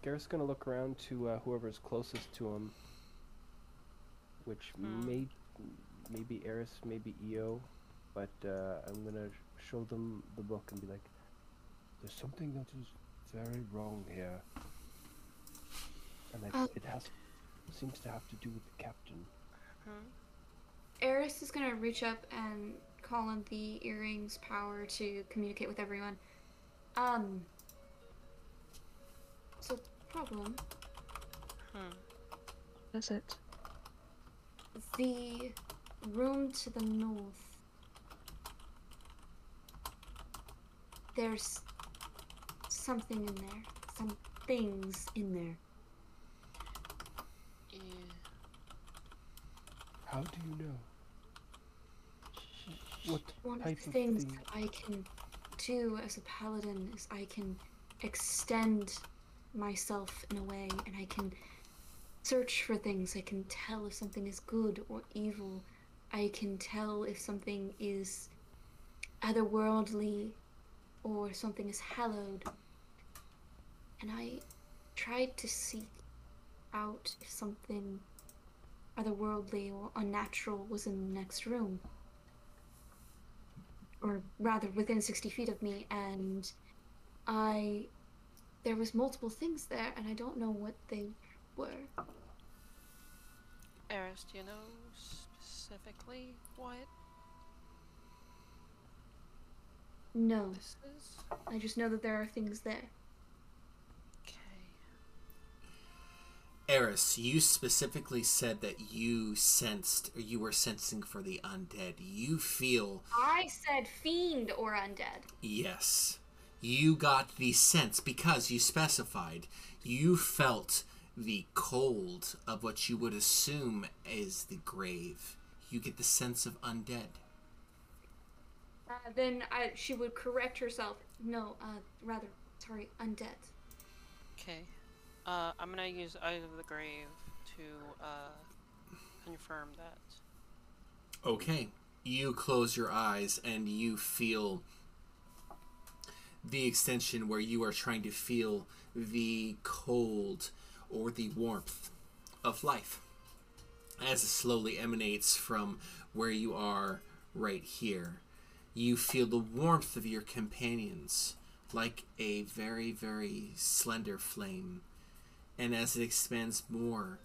Gareth's gonna look around to uh, whoever's closest to him, which Hmm. may maybe Eris, maybe Eo, but uh, I'm gonna show them the book and be like, "There's something that is very wrong here, and I, Uh. it has seems to have to do with the captain." Eris is gonna reach up and call on the earrings' power to communicate with everyone. Um. So problem. Hmm. That's it. The room to the north. There's something in there. Some things in there. Yeah. How do you know? What One of type the of things thing? that I can do as a paladin is I can extend myself in a way and I can search for things. I can tell if something is good or evil. I can tell if something is otherworldly or something is hallowed. And I tried to seek out if something otherworldly or unnatural was in the next room. Or rather within 60 feet of me and i there was multiple things there and i don't know what they were. Eris, do you know specifically what no. this is? i just know that there are things there Eris, you specifically said that you sensed, or you were sensing for the undead. You feel, i said fiend or undead yes, you got the sense because you specified. You felt the cold of what you would assume is the grave. You get the sense of undead. uh, then I, she would correct herself no uh, rather sorry undead Okay. Uh, I'm gonna use Eyes of the Grave to uh, confirm that. Okay. You close your eyes and you feel the extension where you are trying to feel the cold or the warmth of life as it slowly emanates from where you are right here. You feel the warmth of your companions like a very, very slender flame. And as it expands more,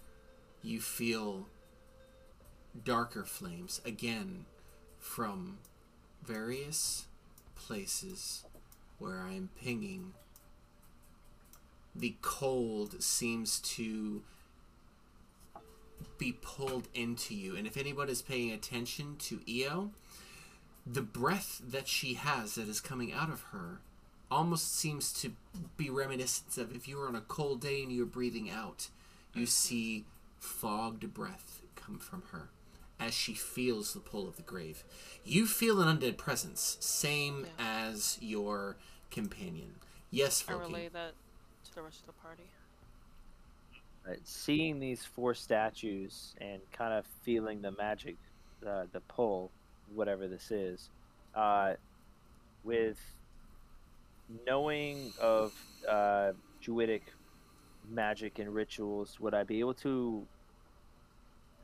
you feel darker flames again from various places where I am pinging. The cold seems to be pulled into you, and if anybody's paying attention to Eo, the breath that she has that is coming out of her almost seems to be reminiscent of if you were on a cold day and you were breathing out, you see fogged breath come from her as she feels the pull of the grave. You feel an undead presence, same as your companion. Yes, I relay that to the rest of the party. Uh, seeing these four statues and kind of feeling the magic, uh, the pull, whatever this is, uh, with knowing of uh, Druidic magic and rituals, would I be able to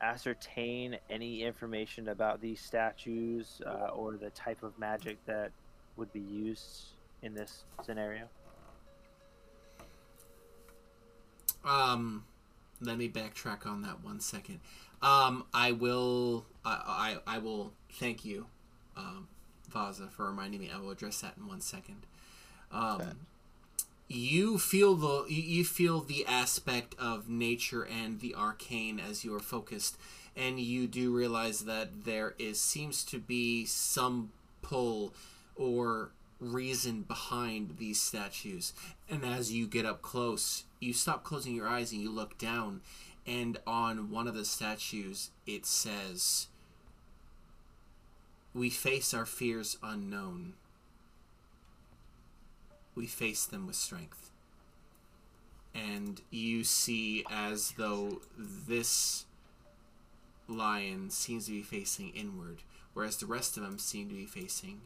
ascertain any information about these statues uh, or the type of magic that would be used in this scenario? Um, let me backtrack on that one second. Um, I will. I I, I will thank you, um, Vaza, for reminding me. I will address that in one second. Um, you feel the you you feel the aspect of nature and the arcane as you are focused and you do realize that there is seems to be some pull or reason behind these statues. And as you get up close you stop closing your eyes and you look down and on one of the statues it says we face our fears unknown we face them with strength. And you see as though this lion seems to be facing inward, whereas the rest of them seem to be facing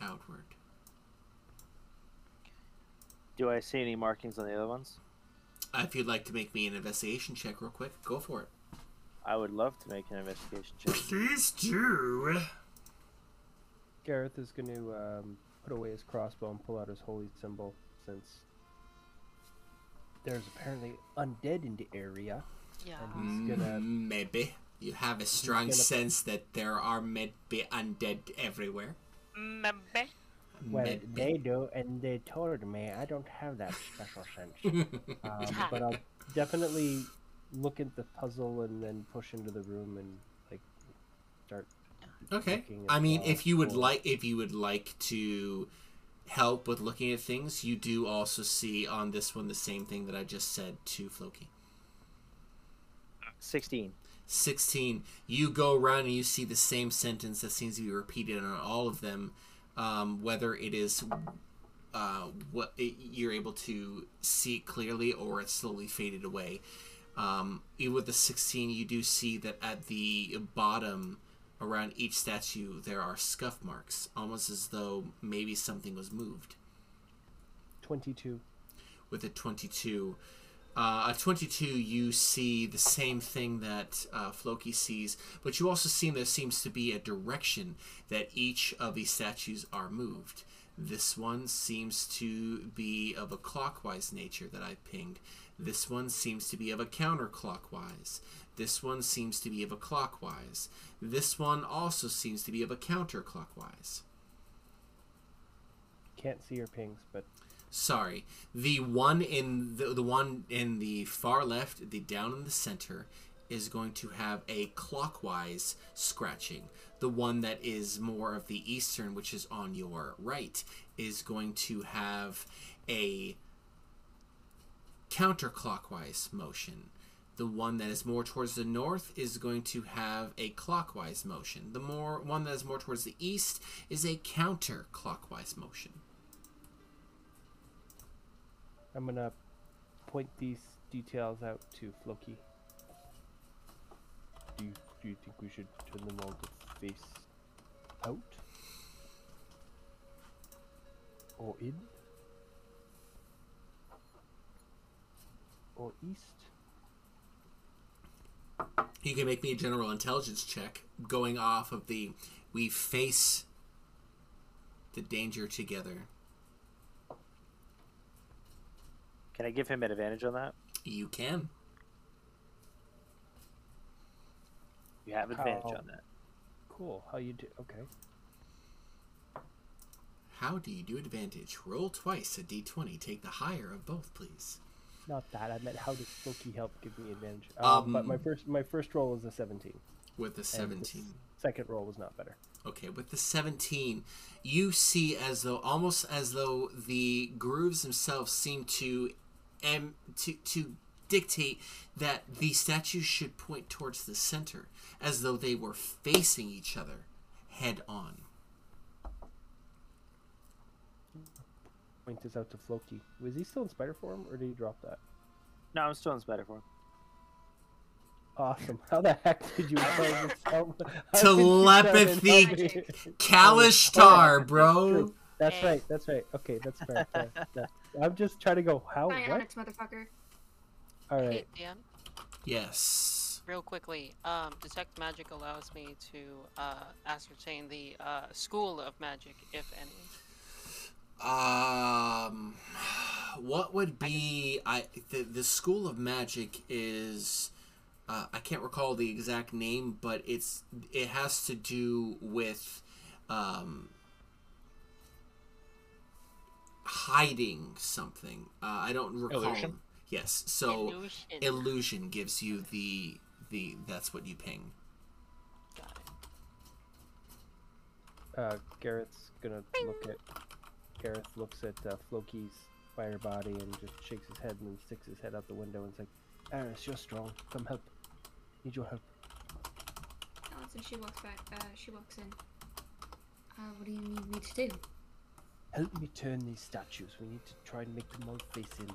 outward. Do I see any markings on the other ones? Uh, If you'd like to make me an investigation check real quick, go for it. I would love to make an investigation check. Please do. Gareth is going to um, put away his crossbow and pull out his holy symbol since there's apparently undead in the area. Yeah. And he's gonna Mm, Maybe. You have a strong gonna- sense that there are maybe undead everywhere. Maybe. well, Maybe. they do, and they told me I don't have that special sense. *laughs* um, but I'll definitely look at the puzzle and then push into the room and like start. Okay. I mean, if you would like, if you would like to help with looking at things, you do also see on this one the same thing that I just said to Floki. 16. 16 you go around and you see the same sentence that seems to be repeated on all of them um, whether it is uh, what it, you're able to see it clearly or it's slowly faded away um, even with the 16 you do see that at the bottom around each statue there are scuff marks almost as though maybe something was moved Twenty-two. with a 22. Uh, a 22, you see the same thing that uh, Floki sees, but you also see there seems to be a direction that each of these statues are moved. This one seems to be of a clockwise nature that I pinged. This one seems to be of a counterclockwise. This one seems to be of a clockwise. This one also seems to be of a counterclockwise. Can't see your pings, but Sorry, the one in the, the one in the far left, the down in the center, is going to have a clockwise scratching. The one that is more of the eastern, which is on your right, is going to have a counterclockwise motion. The one that is more towards the north is going to have a clockwise motion. The more one that is more towards the east is a counterclockwise motion. I'm gonna point these details out to Floki. Do you, do you think we should turn them all to face out? Or in? Or east? You can make me a general intelligence check going off of the we face the danger together. Can I give him an advantage on that? You can. You have advantage How? on that. Cool. How you do? Okay. How do you do advantage? Roll twice a d20. Take the higher of both, please. Not that. I meant how does Floki help give me advantage? Um, but my Um, first my first roll was a 17. With the and the 17. Second roll was not better. Okay, with the 17, you see as though almost as though the grooves themselves seem to um, to to dictate that the statues should point towards the center as though they were facing each other head on. Point this out to Floki. Was he still in spider form, or did he drop that? No, I'm still in spider form. Awesome. How the heck did you tell this? How, how did you Telepathy. tell me? Kalashtar, bro. That's Hey. right. That's right. Okay, that's fair. fair. *laughs* That- I'm just trying to go. How? What? Psionics, motherfucker. All Hey, right. Dan, Yes. real quickly, um, detect magic allows me to uh, ascertain the uh, school of magic, if any. Um, what would be I the the school of magic is uh, I can't recall the exact name, but it's it has to do with um. hiding something. Uh, I don't recall. Illusion? Yes. So Illusion. illusion gives you the the that's what you ping. Got it. Uh, Gareth's gonna look at. Gareth looks at uh, Floki's fire body and just shakes his head and then sticks his head out the window and is like, Eris, you're strong. Come help. Need your help. Allison, she walks back. Uh, she walks in. Uh, what do you need me to do? Help me turn these statues. We need to try and make them all face in.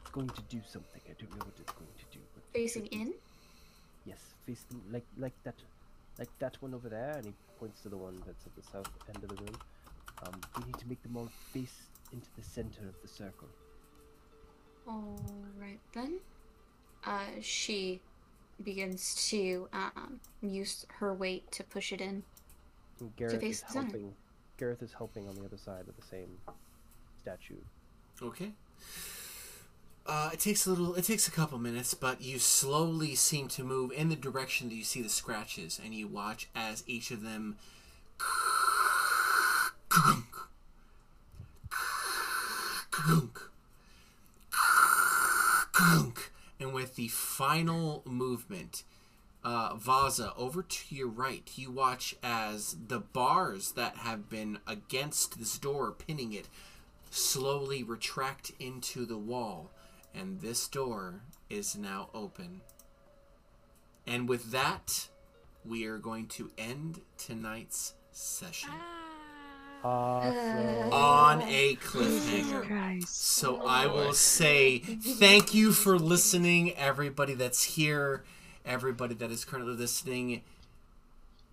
It's going to do something. I don't know what it's going to do. But Facing in? Yes, facing like like that, like that one over there, and he points to the one that's at the south end of the room. Um, we need to make them all face into the center of the circle. All right then. Uh, she begins to um, use her weight to push it in. And Gareth face is the center. helping. Gareth is helping on the other side of the same statue. Okay. Uh, it takes a little. It takes a couple minutes, but you slowly seem to move in the direction that you see the scratches, and you watch as each of them. And with the final movement, uh, Vaza, over to your right, you watch as the bars that have been against this door, pinning it, slowly retract into the wall, and this door is now open. And with that, we are going to end tonight's session Awesome. on a cliffhanger. Christ. So I will say thank you for listening, everybody that's here, everybody that is currently listening.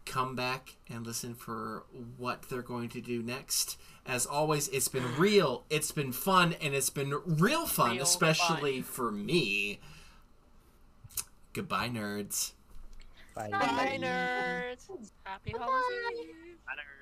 Come back and listen for what they're going to do next. As always, it's been real, it's been fun, and it's been real fun, Real especially for me. Goodbye, nerds. Bye. Bye, nerds. Happy Halloween. Bye, nerds.